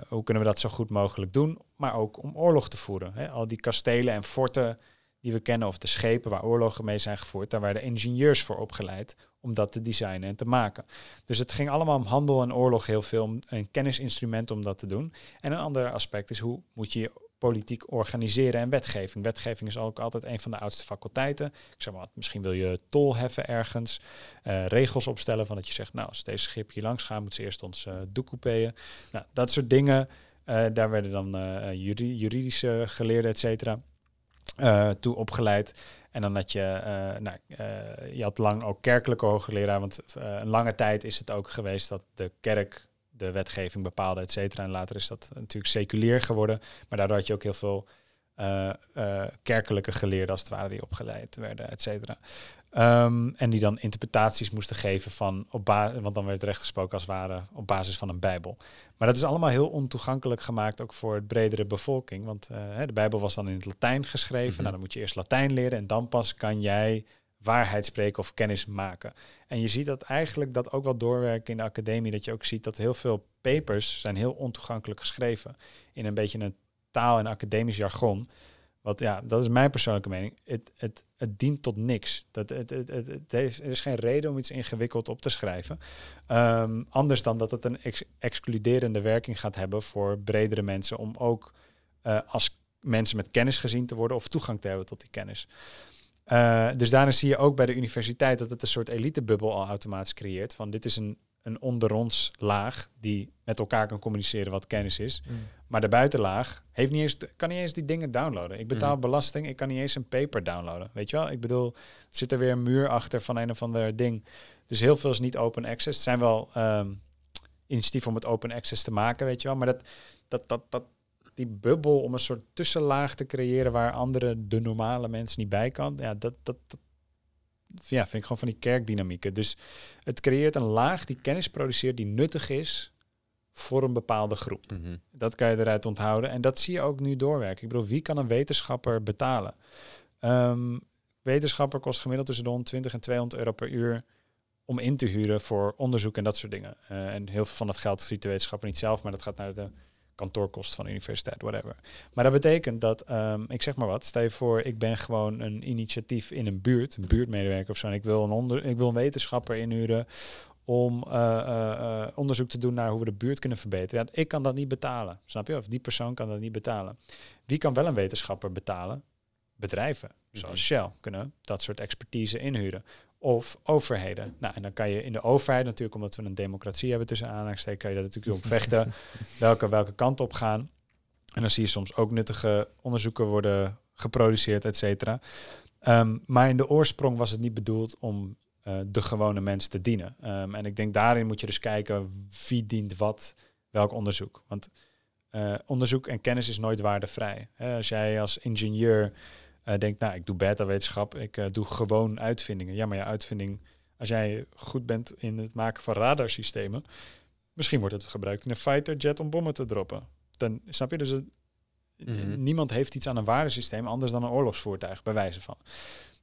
hoe kunnen we dat zo goed mogelijk doen? Maar ook om oorlog te voeren. Hè? Al die kastelen en forten die we kennen, of de schepen waar oorlogen mee zijn gevoerd, daar werden ingenieurs voor opgeleid om dat te designen en te maken. Dus het ging allemaal om handel en oorlog heel veel, een kennisinstrument om dat te doen. En een ander aspect is hoe moet je je politiek organiseren en wetgeving. Wetgeving is ook altijd een van de oudste faculteiten. Ik zeg maar, misschien wil je tol heffen ergens, eh, regels opstellen van dat je zegt, nou, als deze schip hier langs gaat, moet ze eerst ons uh, doekoupeën. Nou, dat soort dingen. Uh, daar werden dan juridische geleerden, et cetera, toe opgeleid. En dan had je, nou, je had lang ook kerkelijke hoogleraar, want een lange tijd is het ook geweest dat de kerk de wetgeving bepaalde, et cetera. En later is dat natuurlijk seculier geworden. Maar daardoor had je ook heel veel uh, uh, kerkelijke geleerden, als het ware, die opgeleid werden, et cetera. Um, en die dan interpretaties moesten geven van, op basis, want dan werd recht gesproken als het ware op basis van een Bijbel. Maar dat is allemaal heel ontoegankelijk gemaakt, ook voor het bredere bevolking. Want uh, de Bijbel was dan in het Latijn geschreven. Mm -hmm. Nou, dan moet je eerst Latijn leren en dan pas kan jij waarheid spreken of kennis maken. En je ziet dat eigenlijk dat ook wel doorwerken in de academie, dat je ook ziet dat heel veel papers zijn heel ontoegankelijk geschreven in een beetje een taal en academisch jargon. Wat ja, dat is mijn persoonlijke mening. Het, het, het dient tot niks. Dat, het, het, het, het heeft, er is geen reden om iets ingewikkeld op te schrijven. Um, anders dan dat het een ex excluderende werking gaat hebben voor bredere mensen om ook uh, als mensen met kennis gezien te worden of toegang te hebben tot die kennis. Uh, dus daarin zie je ook bij de universiteit dat het een soort elitebubbel al automatisch creëert. Van dit is een, een onder ons laag die met elkaar kan communiceren wat kennis is. Mm. Maar de buitenlaag heeft niet eens, kan niet eens die dingen downloaden. Ik betaal mm. belasting, ik kan niet eens een paper downloaden. Weet je wel? Ik bedoel, zit er weer een muur achter van een of ander ding. Dus heel veel is niet open access. Het zijn wel um, initiatieven om het open access te maken, weet je wel. Maar dat, dat, dat, dat, die bubbel om een soort tussenlaag te creëren waar andere, de normale mensen niet bij kan. Ja, dat, dat, dat ja, vind ik gewoon van die kerkdynamieken. Dus het creëert een laag die kennis produceert die nuttig is voor een bepaalde groep. Mm -hmm. Dat kan je eruit onthouden. En dat zie je ook nu doorwerken. Ik bedoel, wie kan een wetenschapper betalen? Um, wetenschapper kost gemiddeld tussen de 120 en 200 euro per uur om in te huren voor onderzoek en dat soort dingen. Uh, en heel veel van dat geld ziet de wetenschapper niet zelf, maar dat gaat naar de kantoorkosten van de universiteit, whatever. Maar dat betekent dat, um, ik zeg maar wat, stel je voor, ik ben gewoon een initiatief in een buurt, een buurtmedewerker of zo, en ik wil een, onder, ik wil een wetenschapper inhuren om uh, uh, onderzoek te doen naar hoe we de buurt kunnen verbeteren. Ja, ik kan dat niet betalen, snap je? Of die persoon kan dat niet betalen. Wie kan wel een wetenschapper betalen? Bedrijven, zoals Shell, kunnen dat soort expertise inhuren of overheden. Nou, en dan kan je in de overheid natuurlijk, omdat we een democratie hebben tussen aanhalingstekens, kan je dat natuurlijk op vechten, welke, welke kant op gaan. En dan zie je soms ook nuttige onderzoeken worden geproduceerd, et cetera. Um, maar in de oorsprong was het niet bedoeld om uh, de gewone mens te dienen. Um, en ik denk daarin moet je dus kijken wie dient wat, welk onderzoek. Want uh, onderzoek en kennis is nooit waardevrij. Als jij als ingenieur uh, denkt, nou, ik doe beta-wetenschap, ik doe gewoon uitvindingen. Ja, maar je uitvinding, als jij goed bent in het maken van radarsystemen, misschien wordt het gebruikt in een fighter-jet om bommen te droppen. Dan snap je dus, het, mm -hmm. niemand heeft iets aan een waardesysteem anders dan een oorlogsvoertuig, bij wijze van.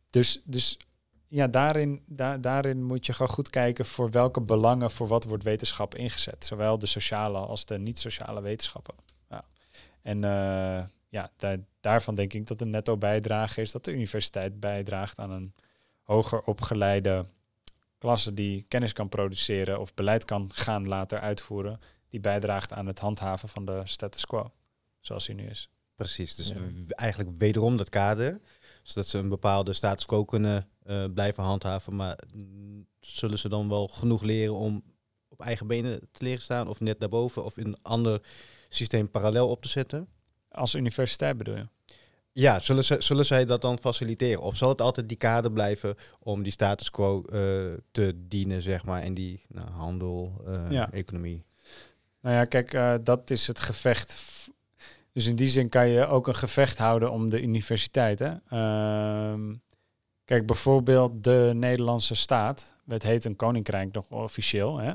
Dus, dus ja, daarin, da daarin moet je gewoon goed kijken voor welke belangen voor wat wordt wetenschap ingezet. Zowel de sociale als de niet-sociale wetenschappen. Ja. En uh, ja, daar, daarvan denk ik dat de netto bijdrage is dat de universiteit bijdraagt aan een hoger opgeleide klasse die kennis kan produceren of beleid kan gaan later uitvoeren, die bijdraagt aan het handhaven van de status quo, zoals hij nu is. Precies, dus ja. eigenlijk wederom dat kader, zodat ze een bepaalde status quo kunnen uh, blijven handhaven, maar zullen ze dan wel genoeg leren om op eigen benen te leren staan of net daarboven of in een ander systeem parallel op te zetten? Als universiteit bedoel je? Ja, zullen, ze, zullen zij dat dan faciliteren? Of zal het altijd die kader blijven om die status quo uh, te dienen, zeg maar, in die nou, handel, uh, ja. economie? Nou ja, kijk, uh, dat is het gevecht. Dus in die zin kan je ook een gevecht houden om de universiteit. Hè? Uh, kijk, bijvoorbeeld de Nederlandse staat, het heet een koninkrijk nog officieel. Hè?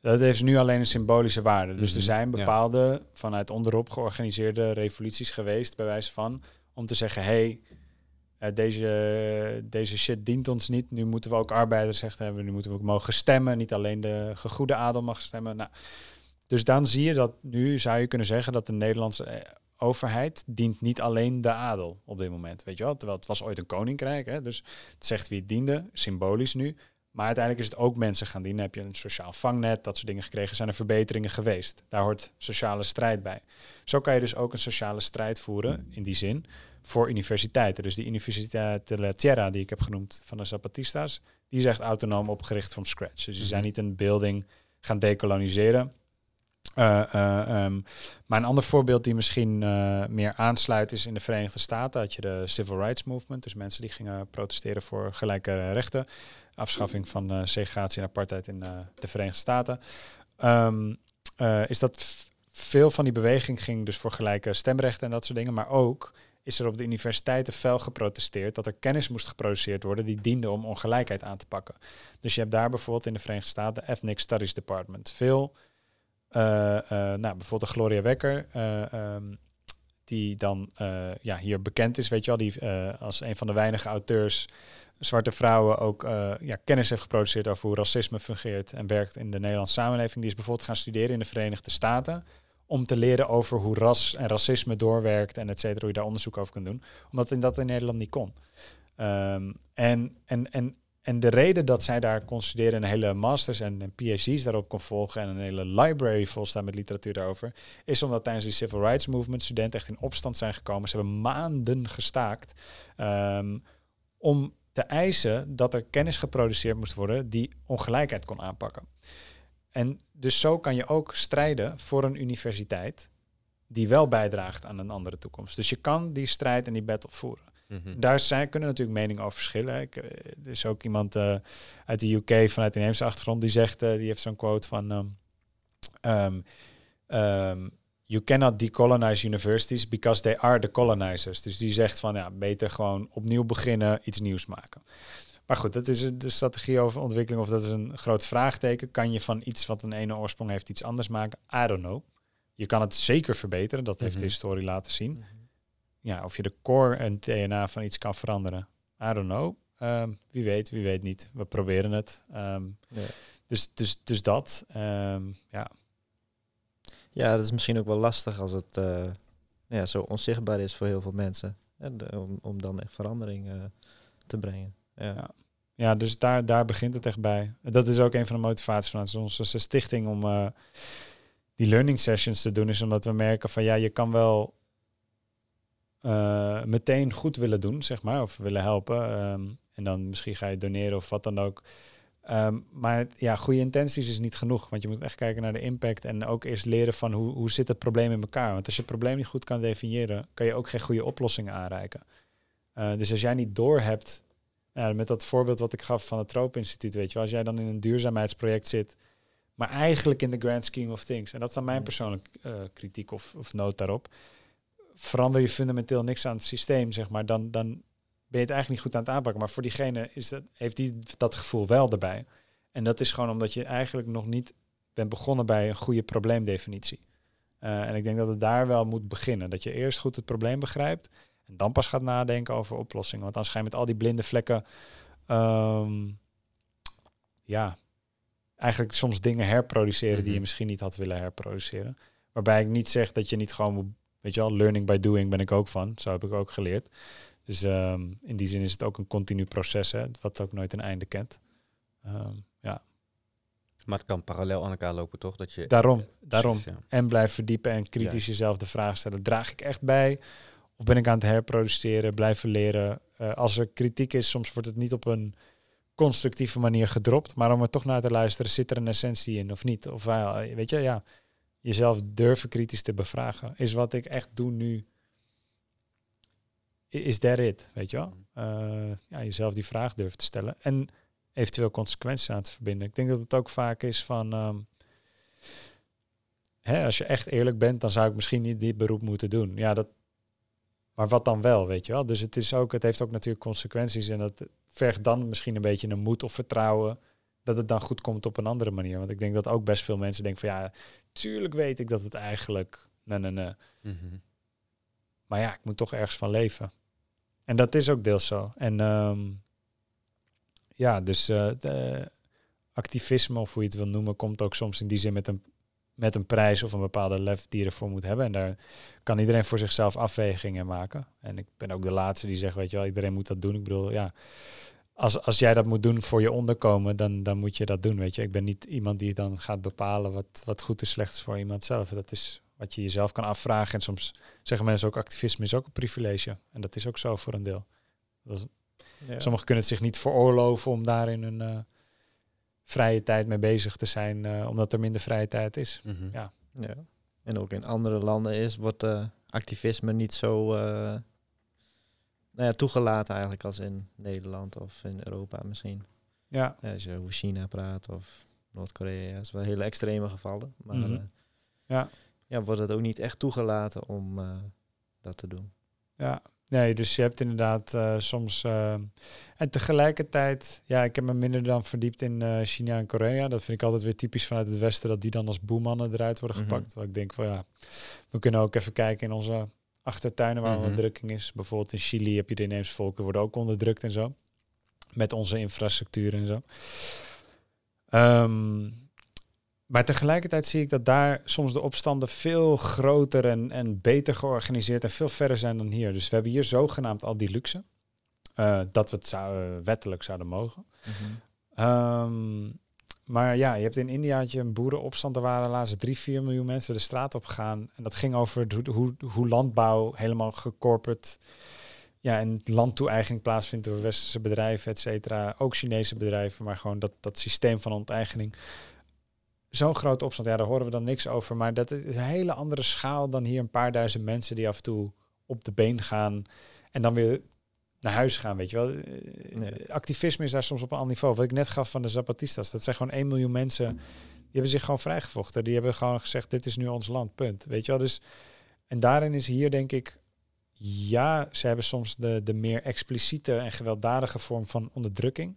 Dat heeft nu alleen een symbolische waarde. Dus mm -hmm. er zijn bepaalde ja. vanuit onderop georganiseerde revoluties geweest, bij wijze van, om te zeggen, hé, hey, uh, deze, deze shit dient ons niet. Nu moeten we ook arbeidersrecht hebben, nu moeten we ook mogen stemmen. Niet alleen de gegoede adel mag stemmen. Nou, dus dan zie je dat nu, zou je kunnen zeggen, dat de Nederlandse overheid dient niet alleen de adel op dit moment, weet je wel. Terwijl het was ooit een koninkrijk, hè, dus het zegt wie het diende, symbolisch nu. Maar uiteindelijk is het ook mensen gaan dienen. Heb je een sociaal vangnet, dat soort dingen gekregen, zijn er verbeteringen geweest. Daar hoort sociale strijd bij. Zo kan je dus ook een sociale strijd voeren, in die zin, voor universiteiten. Dus die Universiteit de la Tierra, die ik heb genoemd van de Zapatistas, die is echt autonoom opgericht from scratch. Dus die zijn niet een building gaan decoloniseren. Uh, uh, um, maar een ander voorbeeld die misschien uh, meer aansluit is in de Verenigde Staten had je de Civil Rights Movement, dus mensen die gingen protesteren voor gelijke rechten, afschaffing van segregatie en apartheid in de Verenigde Staten. Um, is dat veel van die beweging ging dus voor gelijke stemrechten en dat soort dingen, maar ook is er op de universiteiten fel geprotesteerd dat er kennis moest geproduceerd worden die diende om ongelijkheid aan te pakken. Dus je hebt daar bijvoorbeeld in de Verenigde Staten Ethnic Studies Department. Veel nou, bijvoorbeeld Gloria Wekker, uh, um, die dan ja, hier bekend is, weet je wel, die als een van de weinige auteurs zwarte vrouwen ook ja, kennis heeft geproduceerd over hoe racisme fungeert en werkt in de Nederlandse samenleving. Die is bijvoorbeeld gaan studeren in de Verenigde Staten om te leren over hoe ras en racisme doorwerkt en et cetera, hoe je daar onderzoek over kunt doen. Omdat in dat in Nederland niet kon. Um, en, en, en en de reden dat zij daar kon studeren, een hele masters en, PhD's daarop kon volgen en een hele library vol staan met literatuur daarover, is omdat tijdens die civil rights movement studenten echt in opstand zijn gekomen. Ze hebben maanden gestaakt um, om te eisen dat er kennis geproduceerd moest worden die ongelijkheid kon aanpakken. En dus zo kan je ook strijden voor een universiteit die wel bijdraagt aan een andere toekomst. Dus je kan die strijd en die battle voeren. Mhm. Daar zijn, kunnen natuurlijk meningen over verschillen. Ik, eh, er is ook iemand uh, uit de UK vanuit de inheemse achtergrond die zegt, uh, die heeft zo'n quote van um, um, um, You cannot decolonize universities because they are the colonizers. Dus die zegt van ja, beter gewoon opnieuw beginnen, iets nieuws maken. Maar goed, dat is de strategie over ontwikkeling of dat is een groot vraagteken. Kan je van iets wat een ene oorsprong heeft iets anders maken? I don't know. Je kan het zeker verbeteren, dat heeft de mhm. historie laten zien. Ja, of je de core en DNA van iets kan veranderen. I don't know. Um, wie weet, wie weet niet. We proberen het. Um, ja. dus, dus, dus dat, um, ja. Ja, dat is misschien ook wel lastig als het uh, ja, zo onzichtbaar is voor heel veel mensen. om, om dan echt verandering uh, te brengen. Ja. ja. Ja. dus daar, daar begint het echt bij. Dat is ook een van de motivaties van onze stichting om uh, die learning sessions te doen. Is omdat we merken van ja, je kan wel uh, meteen goed willen doen, zeg maar, of willen helpen. Um, en dan misschien ga je doneren of wat dan ook. Um, maar ja, goede intenties is niet genoeg, want je moet echt kijken naar de impact en ook eerst leren van hoe, hoe zit het probleem in elkaar. Want als je het probleem niet goed kan definiëren, kan je ook geen goede oplossingen aanreiken. Uh, dus als jij niet doorhebt, uh, met dat voorbeeld wat ik gaf van het Troop Instituut, weet je wel, als jij dan in een duurzaamheidsproject zit, maar eigenlijk in de grand scheme of things, en dat is dan mijn persoonlijke uh, kritiek of, of noot daarop, verander je fundamenteel niks aan het systeem, zeg maar, dan, dan ben je het eigenlijk niet goed aan het aanpakken. Maar voor diegene is dat, heeft die dat gevoel wel erbij. En dat is gewoon omdat je eigenlijk nog niet bent begonnen bij een goede probleemdefinitie. Uh, en ik denk dat het daar wel moet beginnen. Dat je eerst goed het probleem begrijpt en dan pas gaat nadenken over oplossingen. Want dan je met al die blinde vlekken, um, ja, eigenlijk soms dingen herproduceren die je mhm. misschien niet had willen herproduceren. Waarbij ik niet zeg dat je niet gewoon moet Weet je wel, learning by doing ben ik ook van. Zo heb ik ook geleerd. Dus um, in die zin is het ook een continu proces, hè, wat ook nooit een einde kent. Um, ja. Maar het kan parallel aan elkaar lopen, toch? Dat je, daarom, daarom. En blijf verdiepen en kritisch jezelf de vraag stellen. Draag ik echt bij? Of ben ik aan het herproduceren, blijven leren? Uh, als er kritiek is, soms wordt het niet op een constructieve manier gedropt. Maar om er toch naar te luisteren, zit er een essentie in of niet? Of uh, weet je, ja jezelf durven kritisch te bevragen. Is wat ik echt doe nu, is that it, weet je wel? Uh, ja, jezelf die vraag durven te stellen en eventueel consequenties aan te verbinden. Ik denk dat het ook vaak is van, um, hè, als je echt eerlijk bent, dan zou ik misschien niet dit beroep moeten doen. Ja, dat, maar wat dan wel, weet je wel? Dus het, is ook, het heeft ook natuurlijk consequenties en dat vergt dan misschien een beetje een moed of vertrouwen dat het dan goed komt op een andere manier. Want ik denk dat ook best veel mensen denken van ja, tuurlijk weet ik dat het eigenlijk. Nee, nee, nee. Mhm. Maar ja, ik moet toch ergens van leven. En dat is ook deels zo. En um, ja, dus uh, de activisme, of hoe je het wil noemen, komt ook soms in die zin met een met een prijs of een bepaalde lef die je ervoor moet hebben. En daar kan iedereen voor zichzelf afwegingen maken. En ik ben ook de laatste die zegt, weet je wel, iedereen moet dat doen. Ik bedoel, ja, als, als jij dat moet doen voor je onderkomen, dan, dan moet je dat doen. Weet je, ik ben niet iemand die dan gaat bepalen wat, wat goed en slecht is voor iemand zelf. Dat is wat je jezelf kan afvragen. En soms zeggen mensen ook, activisme is ook een privilege. En dat is ook zo voor een deel. Dat is- Ja. Sommigen kunnen het zich niet veroorloven om daar in hun eh, vrije tijd mee bezig te zijn, eh, omdat er minder vrije tijd is. Mhm. Ja. Ja. En ook in andere landen is, wordt eh, activisme niet zo nou ja, toegelaten eigenlijk als in Nederland of in Europa misschien. Ja, Ja, als je over China praat of Noord-Korea, dat is wel hele extreme gevallen. Maar Mhm. eh, ja, ja, wordt het ook niet echt toegelaten om eh, dat te doen. ja. Nee, dus je hebt inderdaad eh, soms... en tegelijkertijd, ja, ik heb me minder dan verdiept in China en Korea. Dat vind ik altijd weer typisch vanuit het Westen, dat die dan als boemannen eruit worden Mhm. gepakt. Waar ik denk van ja, we kunnen ook even kijken in onze achtertuinen waar Mhm. onderdrukking is. Bijvoorbeeld in Chili heb je de inheemse volken worden ook onderdrukt en zo. Met onze infrastructuur en zo. Ehm, maar tegelijkertijd zie ik dat daar soms de opstanden veel groter en, en beter georganiseerd en veel verder zijn dan hier. Dus we hebben hier zogenaamd al die luxe. eh, dat we het zou, wettelijk zouden mogen. Ehm, maar ja, je hebt in India had je een boerenopstand. Er waren laatst drie, vier miljoen mensen de straat op gegaan. En dat ging over hoe, hoe, landbouw helemaal gecorporate... Ja, en landtoe-eigening plaatsvindt door westerse bedrijven, et cetera. Ook Chinese bedrijven, maar gewoon dat, dat systeem van onteigening. Zo'n grote opstand, ja, daar horen we dan niks over. Maar dat is een hele andere schaal dan hier een paar duizend mensen die af en toe op de been gaan. En dan weer naar huis gaan, weet je wel. Eh, Nee. Activisme is daar soms op een ander niveau. Wat ik net gaf van de Zapatistas, dat zijn gewoon 1 miljoen mensen. Die hebben zich gewoon vrijgevochten. Die hebben gewoon gezegd, dit is nu ons land, punt. Weet je wel, dus... En daarin is hier denk ik... Ja, ze hebben soms de, de meer expliciete en gewelddadige vorm van onderdrukking.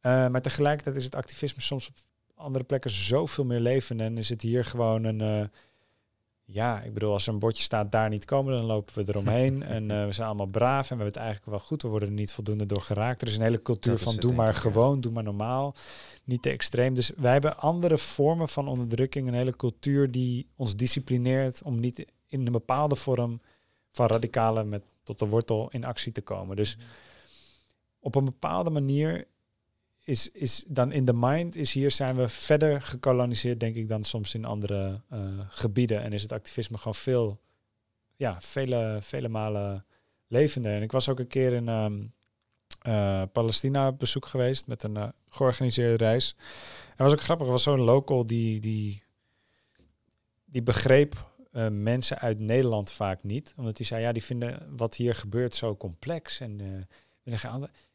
Eh, maar tegelijkertijd is het activisme soms op andere plekken zoveel meer leven. En is het hier gewoon een... eh, ja, ik bedoel, als er een bordje staat daar niet komen, dan lopen we eromheen. en eh, we zijn allemaal braaf en we hebben het eigenlijk wel goed. We worden er niet voldoende door geraakt. Er is een hele cultuur van doe maar ja. gewoon, doe maar normaal. Niet te extreem. Dus wij hebben andere vormen van onderdrukking. Een hele cultuur die ons disciplineert om niet in een bepaalde vorm van radicale met tot de wortel in actie te komen. Dus op een bepaalde manier is, is dan in de mind is hier zijn we verder gekoloniseerd, denk ik, dan soms in andere eh, gebieden. En is het activisme gewoon veel, ja, vele, vele malen levender. En ik was ook een keer in ehm, eh, Palestina op bezoek geweest met een eh, georganiseerde reis. En was ook grappig, er was zo'n local die, die, die begreep mensen uit Nederland vaak niet. Omdat die zei, ja, die vinden wat hier gebeurt zo complex. En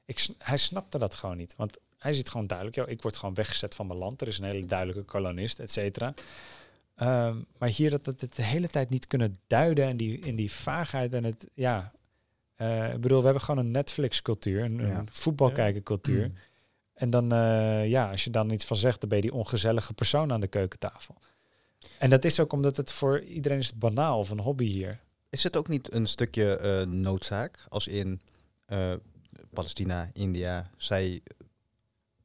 ik, sn- hij snapte dat gewoon niet. Want hij ziet gewoon duidelijk, joh, ik word gewoon weggezet van mijn land. Er is een hele duidelijke kolonist, et cetera. Ehm, maar hier dat het de hele tijd niet kunnen duiden en die, in die vaagheid en het, ja... eh, ik bedoel, we hebben gewoon een Netflix-cultuur, een, Ja. een voetbalkijken-cultuur. En dan, eh, ja, als je dan iets van zegt, dan ben je die ongezellige persoon aan de keukentafel. En dat is ook omdat het voor iedereen is banaal of een hobby hier. Is het ook niet een stukje eh, noodzaak? Als in Palestina, India, zij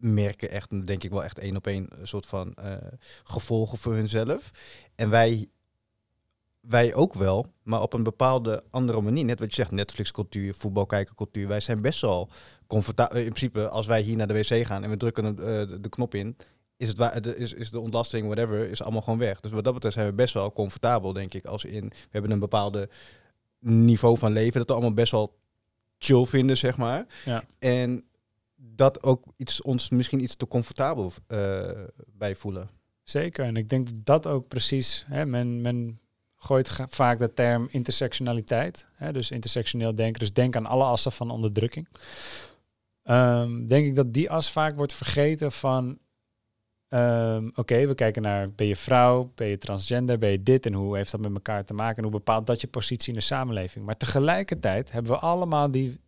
merken echt, denk ik wel echt één op één, een soort van eh, gevolgen voor hunzelf. En wij, wij ook wel, maar op een bepaalde andere manier. Net wat je zegt, Netflix-cultuur, voetbalkijkercultuur. Wij zijn best wel comfortabel. In principe, als wij hier naar de wc gaan en we drukken eh, de, de knop in, is, het wa- de, is, is de ontlasting, whatever, is allemaal gewoon weg. Dus wat dat betreft zijn we best wel comfortabel, denk ik. Als in, we hebben een bepaalde niveau van leven dat we allemaal best wel chill vinden, zeg maar. Ja. En dat ook iets, ons misschien iets te comfortabel eh, bij voelen. Zeker. En ik denk dat dat ook precies, hè, men, men gooit vaak de term intersectionaliteit. Hè, dus intersectioneel denken, dus denk aan alle assen van onderdrukking. Ehm, denk ik dat die as vaak wordt vergeten van, ehm, oké, we kijken naar, ben je vrouw, ben je transgender, ben je dit en hoe heeft dat met elkaar te maken en hoe bepaalt dat je positie in de samenleving. Maar tegelijkertijd hebben we allemaal die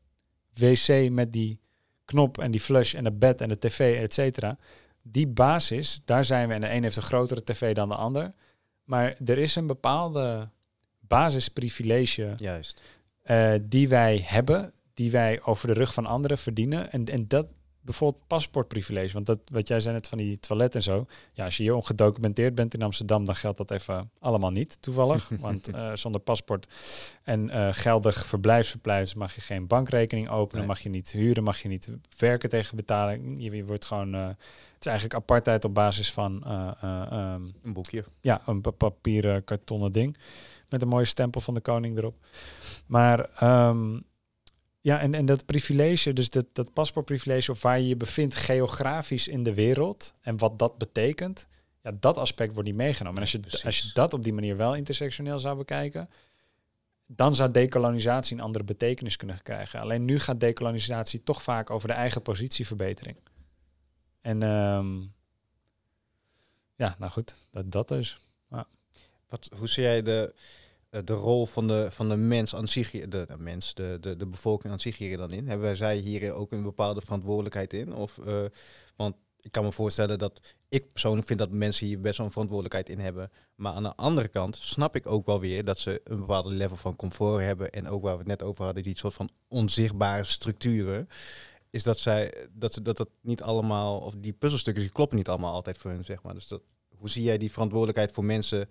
wc met die knop en die flush en het bed en de tv, et cetera die basis, daar zijn we. En de een heeft een grotere tv dan de ander. Maar er is een bepaalde basisprivilege Juist. eh, die wij hebben, die wij over de rug van anderen verdienen. En, en dat, bijvoorbeeld paspoortprivilege. Want dat, wat jij zei net van die toilet en zo. Ja, als je hier ongedocumenteerd bent in Amsterdam, dan geldt dat even allemaal niet, toevallig. want uh, zonder paspoort en uh, geldig verblijfsverpleis mag je geen bankrekening openen, Nee. mag je niet huren, mag je niet werken tegen betaling. Je, je wordt gewoon... eh, het is eigenlijk apartheid op basis van eh, eh, ehm, Een boekje. ja, een pa- papieren kartonnen ding. Met een mooie stempel van de koning erop. Maar ehm, ja, en, en dat privilege, dus dat, dat paspoortprivilege of waar je je bevindt geografisch in de wereld en wat dat betekent, ja, dat aspect wordt niet meegenomen. En als je, Precies. als je dat op die manier wel intersectioneel zou bekijken, dan zou decolonisatie een andere betekenis kunnen krijgen. Alleen nu gaat decolonisatie toch vaak over de eigen positieverbetering. En ehm, ja, nou goed, dat, dat dus. Wat, hoe zie jij de, de rol van de, van de mens aan zich, de, de mens, de, de, de bevolking aan zich hier dan in? Hebben zij hier ook een bepaalde verantwoordelijkheid in? Of, eh, want ik kan me voorstellen dat ik persoonlijk vind dat mensen hier best wel een verantwoordelijkheid in hebben. Maar aan de andere kant snap ik ook wel weer dat ze een bepaalde level van comfort hebben. En ook waar we het net over hadden, die soort van onzichtbare structuren. Is dat zij dat dat dat niet allemaal, of die puzzelstukjes die kloppen niet allemaal altijd voor hun, zeg maar. Dus dat, hoe zie jij die verantwoordelijkheid voor mensen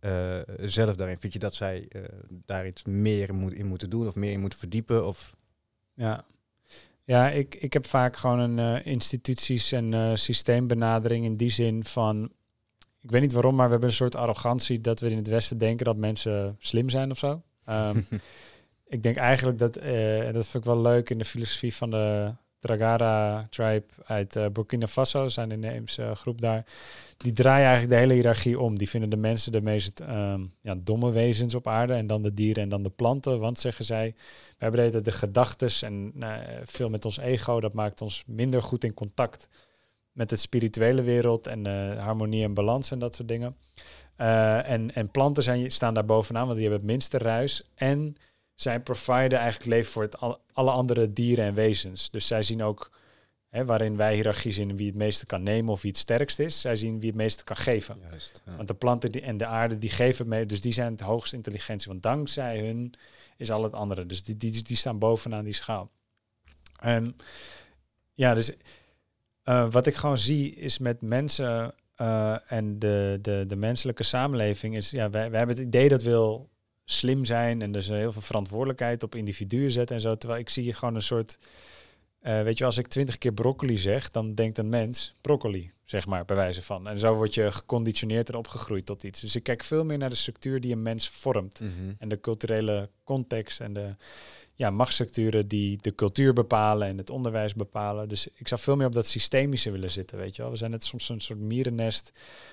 eh, zelf daarin? Vind je dat zij eh, daar iets meer in, moet, in moeten doen of meer in moeten verdiepen? Of Ja, ja ik, ik heb vaak gewoon een eh, instituties- en systeembenadering in die zin van... Ik weet niet waarom, maar we hebben een soort arrogantie dat we in het Westen denken dat mensen slim zijn of zo. Ehm, ik denk eigenlijk dat, en dat vind ik wel leuk in de filosofie van de Dragara tribe uit eh, Burkina Faso, zijn een inheemse groep daar. Die draaien eigenlijk de hele hiërarchie om. Die vinden de mensen de meest ehm, ja, domme wezens op aarde en dan de dieren en dan de planten. Want zeggen zij, we hebben de, de gedachtes en nou, eh, veel met ons ego, dat maakt ons minder goed in contact met de spirituele wereld en eh, harmonie en balans en dat soort dingen. Eh, en, en planten zijn, staan daar bovenaan, want die hebben het minste ruis. En zij providen eigenlijk leven voor het, al- alle andere dieren en wezens. Dus zij zien ook, hè, waarin wij hiërarchie zien wie het meeste kan nemen of wie het sterkst is, zij zien wie het meeste kan geven. juist. Want de planten die, en de aarde die geven mee, dus die zijn het hoogste intelligentie. Want dankzij hun is al het andere. Dus die, die, die staan bovenaan die schaal. En ja, dus eh, wat ik gewoon zie is met mensen eh, en de, de, de menselijke samenleving is, ja, wij, wij hebben het idee dat wil slim zijn en dus heel veel verantwoordelijkheid op individuen zetten en zo. Terwijl ik zie hier gewoon een soort, eh, weet je, als ik twintig keer broccoli zeg, dan denkt een mens broccoli, zeg maar, bij wijze van. En zo word je geconditioneerd en opgegroeid tot iets. Dus ik kijk veel meer naar de structuur die een mens vormt. Mhm. En de culturele context en de ja, machtsstructuren die de cultuur bepalen en het onderwijs bepalen. Dus ik zou veel meer op dat systemische willen zitten, weet je wel. We zijn net soms een soort mierennest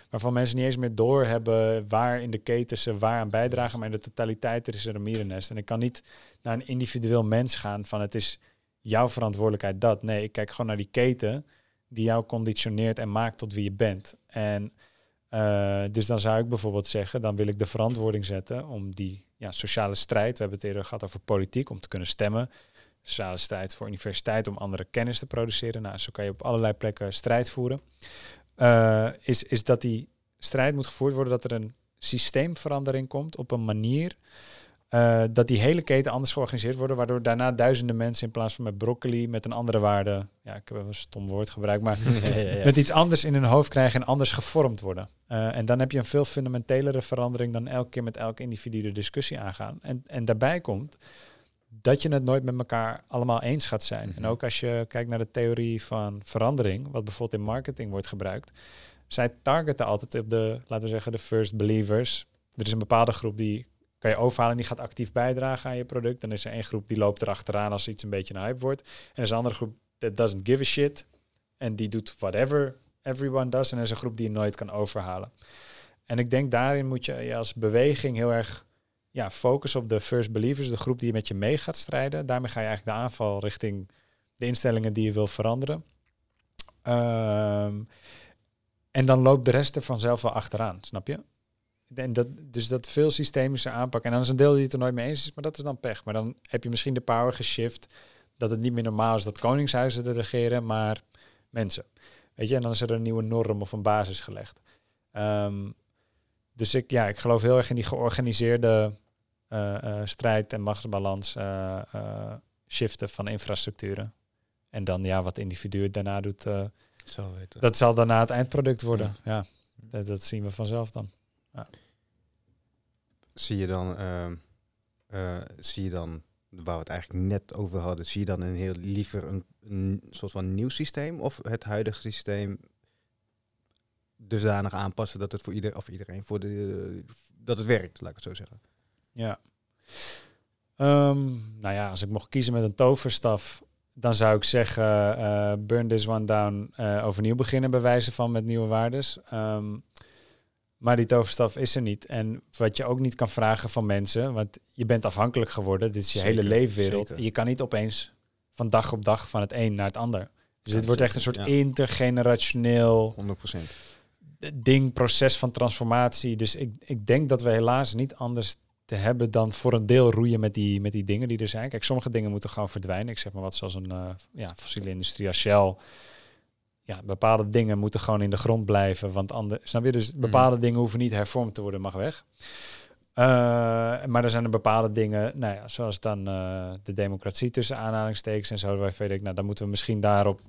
waarvan mensen niet eens meer doorhebben waar in de keten ze waar aan bijdragen, maar in de totaliteit er is er een mierennest. En ik kan niet naar een individueel mens gaan van het is jouw verantwoordelijkheid dat. Nee, ik kijk gewoon naar die keten die jou conditioneert en maakt tot wie je bent. En eh, dus dan zou ik bijvoorbeeld zeggen, dan wil ik de verantwoording zetten om die ja, sociale strijd, we hebben het eerder gehad over politiek, om te kunnen stemmen. Sociale strijd voor universiteit, om andere kennis te produceren. Nou, zo kan je op allerlei plekken strijd voeren. Eh, is, is dat die strijd moet gevoerd worden, dat er een systeemverandering komt op een manier eh, dat die hele keten anders georganiseerd worden, waardoor daarna duizenden mensen in plaats van met broccoli met een andere waarde, ja, ik heb even een stom woord gebruikt, maar ja, ja, ja. met iets anders in hun hoofd krijgen en anders gevormd worden. Eh, en dan heb je een veel fundamentelere verandering dan elke keer met elk individu de discussie aangaan. En, en daarbij komt dat je het nooit met elkaar allemaal eens gaat zijn. En Mhm. ook als je kijkt naar de theorie van verandering, wat bijvoorbeeld in marketing wordt gebruikt, zij targeten altijd op de, laten we zeggen, de first believers. Er is een bepaalde groep die kan je overhalen en die gaat actief bijdragen aan je product. Dan is er één groep die loopt erachteraan als iets een beetje een hype wordt. En er is een andere groep that doesn't give a shit. En die doet whatever everyone does. En er is een groep die je nooit kan overhalen. En ik denk daarin moet je als beweging heel erg ja, focussen op de first believers, de groep die met je mee gaat strijden. Daarmee ga je eigenlijk de aanval richting de instellingen die je wil veranderen. Ehm, en dan loopt de rest er vanzelf wel achteraan, snap je? En dat, dus dat veel systemische aanpak. En dan is een deel die het er nooit mee eens is, maar dat is dan pech. Maar dan heb je misschien de power geshift dat het niet meer normaal is dat koningshuizen te regeren, maar mensen. Weet je, en dan is er een nieuwe norm of een basis gelegd. Ehm, dus ik, ja, ik geloof heel erg in die georganiseerde eh, eh, strijd en machtsbalans eh, shiften van infrastructuren. En dan ja, wat individu het daarna doet, dat zal daarna het eindproduct worden. Ja, dat, dat zien we vanzelf dan. Zie je dan, ehm, eh, zie je dan, waar we het eigenlijk net over hadden, zie je dan een heel liever een, een soort van nieuw systeem of het huidige systeem dusdanig aanpassen dat het voor ieder of iedereen voor de dat het werkt, laat ik het zo zeggen. Ja. Ehm, nou ja, als ik mocht kiezen met een toverstaf, dan zou ik zeggen: eh, burn this one down, eh, overnieuw beginnen, bij wijze van met nieuwe waardes. Ehm, maar die toverstaf is er niet. En wat je ook niet kan vragen van mensen, want je bent afhankelijk geworden, dit is je hele leefwereld. zeker. Je kan niet opeens van dag op dag van het een naar het ander. Dus dit wordt echt een soort ja. intergenerationeel 100%. ding, proces van transformatie. Dus ik, ik denk dat we helaas niet anders te hebben dan voor een deel roeien met die, met die dingen die er zijn. Kijk, sommige dingen moeten gewoon verdwijnen. Ik zeg maar wat zoals een eh, ja, fossiele industrie als Shell. Ja, bepaalde dingen moeten gewoon in de grond blijven. Want anders, snap je? Dus bepaalde dingen hoeven niet hervormd te worden, mag weg. Eh, maar er zijn er bepaalde dingen, nou ja, zoals dan eh, de democratie tussen aanhalingstekens en zo. Waarvan ik, nou, dan moeten we misschien daarop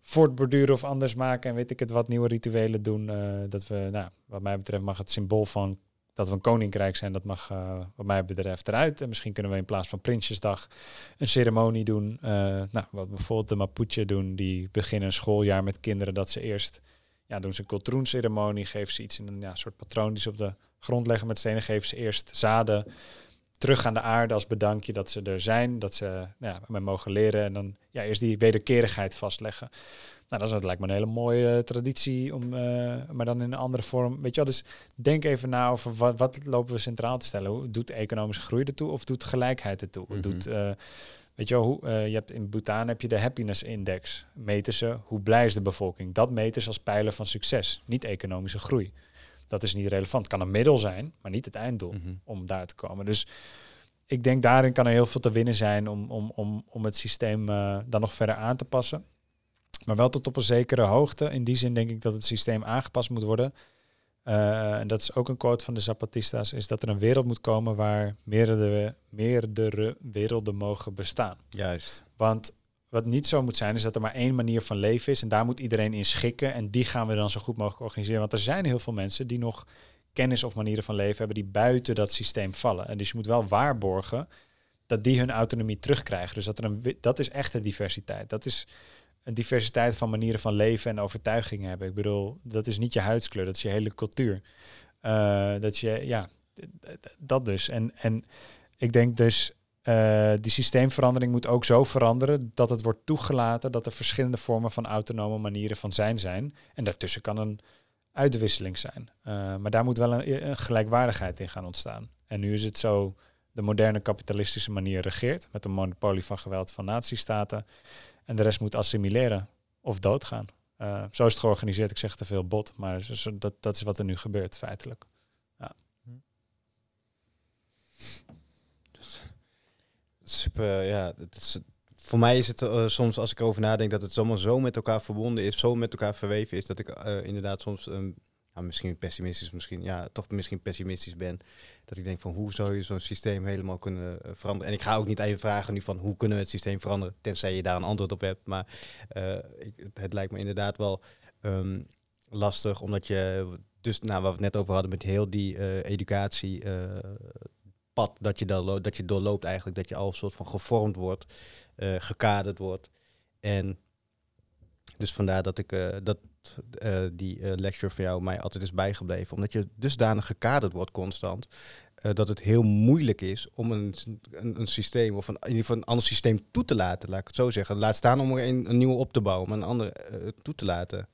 voortborduren of anders maken en weet ik het wat nieuwe rituelen doen. eh, dat we, nou, wat mij betreft mag het symbool van dat we een koninkrijk zijn, dat mag eh, wat mij betreft eruit. En misschien kunnen we in plaats van Prinsjesdag een ceremonie doen. eh, nou, wat bijvoorbeeld de Mapuche doen, die beginnen een schooljaar met kinderen dat ze eerst ja, doen ze een cultroenceremonie, geven ze iets in een ja, soort patroon die ze op de grond leggen met stenen, geven ze eerst zaden terug aan de aarde als bedankje dat ze er zijn, dat ze ja, mogen leren en dan ja, eerst die wederkerigheid vastleggen. Nou, dat, is, lijkt me een hele mooie eh, traditie, om, eh, maar dan in een andere vorm. Weet je wel, dus denk even na over wat, wat lopen we centraal te stellen. Hoe doet economische groei ertoe of doet gelijkheid ertoe? Mhm. doet, eh, weet je wel, hoe, je hebt in Bhutan heb je de happiness index. Meten ze hoe blij is de bevolking. Dat meten ze als pijler van succes, niet economische groei. Dat is niet relevant. Het kan een middel zijn, maar niet het einddoel Mhm. om daar te komen. Dus ik denk daarin kan er heel veel te winnen zijn om, om, om, om het systeem dan nog verder aan te passen. Maar wel tot op een zekere hoogte. In die zin denk ik dat het systeem aangepast moet worden. Eh, en dat is ook een quote van de Zapatistas, is dat er een wereld moet komen waar meerdere, meerdere werelden mogen bestaan. Juist. Want wat niet zo moet zijn, is dat er maar één manier van leven is. En daar moet iedereen in schikken. En die gaan we dan zo goed mogelijk organiseren. Want er zijn heel veel mensen die nog kennis of manieren van leven hebben die buiten dat systeem vallen. En dus je moet wel waarborgen dat die hun autonomie terugkrijgen. Dus dat, er een, dat is echte diversiteit. Dat is een diversiteit van manieren van leven en overtuigingen hebben. Ik bedoel, dat is niet je huidskleur, dat is je hele cultuur. Eh, dat je, ja, dat dus. En, en ik denk dus, eh, die systeemverandering moet ook zo veranderen dat het wordt toegelaten dat er verschillende vormen van autonome manieren van zijn zijn. En daartussen kan een uitwisseling zijn. Eh, maar daar moet wel een, een gelijkwaardigheid in gaan ontstaan. En nu is het zo, de moderne kapitalistische manier regeert met een monopolie van geweld van nazistaten. En de rest moet assimileren of doodgaan. Eh, zo is het georganiseerd. Ik zeg te veel bot, maar dat, dat is wat er nu gebeurt feitelijk. Super, ja. Het is, voor mij is het eh, soms, als ik erover nadenk, dat het zomaar zo met elkaar verbonden is, zo met elkaar verweven is, dat ik eh, inderdaad soms, ehm, ja, misschien pessimistisch, misschien, ja, toch misschien pessimistisch ben. Dat ik denk van, hoe zou je zo'n systeem helemaal kunnen eh, veranderen? En ik ga ook niet even vragen nu van, hoe kunnen we het systeem veranderen, tenzij je daar een antwoord op hebt. Maar eh, het, lijkt me inderdaad wel ehm, lastig, omdat je, dus, nou, waar we het net over hadden met heel die eh, educatie, pad dat je, dan dat je doorloopt eigenlijk, dat je al een soort van gevormd wordt, gekaderd wordt. En dus vandaar dat ik dat eh, die eh, lecture van jou mij altijd is bijgebleven, omdat je dusdanig gekaderd wordt constant, eh, dat het heel moeilijk is om een, een, systeem of een, in ieder geval een ander systeem toe te laten, laat ik het zo zeggen. Laat staan om er een, een nieuwe op te bouwen, maar een ander toe te laten.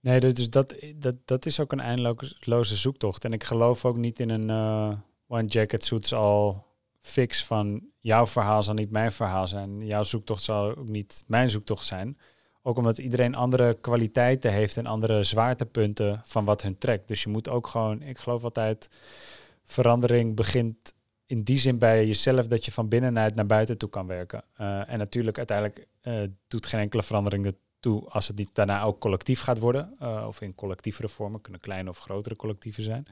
Nee, dat is, dat, dat, dat is ook een eindeloze zoektocht. En ik geloof ook niet in een one jacket suits all fix van jouw verhaal zal niet mijn verhaal zijn. Jouw zoektocht zal ook niet mijn zoektocht zijn. Ook omdat iedereen andere kwaliteiten heeft en andere zwaartepunten van wat hun trekt. Dus je moet ook gewoon, ik geloof altijd, verandering begint in die zin bij jezelf dat je van binnenuit naar buiten toe kan werken. Eh, en natuurlijk uiteindelijk eh, doet geen enkele verandering toe als het niet daarna ook collectief gaat worden. eh, of in collectievere vormen, kunnen kleine of grotere collectieven zijn.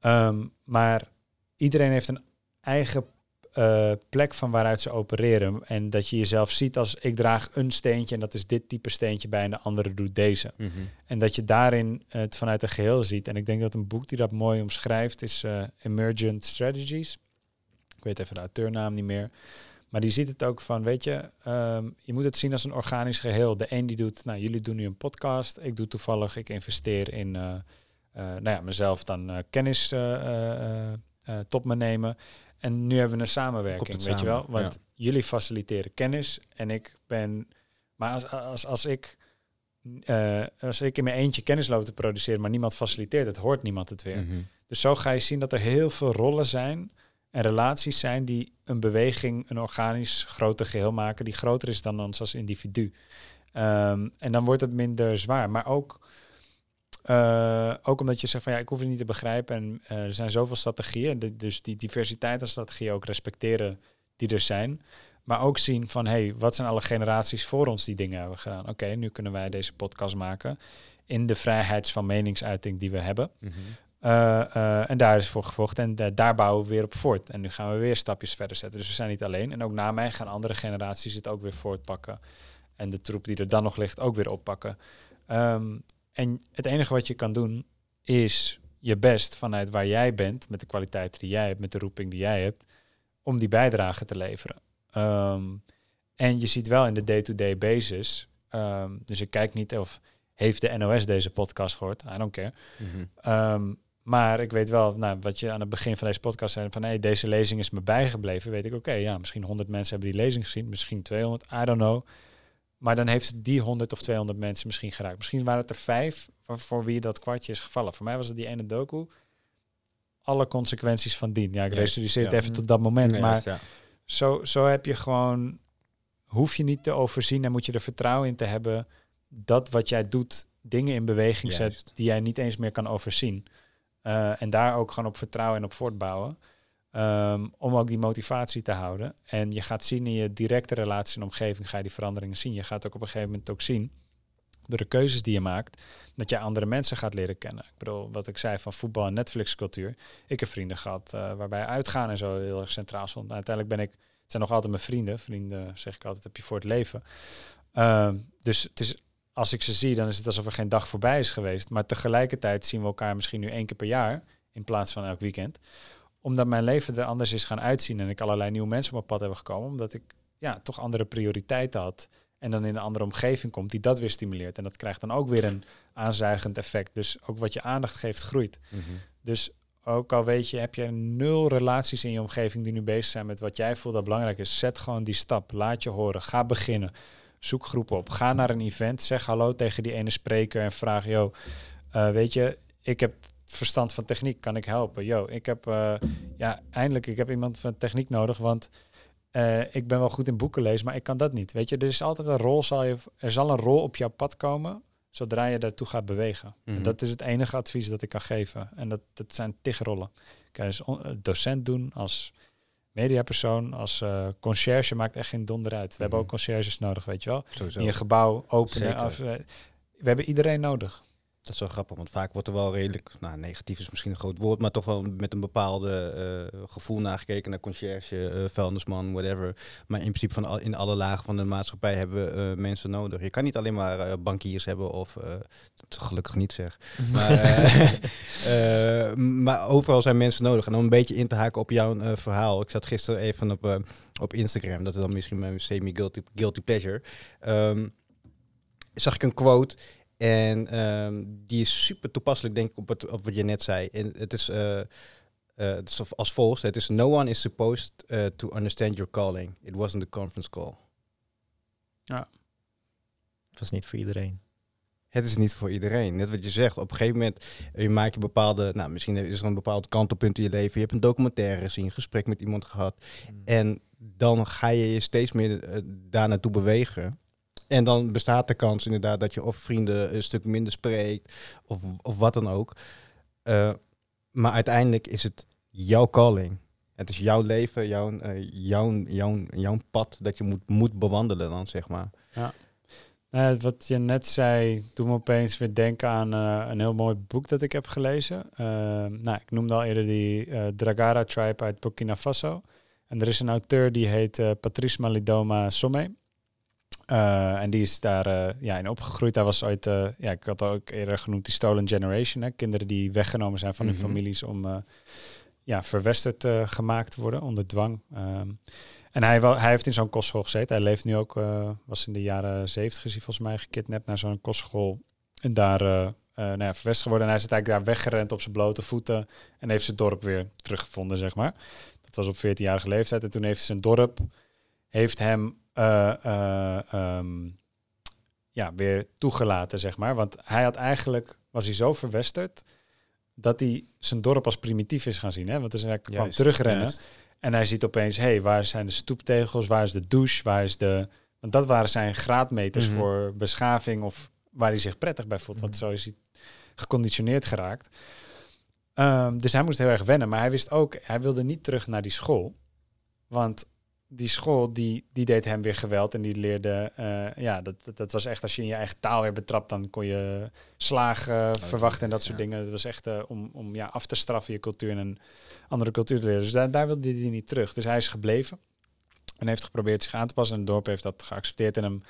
Ehm, maar iedereen heeft een eigen eh, plek van waaruit ze opereren. En dat je jezelf ziet als ik draag een steentje en dat is dit type steentje bij en de andere doet deze. Mhm. En dat je daarin het vanuit een geheel ziet. En ik denk dat een boek die dat mooi omschrijft is eh, Emergent Strategies. Ik weet even de auteurnaam niet meer. Maar die ziet het ook van, weet je, ehm, je moet het zien als een organisch geheel. De een die doet, nou jullie doen nu een podcast. Ik doe toevallig, ik investeer in, eh, nou ja, mezelf dan kennis tot me nemen. En nu hebben we een samenwerking, weet je wel. Want jullie faciliteren kennis en ik ben... Maar als, als, als ik... eh, als ik in mijn eentje kennis loop te produceren, maar niemand faciliteert het, hoort niemand het weer. Mhm. Dus zo ga je zien dat er heel veel rollen zijn en relaties zijn die een beweging, een organisch groter geheel maken, die groter is dan ons als individu. Ehm, en dan wordt het minder zwaar. Maar ook, eh, ook omdat je zegt van ja, ik hoef het niet te begrijpen en eh, er zijn zoveel strategieën, de- dus die diversiteit aan strategieën ook respecteren die er zijn. Maar ook zien van hé, hey, wat zijn alle generaties voor ons die dingen hebben gedaan? Oké, nu kunnen wij deze podcast maken in de vrijheids van meningsuiting die we hebben. Mhm. Uh, en daar is voor gevochten. En daar bouwen we weer op voort. En nu gaan we weer stapjes verder zetten. Dus we zijn niet alleen. En ook na mij gaan andere generaties het ook weer voortpakken. En de troep die er dan nog ligt ook weer oppakken. Um, en het enige wat je kan doen is je best vanuit waar jij bent, met de kwaliteit die jij hebt, met de roeping die jij hebt, om die bijdrage te leveren. Um, en je ziet wel in de day-to-day basis, um, dus ik kijk niet of heeft de NOS deze podcast gehoord, I don't care. Mm-hmm. Maar ik weet wel, nou, wat je aan het begin van deze podcast zei, van hey, deze lezing is me bijgebleven, weet ik, oké, okay, ja, misschien 100 mensen hebben die lezing gezien, misschien 200, I don't know. Maar dan heeft het die 100 of 200 mensen misschien geraakt. Misschien waren het er vijf voor, wie dat kwartje is gevallen. Voor mij was het die ene doku. Alle consequenties van dien. Ja, ik yes, het even tot dat moment. Maar ja. zo, zo heb je gewoon, hoef je niet te overzien en moet je er vertrouwen in te hebben dat wat jij doet dingen in beweging Juist. zet die jij niet eens meer kan overzien. Uh, en daar ook gewoon op vertrouwen en op voortbouwen. Um, om ook die motivatie te houden. En je gaat zien in je directe relatie en omgeving, ga je die veranderingen zien. Je gaat ook op een gegeven moment ook zien, door de keuzes die je maakt, dat je andere mensen gaat leren kennen. Ik bedoel, wat ik zei van voetbal en Netflix cultuur. Ik heb vrienden gehad uh, waarbij uitgaan en zo heel erg centraal stond. Nou, uiteindelijk ben ik, het zijn nog altijd mijn vrienden. Vrienden, zeg ik altijd, heb je voor het leven. Uh, dus het is als ik ze zie, dan is het alsof er geen dag voorbij is geweest. Maar tegelijkertijd zien we elkaar misschien nu één keer per jaar in plaats van elk weekend. Omdat mijn leven er anders is gaan uitzien en ik allerlei nieuwe mensen op mijn pad hebben gekomen. Omdat ik ja, toch andere prioriteiten had. En dan in een andere omgeving komt die dat weer stimuleert. En dat krijgt dan ook weer een aanzuigend effect. Dus ook wat je aandacht geeft, groeit. Mm-hmm. Dus ook al weet je, heb je nul relaties in je omgeving die nu bezig zijn met wat jij voelt dat belangrijk is. Zet gewoon die stap. Laat je horen. Ga beginnen zoek groepen op. Ga naar een event, zeg hallo tegen die ene spreker en vraag, joh, uh, weet je, ik heb verstand van techniek, kan ik helpen? Yo, ik heb, uh, ja, eindelijk, ik heb iemand van techniek nodig, want uh, ik ben wel goed in boeken lezen, maar ik kan dat niet. Weet je, er is altijd een rol, zal je, er zal een rol op jouw pad komen, zodra je daartoe gaat bewegen. En dat is het enige advies dat ik kan geven. En dat, dat zijn tig rollen. Kan je als docent doen, als mediapersoon, als uh, conciërge maakt echt geen donder uit. We hebben ook conciërges nodig, weet je wel. Sowieso. Die een gebouw openen. Af, we hebben iedereen nodig. Dat is wel grappig, want vaak wordt er wel redelijk, nou negatief is misschien een groot woord, maar toch wel met een bepaalde uh, gevoel nagekeken naar conciërge, uh, vuilnisman, whatever. Maar in principe van al, in alle lagen van de maatschappij hebben we uh, mensen nodig. Je kan niet alleen maar bankiers hebben of, gelukkig niet zeg, maar, maar overal zijn mensen nodig. En om een beetje in te haken op jouw verhaal, ik zat gisteren even op, op Instagram, dat is dan misschien mijn semi-guilty guilty pleasure, um, zag ik een quote en um, die is super toepasselijk, denk ik, op, het, op wat je net zei. En het is, uh, uh, het is als volgt. Het is, no one is supposed uh, to understand your calling. It wasn't a conference call. Ja. Het was niet voor iedereen. Het is niet voor iedereen. Net wat je zegt. Op een gegeven moment je maak je bepaalde... Nou, misschien is er een bepaald kantelpunt in je leven. Je hebt een documentaire gezien, een gesprek met iemand gehad. Mm. En dan ga je je steeds meer daar naartoe bewegen. En dan bestaat de kans inderdaad dat je of vrienden een stuk minder spreekt of, of wat dan ook. Uh, maar uiteindelijk is het jouw calling. Het is jouw leven, jouw, uh, jouw, jouw, jouw pad dat je moet, moet bewandelen dan, zeg maar. Ja. Uh, wat je net zei, doet me opeens weer denken aan een heel mooi boek dat ik heb gelezen. nou, ik noemde al eerder die Dragara Tribe uit Burkina Faso. En er is een auteur die heet eh, Patrice Malidoma Somme. Eh, en die is daar eh, ja, in opgegroeid. Hij was ooit, eh, ja, ik had ook eerder genoemd, die Stolen Generation. Hè? Kinderen die weggenomen zijn van Mhm. hun families om ja, verwesterd gemaakt te worden onder dwang. Ehm, en hij, wel, hij heeft in zo'n kostschool gezeten. Hij leeft nu ook, was in de jaren zeventig, is hij volgens mij gekidnapt naar zo'n kostschool. En daar nou ja, verwesterd geworden. En hij is eigenlijk daar weggerend op zijn blote voeten. En heeft zijn dorp weer teruggevonden, zeg maar. Dat was op 14-jarige leeftijd. En toen heeft zijn dorp heeft hem eh, eh, ehm, ja, weer toegelaten, zeg maar. Want hij had eigenlijk, was hij zo verwesterd, dat hij zijn dorp als primitief is gaan zien. Hè? Want dus hij kwam Juist, terugrennen. juist. En hij ziet opeens, hé, hey, waar zijn de stoeptegels, waar is de douche, waar is de... Want dat waren zijn graadmeters Mhm. voor beschaving of waar hij zich prettig bij voelt. Want Mhm. zo is hij geconditioneerd geraakt. Ehm, dus hij moest heel erg wennen. Maar hij wist ook, hij wilde niet terug naar die school. Want die school, die, die deed hem weer geweld en die leerde... eh, ja, dat, dat, was echt, als je in je eigen taal weer betrapt, dan kon je slagen verwachten en dat soort ja. dingen. Het was echt eh, om, om ja, af te straffen je cultuur en een andere cultuur te leren. Dus daar, daar wilde hij niet terug. Dus hij is gebleven en heeft geprobeerd zich aan te passen. En het dorp heeft dat geaccepteerd en hem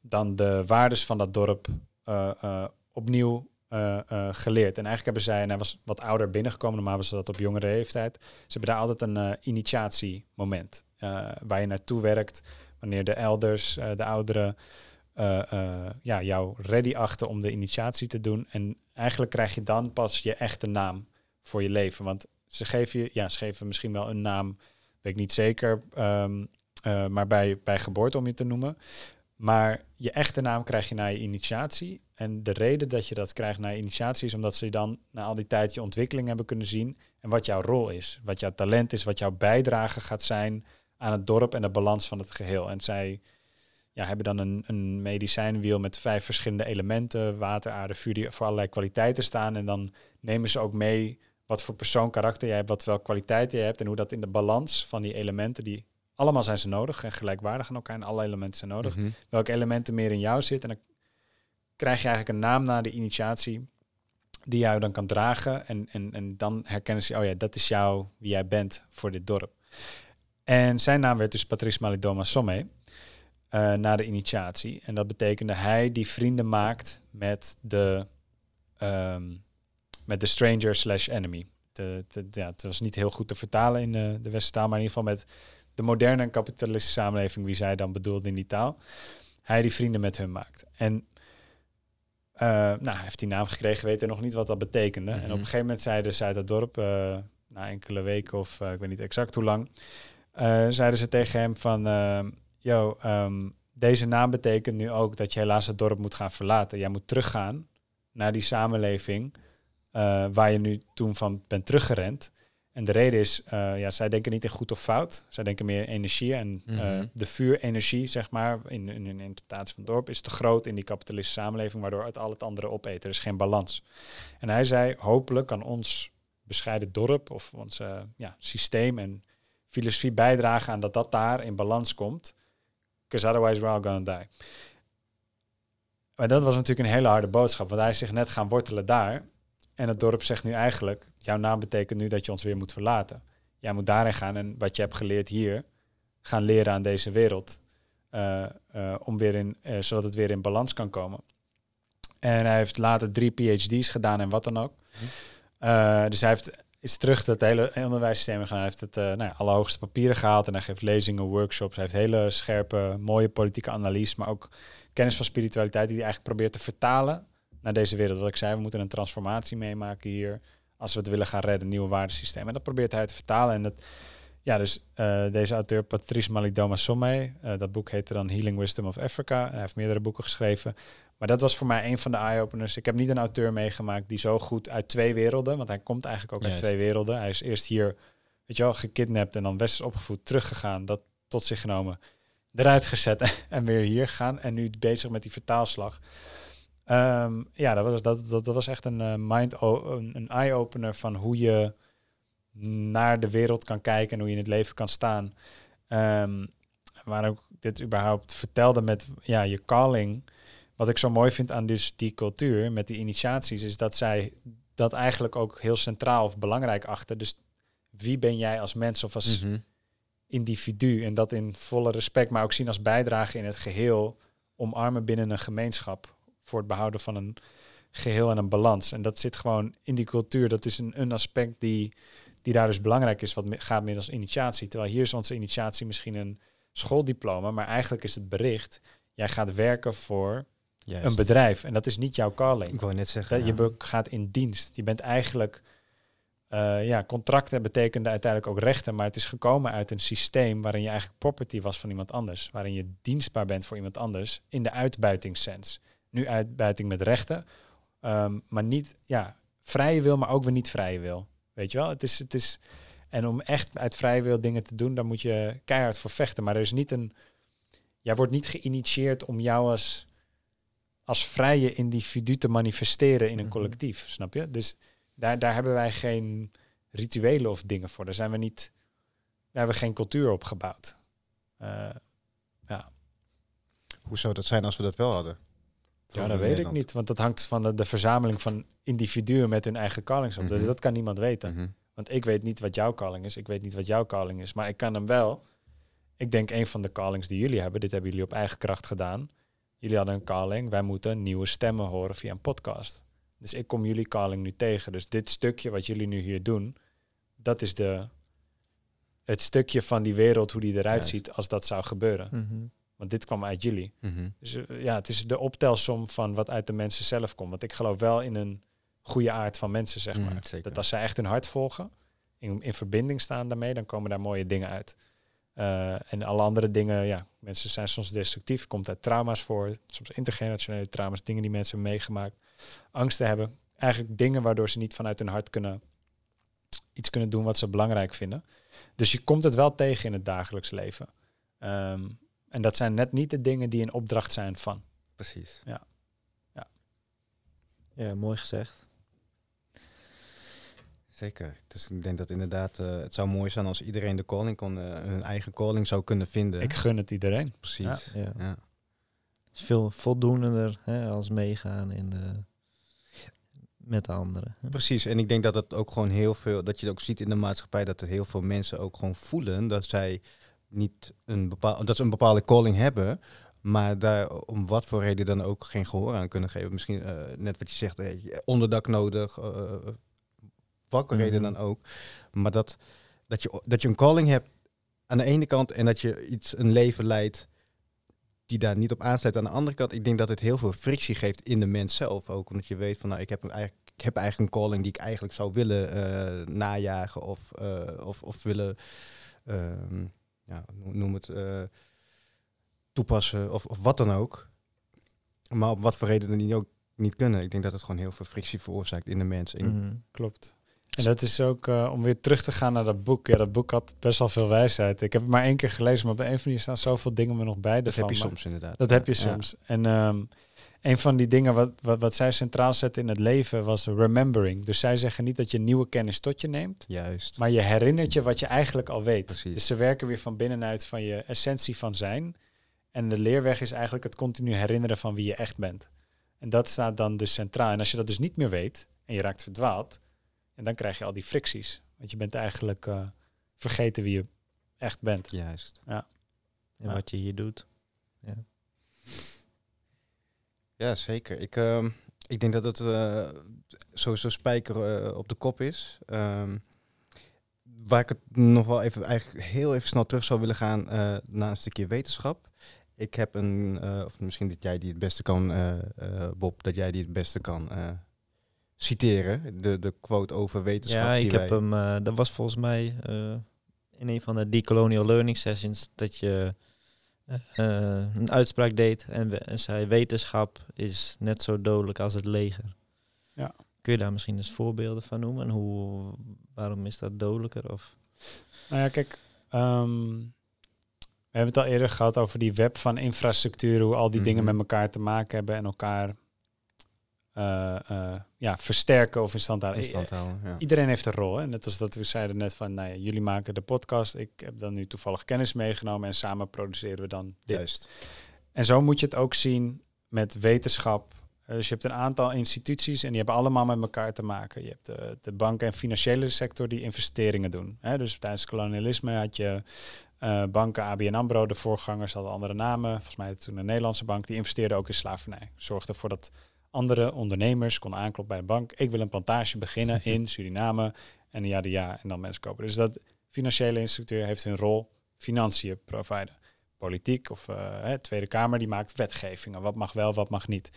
dan de waardes van dat dorp eh, opnieuw geleerd. En eigenlijk hebben zij, en hij was wat ouder binnengekomen, normaal was dat op jongere leeftijd. Ze hebben daar altijd een eh, initiatiemoment waar je naartoe werkt wanneer de elders, eh, de ouderen, eh, eh, ja, jou ready achten om de initiatie te doen. En eigenlijk krijg je dan pas je echte naam voor je leven. Want ze geven je, ja, ze geven misschien wel een naam, weet ik niet zeker, ehm, eh, maar bij, bij geboorte om je te noemen. Maar je echte naam krijg je na je initiatie. En de reden dat je dat krijgt na je initiatie is omdat ze dan na al die tijd je ontwikkeling hebben kunnen zien. En wat jouw rol is, wat jouw talent is, wat jouw bijdrage gaat zijn aan het dorp en de balans van het geheel. En zij ja, hebben dan een, een medicijnwiel met vijf verschillende elementen, water, aarde, vuur, die voor allerlei kwaliteiten staan. En dan nemen ze ook mee wat voor persoon, karakter jij hebt, wat wel kwaliteiten je hebt en hoe dat in de balans van die elementen, die allemaal zijn ze nodig en gelijkwaardig aan elkaar en alle elementen zijn nodig, Mhm. welke elementen meer in jou zitten. En dan krijg je eigenlijk een naam na de initiatie die jou dan kan dragen. En, en, en dan herkennen ze, oh ja, dat is jou, wie jij bent voor dit dorp. En zijn naam werd dus Patrice Malidoma Somme eh, na de initiatie. En dat betekende hij die vrienden maakt met de, ehm, met de stranger slash enemy. De, de, ja, het was niet heel goed te vertalen in de, de westertaal, maar in ieder geval met de moderne en kapitalistische samenleving, wie zij dan bedoelde in die taal. Hij die vrienden met hun maakt. En eh, nou, hij heeft die naam gekregen, weet nog niet wat dat betekende. En op Mhm. een gegeven moment zeiden ze uit het dorp, eh, na enkele weken of eh, ik weet niet exact hoe lang, eh, zeiden ze tegen hem van, eh, yo, ehm, deze naam betekent nu ook dat je helaas het dorp moet gaan verlaten. Jij moet teruggaan naar die samenleving eh, waar je nu toen van bent teruggerend. En de reden is, eh, ja, zij denken niet in goed of fout. Zij denken meer in energie. En eh, Mhm. de vuurenergie, zeg maar, in, in interpretatie van het dorp, is te groot in die kapitalistische samenleving, waardoor het al het andere opeet. Er is geen balans. En hij zei, hopelijk kan ons bescheiden dorp of ons eh, ja, systeem en filosofie bijdragen aan dat dat daar in balans komt. Because otherwise we're all gonna die. Maar dat was natuurlijk een hele harde boodschap, want hij is zich net gaan wortelen daar. En het dorp zegt nu eigenlijk, jouw naam betekent nu dat je ons weer moet verlaten. Jij moet daarin gaan en wat je hebt geleerd hier, gaan leren aan deze wereld. eh, eh, om weer in, eh, zodat het weer in balans kan komen. En hij heeft later drie PhD's gedaan en wat dan ook. Eh, dus hij heeft, is terug dat hele onderwijssysteem. Hij heeft het uh, nou ja, allerhoogste papieren gehaald en hij geeft lezingen, workshops. Hij heeft hele scherpe, mooie politieke analyse, maar ook kennis van spiritualiteit die hij eigenlijk probeert te vertalen naar deze wereld. Wat ik zei, we moeten een transformatie meemaken hier als we het willen gaan redden, nieuwe waardesysteem. En dat probeert hij te vertalen. En dat, ja, dus uh, deze auteur Patrice Malidoma Somme, uh, dat boek heette dan Healing Wisdom of Africa. En hij heeft meerdere boeken geschreven. Maar dat was voor mij een van de eye-openers. Ik heb niet een auteur meegemaakt die zo goed uit twee werelden, want hij komt eigenlijk ook Juist. uit twee werelden. Hij is eerst hier, weet je wel, gekidnapt en dan westers opgevoed, teruggegaan, dat tot zich genomen, eruit gezet en weer hier gegaan. En nu bezig met die vertaalslag. Um, ja, dat was, dat, dat, dat was echt een uh, mind, een, eye-opener van hoe je naar de wereld kan kijken en hoe je in het leven kan staan. Um, waarom ik dit überhaupt vertelde met ja, je calling. Wat ik zo mooi vind aan dus die cultuur met die initiaties, is dat zij dat eigenlijk ook heel centraal of belangrijk achter. Dus wie ben jij als mens of als Mhm. individu en dat in volle respect, maar ook zien als bijdrage in het geheel, omarmen binnen een gemeenschap voor het behouden van een geheel en een balans. En dat zit gewoon in die cultuur. Dat is een, een aspect die, die daar dus belangrijk is, wat gaat middels initiatie. Terwijl hier is onze initiatie misschien een schooldiploma, maar eigenlijk is het bericht, jij gaat werken voor Juist. een bedrijf en dat is niet jouw calling. Ik wou net zeggen. Dat Je ja. gaat in dienst. Je bent eigenlijk, eh, ja, contracten betekenden uiteindelijk ook rechten, maar het is gekomen uit een systeem waarin je eigenlijk property was van iemand anders, waarin je dienstbaar bent voor iemand anders in de uitbuitingssens. Nu uitbuiting met rechten, ehm, maar niet, ja, vrije wil, maar ook weer niet vrije wil. Weet je wel? Het is, het is, en om echt uit vrije wil dingen te doen, daar moet je keihard voor vechten. Maar er is niet een, jij wordt niet geïnitieerd om jou als als vrije individu te manifesteren in een Mhm. collectief, snap je? Dus daar, daar hebben wij geen rituelen of dingen voor. Daar zijn we niet, daar hebben we geen cultuur op gebouwd. Eh, Hoe zou dat zijn als we dat wel hadden? ja, dat weet ik niet, want dat hangt van de, de verzameling van individuen met hun eigen callings op. Dus Mhm. dat kan niemand weten. Mhm. Want ik weet niet wat jouw calling is, ik weet niet wat jouw calling is, maar ik kan hem wel. Ik denk een van de callings die jullie hebben, dit hebben jullie op eigen kracht gedaan. Jullie hadden een calling, wij moeten nieuwe stemmen horen via een podcast. Dus ik kom jullie calling nu tegen. Dus dit stukje wat jullie nu hier doen, dat is de, het stukje van die wereld, hoe die eruit ziet als dat zou gebeuren. Mhm. Want dit kwam uit jullie. Mhm. Dus eh, ja, het is de optelsom van wat uit de mensen zelf komt. Want ik geloof wel in een goede aard van mensen, zeg Mm, maar. Dat als zij echt hun hart volgen, in, in verbinding staan daarmee, dan komen daar mooie dingen uit. Eh, en alle andere dingen, ja, mensen zijn soms destructief, komt uit trauma's voor, soms intergenerationele trauma's, dingen die mensen hebben meegemaakt, angsten hebben. Eigenlijk dingen waardoor ze niet vanuit hun hart kunnen iets kunnen doen wat ze belangrijk vinden. Dus je komt het wel tegen in het dagelijks leven. Ehm, en dat zijn net niet de dingen die in opdracht zijn van. Precies. Ja, mooi gezegd. Zeker. Dus ik denk dat inderdaad, eh, het zou mooi zijn als iedereen de calling kon, eh, hun eigen calling zou kunnen vinden. Ik gun het iedereen. Precies. Ja. Ja. is veel voldoender hè, als meegaan in de, met de anderen. hè. Precies. En ik denk dat het ook gewoon heel veel, dat je het ook ziet in de maatschappij, dat er heel veel mensen ook gewoon voelen dat zij niet een bepaalde, dat ze een bepaalde calling hebben, maar daar om wat voor reden dan ook geen gehoor aan kunnen geven. Misschien eh, net wat je zegt, weet je, onderdak nodig, eh welke Mhm. reden dan ook. Maar dat, dat, je, dat je een calling hebt aan de ene kant en dat je iets, een leven leidt die daar niet op aansluit aan de andere kant. Ik denk dat het heel veel frictie geeft in de mens zelf ook. Omdat je weet van, nou, ik heb, een, eigen- ik heb eigenlijk een calling die ik eigenlijk zou willen eh, najagen of, eh, of, of willen, ehm, ja, no- noem het, eh, toepassen of, of wat dan ook. Maar op wat voor reden dan die ook niet kunnen. Ik denk dat het gewoon heel veel frictie veroorzaakt in de mens. En Mhm. Klopt. En dat is ook eh, om weer terug te gaan naar dat boek. Ja, dat boek had best wel veel wijsheid. Ik heb het maar één keer gelezen, maar bij een van die staan zoveel dingen me nog bij. Dat heb je soms inderdaad. Dat heb je Ja. soms. En ehm, een van die dingen wat, wat, wat zij centraal zetten in het leven was remembering. Dus zij zeggen niet dat je nieuwe kennis tot je neemt, Juist. maar je herinnert je wat je eigenlijk al weet. Precies. Dus ze werken weer van binnenuit van je essentie van zijn. En de leerweg is eigenlijk het continu herinneren van wie je echt bent. En dat staat dan dus centraal. En als je dat dus niet meer weet en je raakt verdwaald, en dan krijg je al die fricties. Want je bent eigenlijk eh, vergeten wie je echt bent. Juist. En Ja. wat je hier doet. Ja, zeker. Ik, ehm, ik denk dat het eh, sowieso spijker eh, op de kop is. Ehm, waar ik het nog wel even, eigenlijk heel even snel terug zou willen gaan naar een stukje wetenschap. Ik heb een, of misschien dat jij die het beste kan, Bob, dat jij die het beste kan citeren. De, de quote over wetenschap. Ja, ik heb wij- hem, eh, dat was volgens mij eh, in een van de decolonial learning sessions dat je eh, een uitspraak deed en, we- en zei wetenschap is net zo dodelijk als het leger. Ja. Kun je daar misschien eens voorbeelden van noemen? En hoe, waarom is dat dodelijker? Of, Nou ja, kijk, ehm, we hebben het al eerder gehad over die web van infrastructuur, hoe al die dingen Mhm. met elkaar te maken hebben en elkaar eh, eh, ja, versterken of in stand houden. in stand houden. Ja. Iedereen heeft een rol. Hè? Net als dat we zeiden net van, nou ja, jullie maken de podcast. Ik heb dan nu toevallig kennis meegenomen en samen produceren we dan dit. Juist. En zo moet je het ook zien met wetenschap. Eh, Dus je hebt een aantal instituties en die hebben allemaal met elkaar te maken. Je hebt de, de banken en financiële sector die investeringen doen. Hè? Dus tijdens kolonialisme had je banken, ABN AMRO, de voorgangers hadden andere namen. Volgens mij toen een Nederlandse bank, die investeerde ook in slavernij. Zorgde ervoor dat andere ondernemers konden aankloppen bij de bank. Ik wil een plantage beginnen in Suriname. En ja, de ja, en dan mensen kopen. Dus dat financiële instructeur heeft hun rol financiën providen. Politiek of uh, hè, Tweede Kamer die maakt wetgevingen. Wat mag wel, wat mag niet.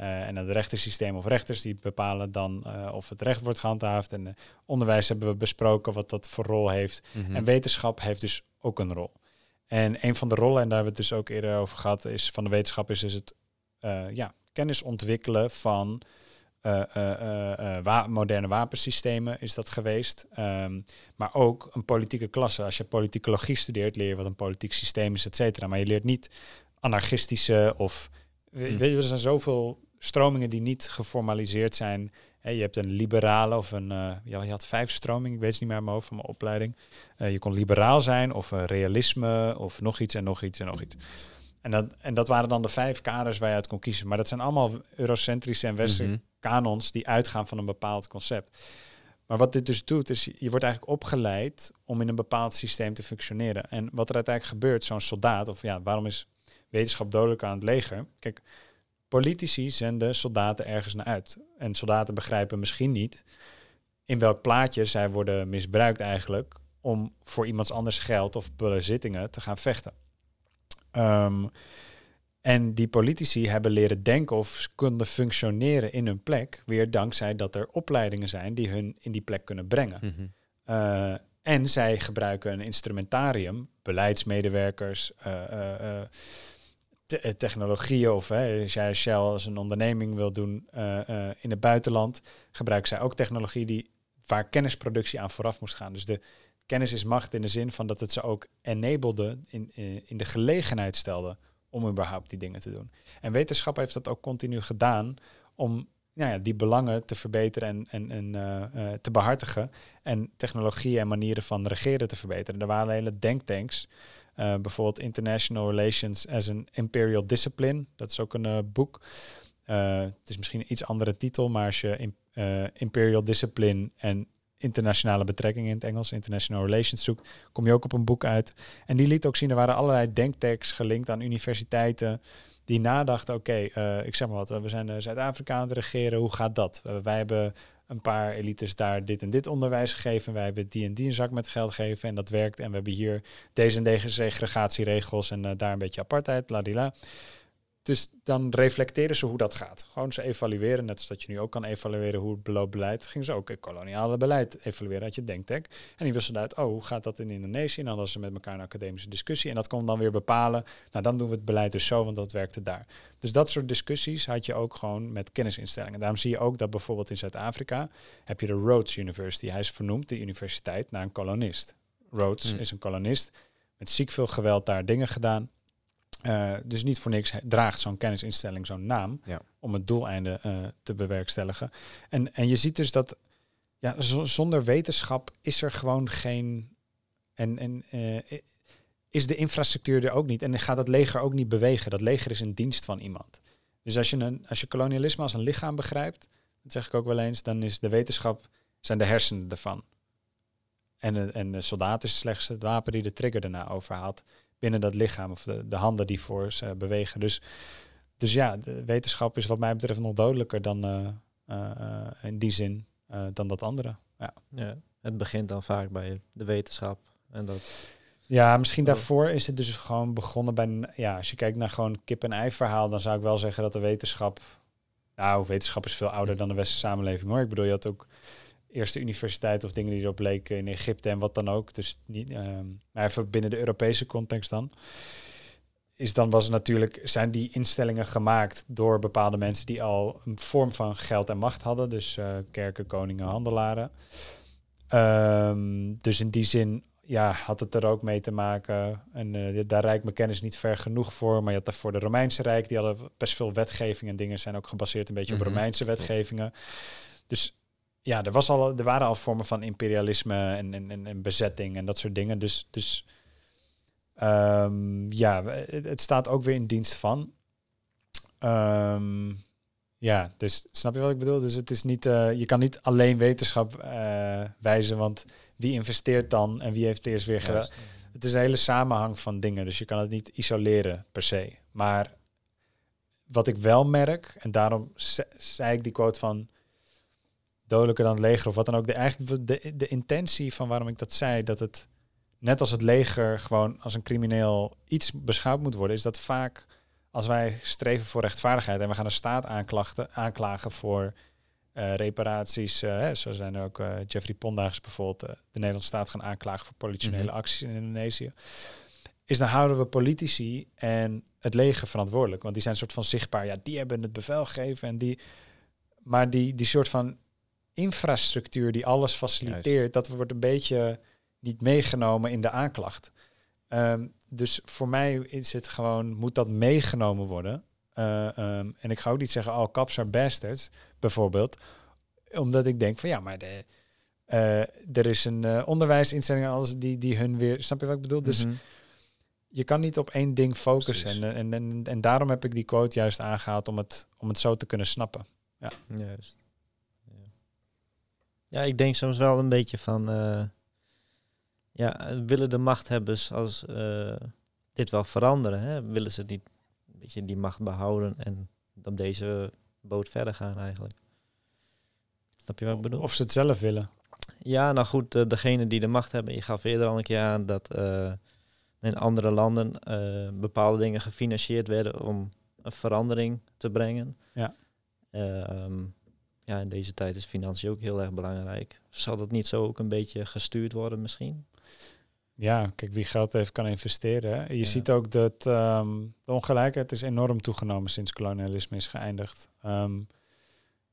Uh, en het rechtersysteem of rechters die bepalen dan uh, of het recht wordt gehandhaafd. En onderwijs hebben we besproken wat dat voor rol heeft. Mm -hmm. En wetenschap heeft dus ook een rol. En een van de rollen, en daar hebben we het dus ook eerder over gehad, is van de wetenschap is dus het ja, kennis ontwikkelen van uh, uh, wa moderne wapensystemen is dat geweest. Um, maar ook een politieke klasse. Als je politicologie studeert, leer je wat een politiek systeem is, et cetera. Maar je leert niet anarchistische of... Hmm. Weet je, er zijn zoveel stromingen die niet geformaliseerd zijn. Hey, je hebt een liberale of een... ja, je had vijf stromingen, ik weet het niet meer uit mijn hoofd van mijn opleiding. je kon liberaal zijn of realisme of nog iets en nog iets en nog iets. En dat, en dat waren dan de vijf kaders waar je uit kon kiezen. Maar dat zijn allemaal eurocentrische en westerse mm -hmm. kanons die uitgaan van een bepaald concept. Maar wat dit dus doet, is je wordt eigenlijk opgeleid om in een bepaald systeem te functioneren. En wat er uiteindelijk gebeurt, zo'n soldaat, of ja, waarom is wetenschap dodelijk aan het leger? Kijk, politici zenden soldaten ergens naar uit. En soldaten begrijpen misschien niet in welk plaatje zij worden misbruikt eigenlijk om voor iemands anders geld of bezittingen te gaan vechten. Um, en die politici hebben leren denken of konden functioneren in hun plek, weer dankzij dat er opleidingen zijn die hun in die plek kunnen brengen. Mm -hmm. uh, en zij gebruiken een instrumentarium, beleidsmedewerkers, uh, uh, te technologieën of hè, als jij Shell als een onderneming wil doen in het buitenland, gebruiken zij ook technologie die, waar kennisproductie aan vooraf moest gaan. Dus de kennis is macht in de zin van dat het ze ook enablede, in, in de gelegenheid stelde om überhaupt die dingen te doen. En wetenschap heeft dat ook continu gedaan om nou ja, die belangen te verbeteren en, en, uh, uh, te behartigen. En technologieën en manieren van regeren te verbeteren. Er waren hele denktanks. Uh, bijvoorbeeld International Relations as an Imperial Discipline. Dat is ook een boek. het is misschien een iets andere titel, maar als je Imperial Discipline en internationale betrekkingen in het Engels, international relations zoekt, kom je ook op een boek uit. En die liet ook zien, er waren allerlei denktanks gelinkt aan universiteiten die nadachten, oké, uh, ik zeg maar wat, we zijn Zuid-Afrika aan het regeren, hoe gaat dat? Wij hebben een paar elites daar dit en dit onderwijs gegeven, wij hebben die en die een zak met geld gegeven en dat werkt. En we hebben hier deze en deze segregatieregels en daar een beetje apartheid, ladila. Dus dan reflecteren ze hoe dat gaat. Gewoon ze evalueren, net als dat je nu ook kan evalueren hoe het beleid. Gingen ze ook het koloniale beleid evalueren uit je denktank. En die wisselden uit, oh, hoe gaat dat in Indonesië? En dan hadden ze met elkaar een academische discussie. En dat kon dan weer bepalen, nou dan doen we het beleid dus zo, want dat werkte daar. Dus dat soort discussies had je ook gewoon met kennisinstellingen. Daarom zie je ook dat bijvoorbeeld in Zuid-Afrika heb je de Rhodes University. Hij is vernoemd, de universiteit, naar een kolonist. Rhodes hmm. is een kolonist met ziek veel geweld daar dingen gedaan. Uh, dus niet voor niks draagt zo'n kennisinstelling zo'n naam ja. om het doeleinde uh, te bewerkstelligen. En, en je ziet dus dat ja, zonder wetenschap is er gewoon geen. En, en uh, is de infrastructuur er ook niet. En gaat het leger ook niet bewegen. Dat leger is in dienst van iemand. Dus als je, een, als je kolonialisme als een lichaam begrijpt, dat zeg ik ook wel eens, dan is de wetenschap zijn de hersenen ervan. En, en de soldaat is slechts het wapen die de trigger daarna overhaalt binnen dat lichaam of de, de handen die voor ze bewegen. Dus, dus ja, de wetenschap is wat mij betreft nog dodelijker dan uh, uh, in die zin dan dat andere. Ja. ja, het begint dan vaak bij de wetenschap en dat. Ja, misschien daarvoor is het dus gewoon begonnen bij, ja, als je kijkt naar gewoon kip-en-ei verhaal, dan zou ik wel zeggen dat de wetenschap, nou, wetenschap is veel ouder dan de westerse samenleving hoor. Ik bedoel, je had ook eerste universiteit of dingen die erop leken in Egypte en wat dan ook. Dus niet, um, maar even binnen de Europese context dan. Is dan was het natuurlijk, zijn die instellingen gemaakt door bepaalde mensen die al een vorm van geld en macht hadden. Dus uh, kerken, koningen, handelaren. Um, dus in die zin ja, had het er ook mee te maken. En uh, daar rijkt mijn kennis niet ver genoeg voor. Maar je had daarvoor de Romeinse Rijk. Die hadden best veel wetgeving en dingen zijn ook gebaseerd een beetje mm -hmm. op Romeinse wetgevingen. Dus ja, er, was al, er waren al vormen van imperialisme en, en, en, bezetting en dat soort dingen. Dus, dus um, ja, het, het, staat ook weer in dienst van. Um, ja, dus snap je wat ik bedoel? Dus het is niet, uh, je kan niet alleen wetenschap uh, wijzen, want wie investeert dan en wie heeft eerst weer gedaan? het is een hele samenhang van dingen, dus je kan het niet isoleren per se. Maar wat ik wel merk, en daarom ze- zei ik die quote van dodelijker dan het leger of wat dan ook, de, eigenlijk de, de intentie van waarom ik dat zei, dat het net als het leger gewoon als een crimineel iets beschouwd moet worden, is dat vaak als wij streven voor rechtvaardigheid en we gaan de staat aanklachten, aanklagen voor eh, reparaties, eh, hè, zo zijn er ook eh, Jeffrey Pondagers bijvoorbeeld, de Nederlandse staat gaan aanklagen voor politionele Mhm. acties in Indonesië, is dan houden we politici en het leger verantwoordelijk, want die zijn een soort van zichtbaar, ja, die hebben het bevel gegeven en die, maar die, die soort van infrastructuur die alles faciliteert, Juist. dat wordt een beetje niet meegenomen in de aanklacht. Ehm, dus voor mij is het gewoon, moet dat meegenomen worden. Eh, ehm, en ik ga ook niet zeggen, oh, cops are bastards, bijvoorbeeld. Omdat ik denk van, ja, maar de, eh, er is een eh, onderwijsinstelling en alles die, die hun weer... Snap je wat ik bedoel? Dus Mhm. je kan niet op één ding focussen. En, en, en, en daarom heb ik die quote juist aangehaald om het, om het zo te kunnen snappen. Juist. Ja. ik denk soms wel een beetje van... eh, ja, willen de machthebbers als eh, dit wel veranderen? Hè? Willen ze niet een beetje die macht behouden en op deze boot verder gaan eigenlijk? Snap je wat ik bedoel? Of ze het zelf willen. Ja, nou goed, eh, degene die de macht hebben, je gaf eerder al een keer aan dat in andere landen bepaalde dingen gefinancierd werden om een verandering te brengen. Ja. Eh, ehm, ja, in deze tijd is financiën ook heel erg belangrijk. Zal dat niet zo ook een beetje gestuurd worden misschien? Ja, kijk, wie geld heeft kan investeren. hè. Je Ja. ziet ook dat ehm, de ongelijkheid is enorm toegenomen sinds kolonialisme is geëindigd. Ehm,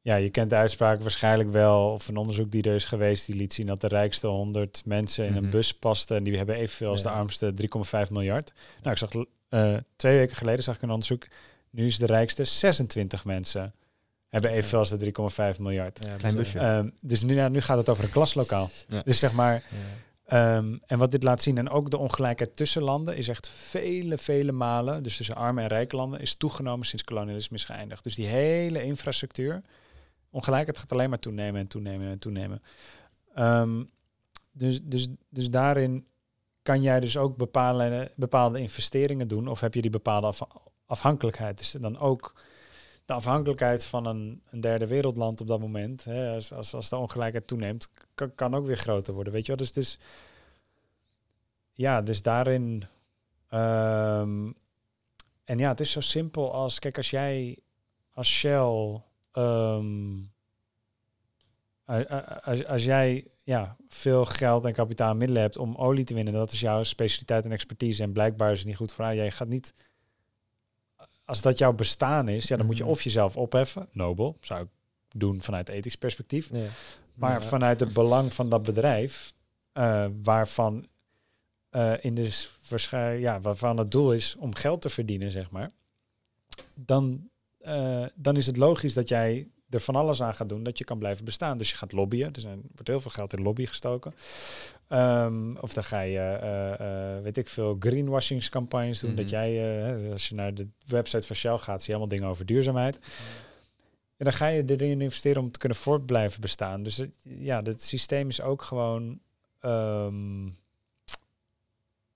ja, je kent de uitspraak waarschijnlijk wel, of een onderzoek die er is geweest, die liet zien dat de rijkste 100 mensen in een Mhm. bus pasten en die hebben evenveel als de armste 3,5 miljard. Nou, ik zag eh, twee weken geleden zag ik een onderzoek, nu is de rijkste 26 mensen hebben evenveel als de 3,5 miljard. Ja, Klein busje. eh, Ehm, dus nu, nu gaat het over een klaslokaal. Ja. Dus zeg maar, ja. Ehm, en wat dit laat zien, en ook de ongelijkheid tussen landen, is echt vele, vele malen, dus tussen arme en rijke landen, is toegenomen sinds kolonialisme is geëindigd. Dus die hele infrastructuur, ongelijkheid gaat alleen maar toenemen en toenemen en toenemen. Ehm, dus, dus, dus daarin kan jij dus ook bepaalde, bepaalde investeringen doen, of heb je die bepaalde af- afhankelijkheid. Dus dan ook de afhankelijkheid van een, een derde wereldland op dat moment, hè, als, als, als de ongelijkheid toeneemt, kan, ook weer groter worden. Weet je wel? Dus, dus ja, dus daarin. ehm, en ja, het is zo simpel als, kijk, als jij als Shell, ehm, als, als jij ja, veel geld en kapitaalmiddelen hebt om olie te winnen, dat is jouw specialiteit en expertise. En blijkbaar is het niet goed voor jou. Jij gaat niet. Als dat jouw bestaan is, ja, dan moet je Mhm. of jezelf opheffen, nobel, zou ik doen vanuit ethisch perspectief. Ja. Maar Ja. vanuit het belang van dat bedrijf, eh, waarvan eh, in de ja, waarvan het doel is om geld te verdienen, zeg maar, dan, eh, dan is het logisch dat jij er van alles aan gaat doen dat je kan blijven bestaan. Dus je gaat lobbyen. Er zijn, wordt heel veel geld in lobby gestoken. Ehm, of dan ga je, eh, eh, weet ik veel, greenwashingscampagnes doen. Mhm. Dat jij, eh, als je naar de website van Shell gaat, zie je allemaal dingen over duurzaamheid. En dan ga je erin investeren om te kunnen voort blijven bestaan. Dus het, ja, het systeem is ook gewoon ehm,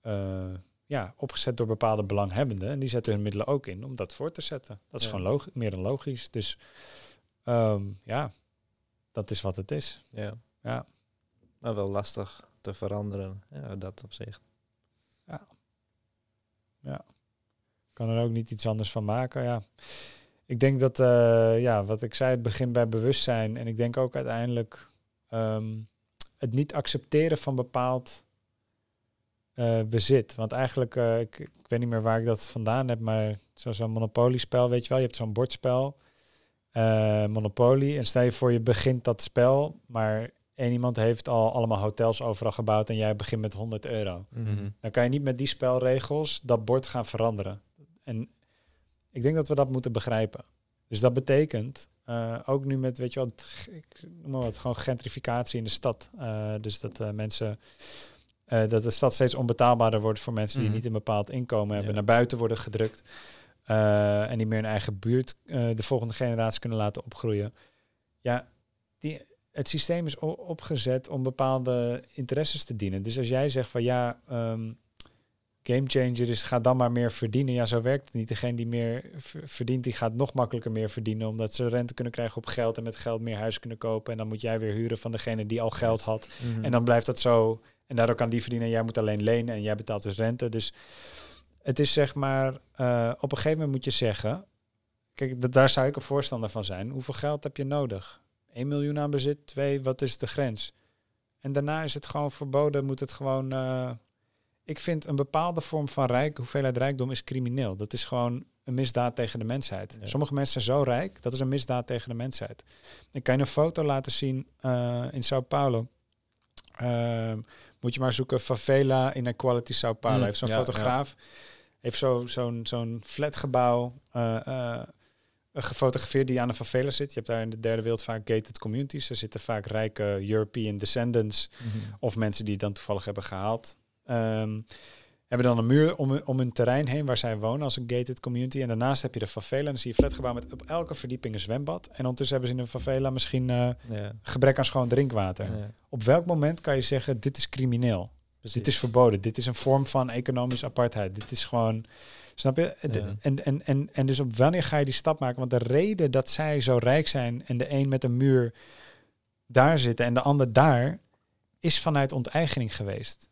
eh, ja, opgezet door bepaalde belanghebbenden. En die zetten hun middelen ook in om dat voor te zetten. Dat is Ja. gewoon logi- meer dan logisch. Dus ehm, ja, dat is wat het is. Ja. Ja. Maar wel lastig te veranderen, ja, dat op zich. kan er ook niet iets anders van maken. Ja. Ik denk dat, eh, ja, wat ik zei, het begint bij bewustzijn. En ik denk ook uiteindelijk ehm, het niet accepteren van bepaald eh, bezit. Want eigenlijk, eh, ik, ik weet niet meer waar ik dat vandaan heb, maar zo- zo'n monopoliespel, weet je wel. Je hebt zo'n bordspel, eh Monopoly. En stel je voor, je begint dat spel, maar één iemand heeft al allemaal hotels overal gebouwd en jij begint met 100 euro. Mhm. Dan kan je niet met die spelregels dat bord gaan veranderen. En ik denk dat we dat moeten begrijpen. Dus dat betekent eh, ook nu met, weet je wat, ik noem maar wat, gewoon gentrificatie in de stad. Eh, dus dat eh, mensen, eh, dat de stad steeds onbetaalbaarder wordt voor mensen die Mhm. niet een bepaald inkomen hebben, Ja. naar buiten worden gedrukt. Eh, en niet meer in eigen buurt eh, de volgende generatie kunnen laten opgroeien. Ja, die, het systeem is opgezet om bepaalde interesses te dienen. Dus als jij zegt van ja, ehm, game changer is, ga dan maar meer verdienen. Ja, zo werkt het niet. Degene die meer verdient, die gaat nog makkelijker meer verdienen, omdat ze rente kunnen krijgen op geld en met geld meer huis kunnen kopen. En dan moet jij weer huren van degene die al geld had. Mhm. En dan blijft dat zo. En daardoor kan die verdienen. En jij moet alleen lenen en jij betaalt dus rente. Dus het is zeg maar, eh, op een gegeven moment moet je zeggen, kijk, da- daar zou ik een voorstander van zijn. Hoeveel geld heb je nodig? 1 miljoen aan bezit, 2, wat is de grens? En daarna is het gewoon verboden, moet het gewoon... eh, ik vind een bepaalde vorm van rijk, hoeveelheid rijkdom is crimineel. Dat is gewoon een misdaad tegen de mensheid. Ja. Sommige mensen zijn zo rijk, dat is een misdaad tegen de mensheid. Ik kan je een foto laten zien eh, in Sao Paulo. Moet je maar zoeken, favela inequality Sao Paulo. Mm, heeft zo'n ja, fotograaf, heeft zo, zo'n zo'n flatgebouw eh, eh, gefotografeerd die aan de favela zit. Je hebt daar in de derde wereld vaak gated communities. Er zitten vaak rijke European descendants Mhm. of mensen die het dan toevallig hebben gehaald. Ehm, hebben dan een muur om, hun- om hun terrein heen waar zij wonen als een gated community. En daarnaast heb je de favela en dan zie je flatgebouw met op elke verdieping een zwembad. En ondertussen hebben ze in de favela misschien eh, Ja, gebrek aan schoon drinkwater. ja, Op welk moment kan je zeggen, dit is crimineel? Precies. Dit is verboden. Dit is een vorm van economische apartheid. Dit is gewoon. Snap je? Ja. En, en, en, en dus op wanneer ga je die stap maken? Want de reden dat zij zo rijk zijn en de een met een muur daar zitten en de ander daar, is vanuit onteigening geweest.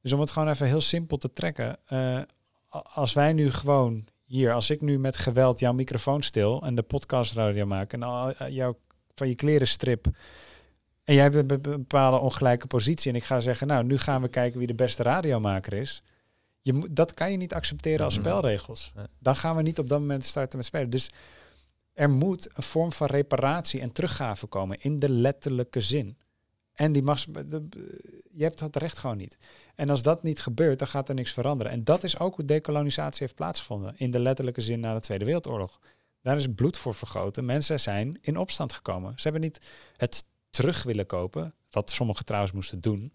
Dus om het gewoon even heel simpel te trekken. eh, als wij nu gewoon hier, als ik nu met geweld jouw microfoon stil en de podcastradio maak en al, eh, jou van je kleren strip. En jij hebt een be- be- bepaalde ongelijke positie. En ik ga zeggen, nou, nu gaan we kijken wie de beste radiomaker is. Je dat kan je niet accepteren als spelregels. Dan gaan we niet op dat moment starten met spelen. Dus er moet een vorm van reparatie en teruggave komen in de letterlijke zin. En die mag, de, je hebt dat recht gewoon niet. En als dat niet gebeurt, dan gaat er niks veranderen. En dat is ook hoe decolonisatie heeft plaatsgevonden. In de letterlijke zin na de Tweede Wereldoorlog. Daar is bloed voor vergoten. Mensen zijn in opstand gekomen. Ze hebben niet het terug willen kopen. Wat sommigen trouwens moesten doen.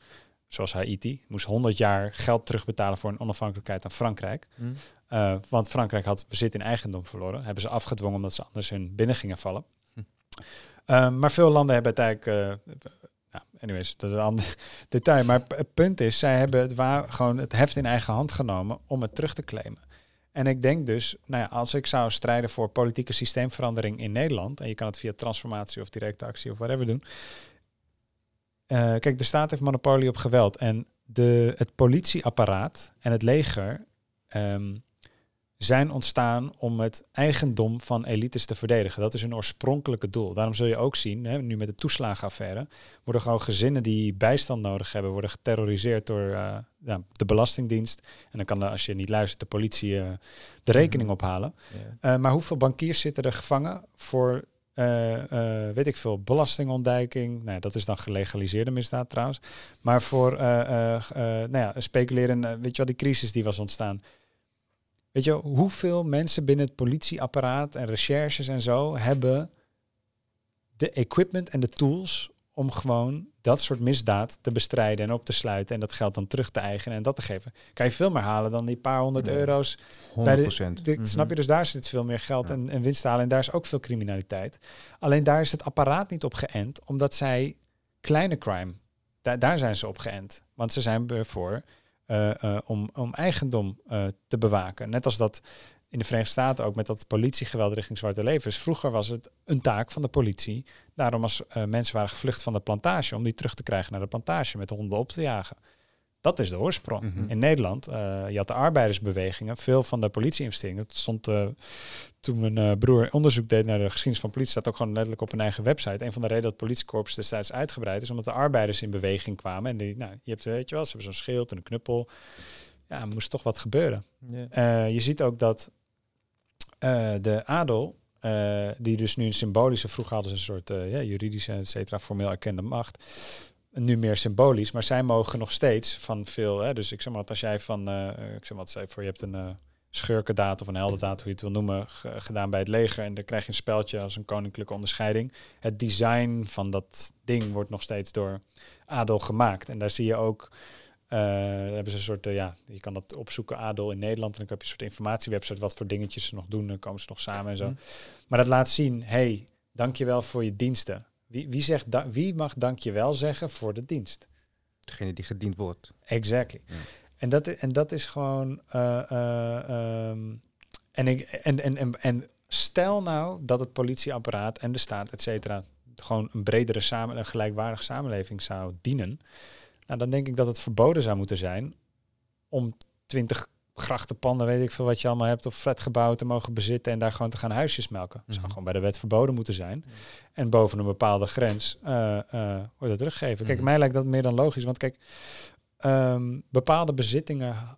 Zoals Haiti. Moest 100 jaar geld terugbetalen voor een onafhankelijkheid aan Frankrijk. Mhm. Uh, want Frankrijk had bezit in eigendom verloren. Hebben ze afgedwongen omdat ze anders hun binnen gingen vallen. Hm. Uh, maar veel landen hebben uiteindelijk... Uh, nou, anyways, dat is een ander detail. Maar het punt is, zij hebben het waar, gewoon het heft in eigen hand genomen om het terug te claimen. En ik denk dus, nou ja, als ik zou strijden voor politieke systeemverandering in Nederland, en je kan het via transformatie of directe actie of whatever doen. Uh, kijk, de staat heeft monopolie op geweld. En de, het politieapparaat en het leger um, zijn ontstaan om het eigendom van elites te verdedigen. Dat is hun oorspronkelijke doel. Daarom zul je ook zien, hè, nu met de toeslagenaffaire, worden gewoon gezinnen die bijstand nodig hebben, worden geterroriseerd door uh, ja, de Belastingdienst. En dan kan, de, als je niet luistert, de politie uh, de rekening ophalen. Uh, maar hoeveel bankiers zitten er gevangen voor, weet ik veel, belastingontduiking? Nou, dat is dan gelegaliseerde misdaad trouwens. Maar voor, nou ja, speculeren, weet je wel, die crisis die was ontstaan. Weet je, hoeveel mensen binnen het politieapparaat en recherches en zo hebben de equipment en de tools om gewoon dat soort misdaad te bestrijden en op te sluiten en dat geld dan terug te eigenen en dat te geven. Kan je veel meer halen dan die paar honderd Ja, euro's. 100%. Bij de, de, Mhm. Snap je? Dus daar zit veel meer geld Ja. en, en winst te halen en daar is ook veel criminaliteit. Alleen daar is het apparaat niet op geënt, omdat zij kleine crime, daar, daar zijn ze op geënt. Want ze zijn ervoor om, om eigendom uh, te bewaken. Net als dat in de Verenigde Staten ook met dat politiegeweld richting zwarte levens. Vroeger was het een taak van de politie. Daarom als mensen waren gevlucht van de plantage, om die terug te krijgen naar de plantage met de honden op te jagen. Dat is de oorsprong. Mhm. In Nederland, uh, je had de arbeidersbewegingen, veel van de politieinvesteringen. Het stond uh, toen mijn uh, broer onderzoek deed naar de geschiedenis van politie, staat ook gewoon letterlijk op een eigen website. Een van de redenen dat het politiekorps destijds uitgebreid is, omdat de arbeiders in beweging kwamen. En die, nou, je hebt, weet je wel, ze hebben zo'n schild en een knuppel. Ja, er moest toch wat gebeuren. Yeah. je ziet ook dat de adel, uh, die dus nu een symbolische, vroeger hadden ze een soort uh, ja, juridische, et cetera, formeel erkende macht. Nu meer symbolisch, maar zij mogen nog steeds van veel. Hè, dus ik zeg maar, als jij van, uh, ik zeg maar, wat voor je hebt een uh, schurkendaad of een heldendaad, hoe je het wil noemen, gedaan bij het leger. En dan krijg je een speldje als een koninklijke onderscheiding. Het design van dat ding wordt nog steeds door adel gemaakt. En daar zie je ook. Uh, hebben ze een soort, uh, ja, je kan dat opzoeken, Adel in Nederland. En dan heb je een soort informatiewebsite, wat voor dingetjes ze nog doen. Dan komen ze nog samen en zo. Mm. Maar dat laat zien, hey, dankjewel voor je diensten. Wie, wie, zegt da wie mag dankjewel zeggen voor de dienst? Degene die gediend wordt. Exactly. Ja. En dat, en dat is gewoon. eh, eh, ehm, en, ik, en, en, en, en stel nou dat het politieapparaat en de staat, et cetera, gewoon een bredere samen, een gelijkwaardige samenleving zou dienen. Nou, dan denk ik dat het verboden zou moeten zijn om 20 grachtenpanden, weet ik veel wat je allemaal hebt, of flatgebouwen te mogen bezitten en daar gewoon te gaan huisjes melken. Dat zou Mhm. gewoon bij de wet verboden moeten zijn. En boven een bepaalde grens eh eh wordt het teruggegeven. Kijk, Mhm. mij lijkt dat meer dan logisch. Want kijk, ehm, bepaalde bezittingen,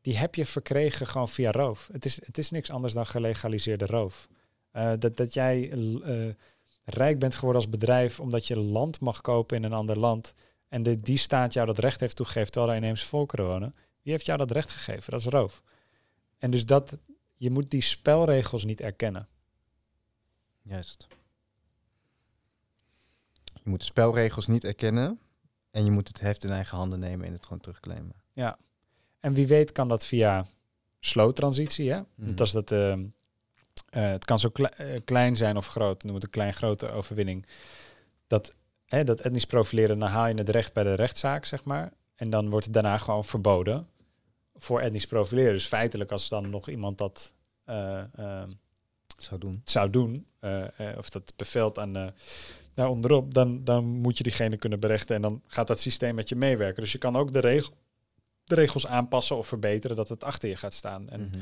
die heb je verkregen gewoon via roof. Het is, het is niks anders dan gelegaliseerde roof. Eh, dat, dat jij rijk bent geworden als bedrijf omdat je land mag kopen in een ander land. En de, die staat jou dat recht heeft toegegeven terwijl er inheemse volkeren wonen. Wie heeft jou dat recht gegeven? Dat is roof. En dus dat, je moet die spelregels niet erkennen. Juist. Je moet de spelregels niet erkennen en je moet het heft in eigen handen nemen en het gewoon terugclaimen. Ja. En wie weet kan dat via slow transitie. Hè? Want als dat, ehm, eh, het kan zo kle- eh, klein zijn of groot, noem het een klein-grote overwinning. Dat, hè, dat etnisch profileren, dan haal je het recht bij de rechtszaak, zeg maar. En dan wordt het daarna gewoon verboden voor etnisch profileren. Dus feitelijk, als dan nog iemand dat eh, ehm, Zou doen. zou doen, eh, eh, of dat beveelt aan daar onderop, dan, dan moet je diegene kunnen berechten en dan gaat dat systeem met je meewerken. Dus je kan ook de, regel, de regels aanpassen of verbeteren dat het achter je gaat staan. En, Mhm.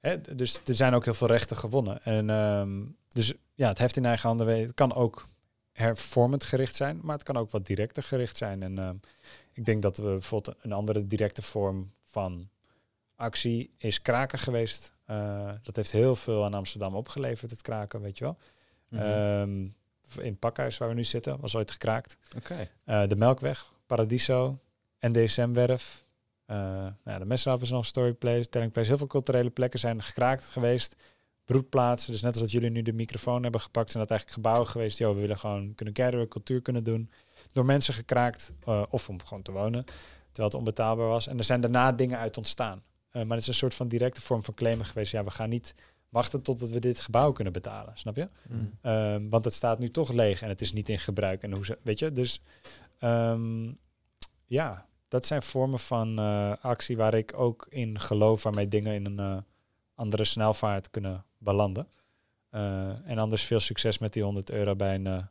hè, dus er zijn ook heel veel rechten gewonnen. En ehm, dus ja, het heft in eigen handen. Het kan ook hervormend gericht zijn, maar het kan ook wat directer gericht zijn. En ehm, ik denk dat we bijvoorbeeld een andere directe vorm van actie is kraken geweest. Eh, dat heeft heel veel aan Amsterdam opgeleverd, het kraken, weet je wel. Ehm, in het pakhuis waar we nu zitten, was ooit gekraakt. Eh, de Melkweg, Paradiso, NDSM-werf. eh nou ja, de Messenhap is nog een storyplace, Telling Place. Heel veel culturele plekken zijn gekraakt geweest. Broedplaatsen, dus net als dat jullie nu de microfoon hebben gepakt, zijn dat eigenlijk gebouwen geweest. Yo, we willen gewoon kunnen caren, cultuur kunnen doen. Door mensen gekraakt, eh, of om gewoon te wonen, terwijl het onbetaalbaar was. En er zijn daarna dingen uit ontstaan. Eh, maar het is een soort van directe vorm van claimen geweest. Ja, we gaan niet wachten totdat we dit gebouw kunnen betalen, snap je? Mhm. Ehm, want het staat nu toch leeg en het is niet in gebruik. En hoe ze, weet je, dus ehm, ja, dat zijn vormen van eh, actie waar ik ook in geloof, waarmee dingen in een andere snelvaart kunnen belanden. En anders veel succes met die 100 euro bij een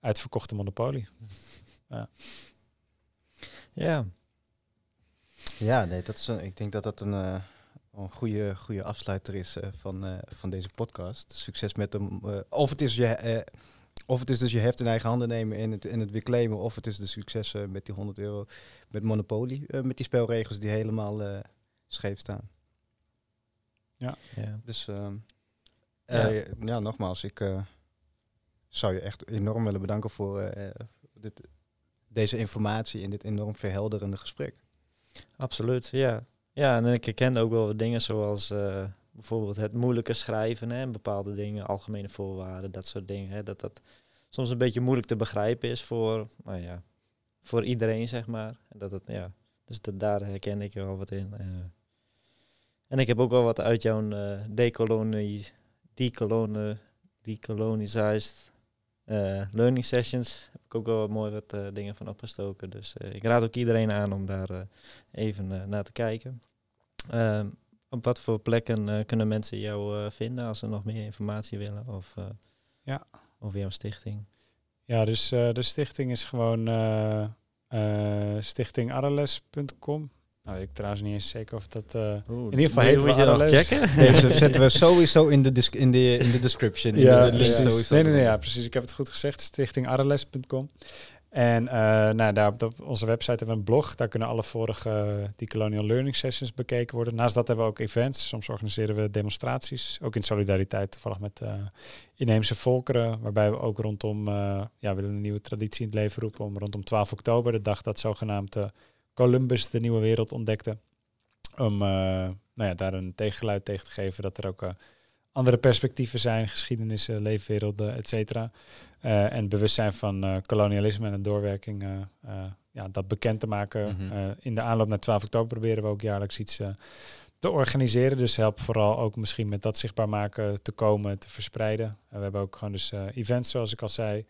uitverkochte monopolie. Ja, Ja, nee, dat is een, ik denk dat dat een, eh, een goede, goede afsluiter is eh, van, eh, van deze podcast. Succes met hem. eh, of, het is je, eh, of het is dus je heft in eigen handen nemen en het, en het weer claimen. Of het is de succes met die 100 euro met Monopoly. eh, met die spelregels die helemaal eh, scheef staan. ja. Dus ehm, Ja. eh, ja, nogmaals, ik eh, zou je echt enorm willen bedanken voor eh, dit, deze informatie en dit enorm verhelderende gesprek. Absoluut, ja. Ja, en ik herkende ook wel dingen zoals eh, bijvoorbeeld het moeilijke schrijven hè, en bepaalde dingen, algemene voorwaarden, dat soort dingen. Hè, dat dat soms een beetje moeilijk te begrijpen is voor, nou ja, voor iedereen, zeg maar. Dat het, ja, dus dat, daar herken ik wel wat in. eh. en ik heb ook wel wat uit jouw eh decoloni, decoloni, decolonized eh, learning sessions heb ik ook wel wat mooi wat eh, dingen van opgestoken. Dus eh, ik raad ook iedereen aan om daar eh, even eh, naar te kijken. Ehm, op wat voor plekken eh, kunnen mensen jou eh, vinden als ze nog meer informatie willen? Of, eh, Ja. over jouw stichting? Ja, dus eh, de stichting is gewoon eh eh stichtingarreles.com. Nou, ik trouwens niet eens zeker of dat... eh, in ieder geval heet moet we je Arles. checken. Deze zetten we sowieso in de, in de, in de description. In ja, de, de link sowieso Nee, nee, nee, ja, precies. Ik heb het goed gezegd. Stichtingarreles.com. En eh, nou, daar op, de- op onze website hebben we een blog. Daar kunnen alle vorige eh, die Colonial Learning Sessions bekeken worden. Naast dat hebben we ook events. Soms organiseren we demonstraties. Ook in solidariteit toevallig met eh, inheemse volkeren. Waarbij we ook rondom, ja, willen een nieuwe traditie in het leven roepen. Om rondom 12 oktober, de dag dat zogenaamd eh, Columbus de nieuwe wereld ontdekte. Om eh, nou ja, daar een tegengeluid tegen te geven. Dat er ook eh, andere perspectieven zijn, geschiedenissen, leefwerelden, et cetera. Eh, en bewustzijn van kolonialisme en een doorwerking, ja, dat bekend te maken. Mhm. In de aanloop naar 12 oktober proberen we ook jaarlijks iets te organiseren. Dus help vooral ook misschien met dat zichtbaar maken te komen, te verspreiden. En we hebben ook gewoon dus events, zoals ik al zei.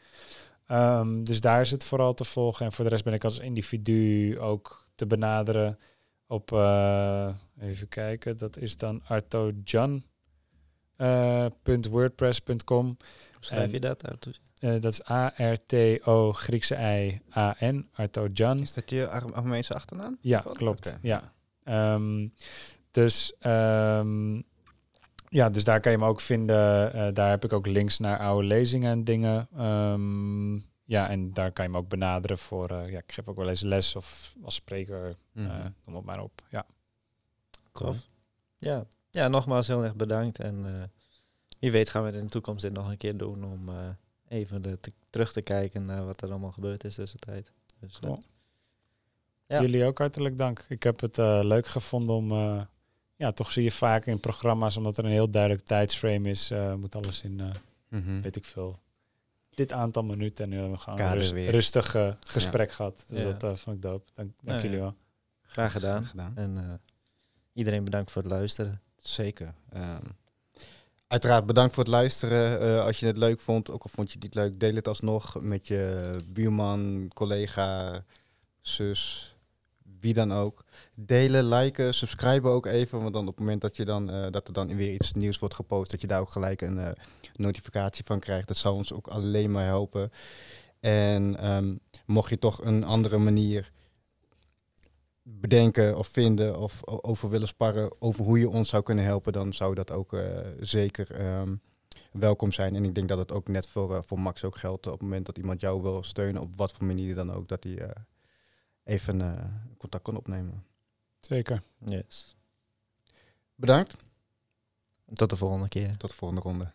Ehm, dus daar is het vooral te volgen. En voor de rest ben ik als individu ook te benaderen op, eh, even kijken, dat is dan artojan.wordpress.com. Hoe schrijf En- je dat? Eh, dat is A-R-T-O, Griekse I-A-N, Artojan. Is dat je Ar- Armeense achternaam? Ja, klopt. Ja. Ehm, dus, ehm, ja, dus daar kan je hem ook vinden. Eh, daar heb ik ook links naar oude lezingen en dingen. Ehm, ja, en daar kan je hem ook benaderen voor... eh, ja, ik geef ook wel eens les of als spreker. Mhm. eh, noem het maar op. Ja. Tof. Ja. ja, nogmaals heel erg bedankt. En eh, wie weet gaan we in de toekomst dit nog een keer doen om eh, even de, te- terug te kijken naar wat er allemaal gebeurd is tussentijd. Dus, eh, Cool. Ja. Jullie ook hartelijk dank. Ik heb het eh, leuk gevonden om... eh, ja, toch zie je vaak in programma's, omdat er een heel duidelijk tijdsframe is, eh, moet alles in, eh, Mhm. weet ik veel, dit aantal minuten. En nu hebben we gewoon een rust- rustig eh, gesprek gehad. Dus Ja. dat eh, vond ik dope. Dank, dank Nou jullie wel. graag gedaan. Graag gedaan. En eh, iedereen bedankt voor het luisteren. Zeker. Ehm, uiteraard bedankt voor het luisteren. Eh, als je het leuk vond, ook al vond je het niet leuk, deel het alsnog met je buurman, collega, zus, wie dan ook. Delen, liken, subscriben ook even. Want dan op het moment dat, je dan, eh, dat er dan weer iets nieuws wordt gepost, dat je daar ook gelijk een eh, notificatie van krijgt. Dat zou ons ook alleen maar helpen. En ehm, mocht je toch een andere manier bedenken of vinden of over willen sparren over hoe je ons zou kunnen helpen, dan zou dat ook eh, zeker ehm, welkom zijn. En ik denk dat het ook net voor, voor Max ook geldt. Op het moment dat iemand jou wil steunen, op wat voor manier dan ook, dat hij eh, even eh, contact kan opnemen. Zeker. Yes. Bedankt. Tot de volgende keer. Tot de volgende ronde.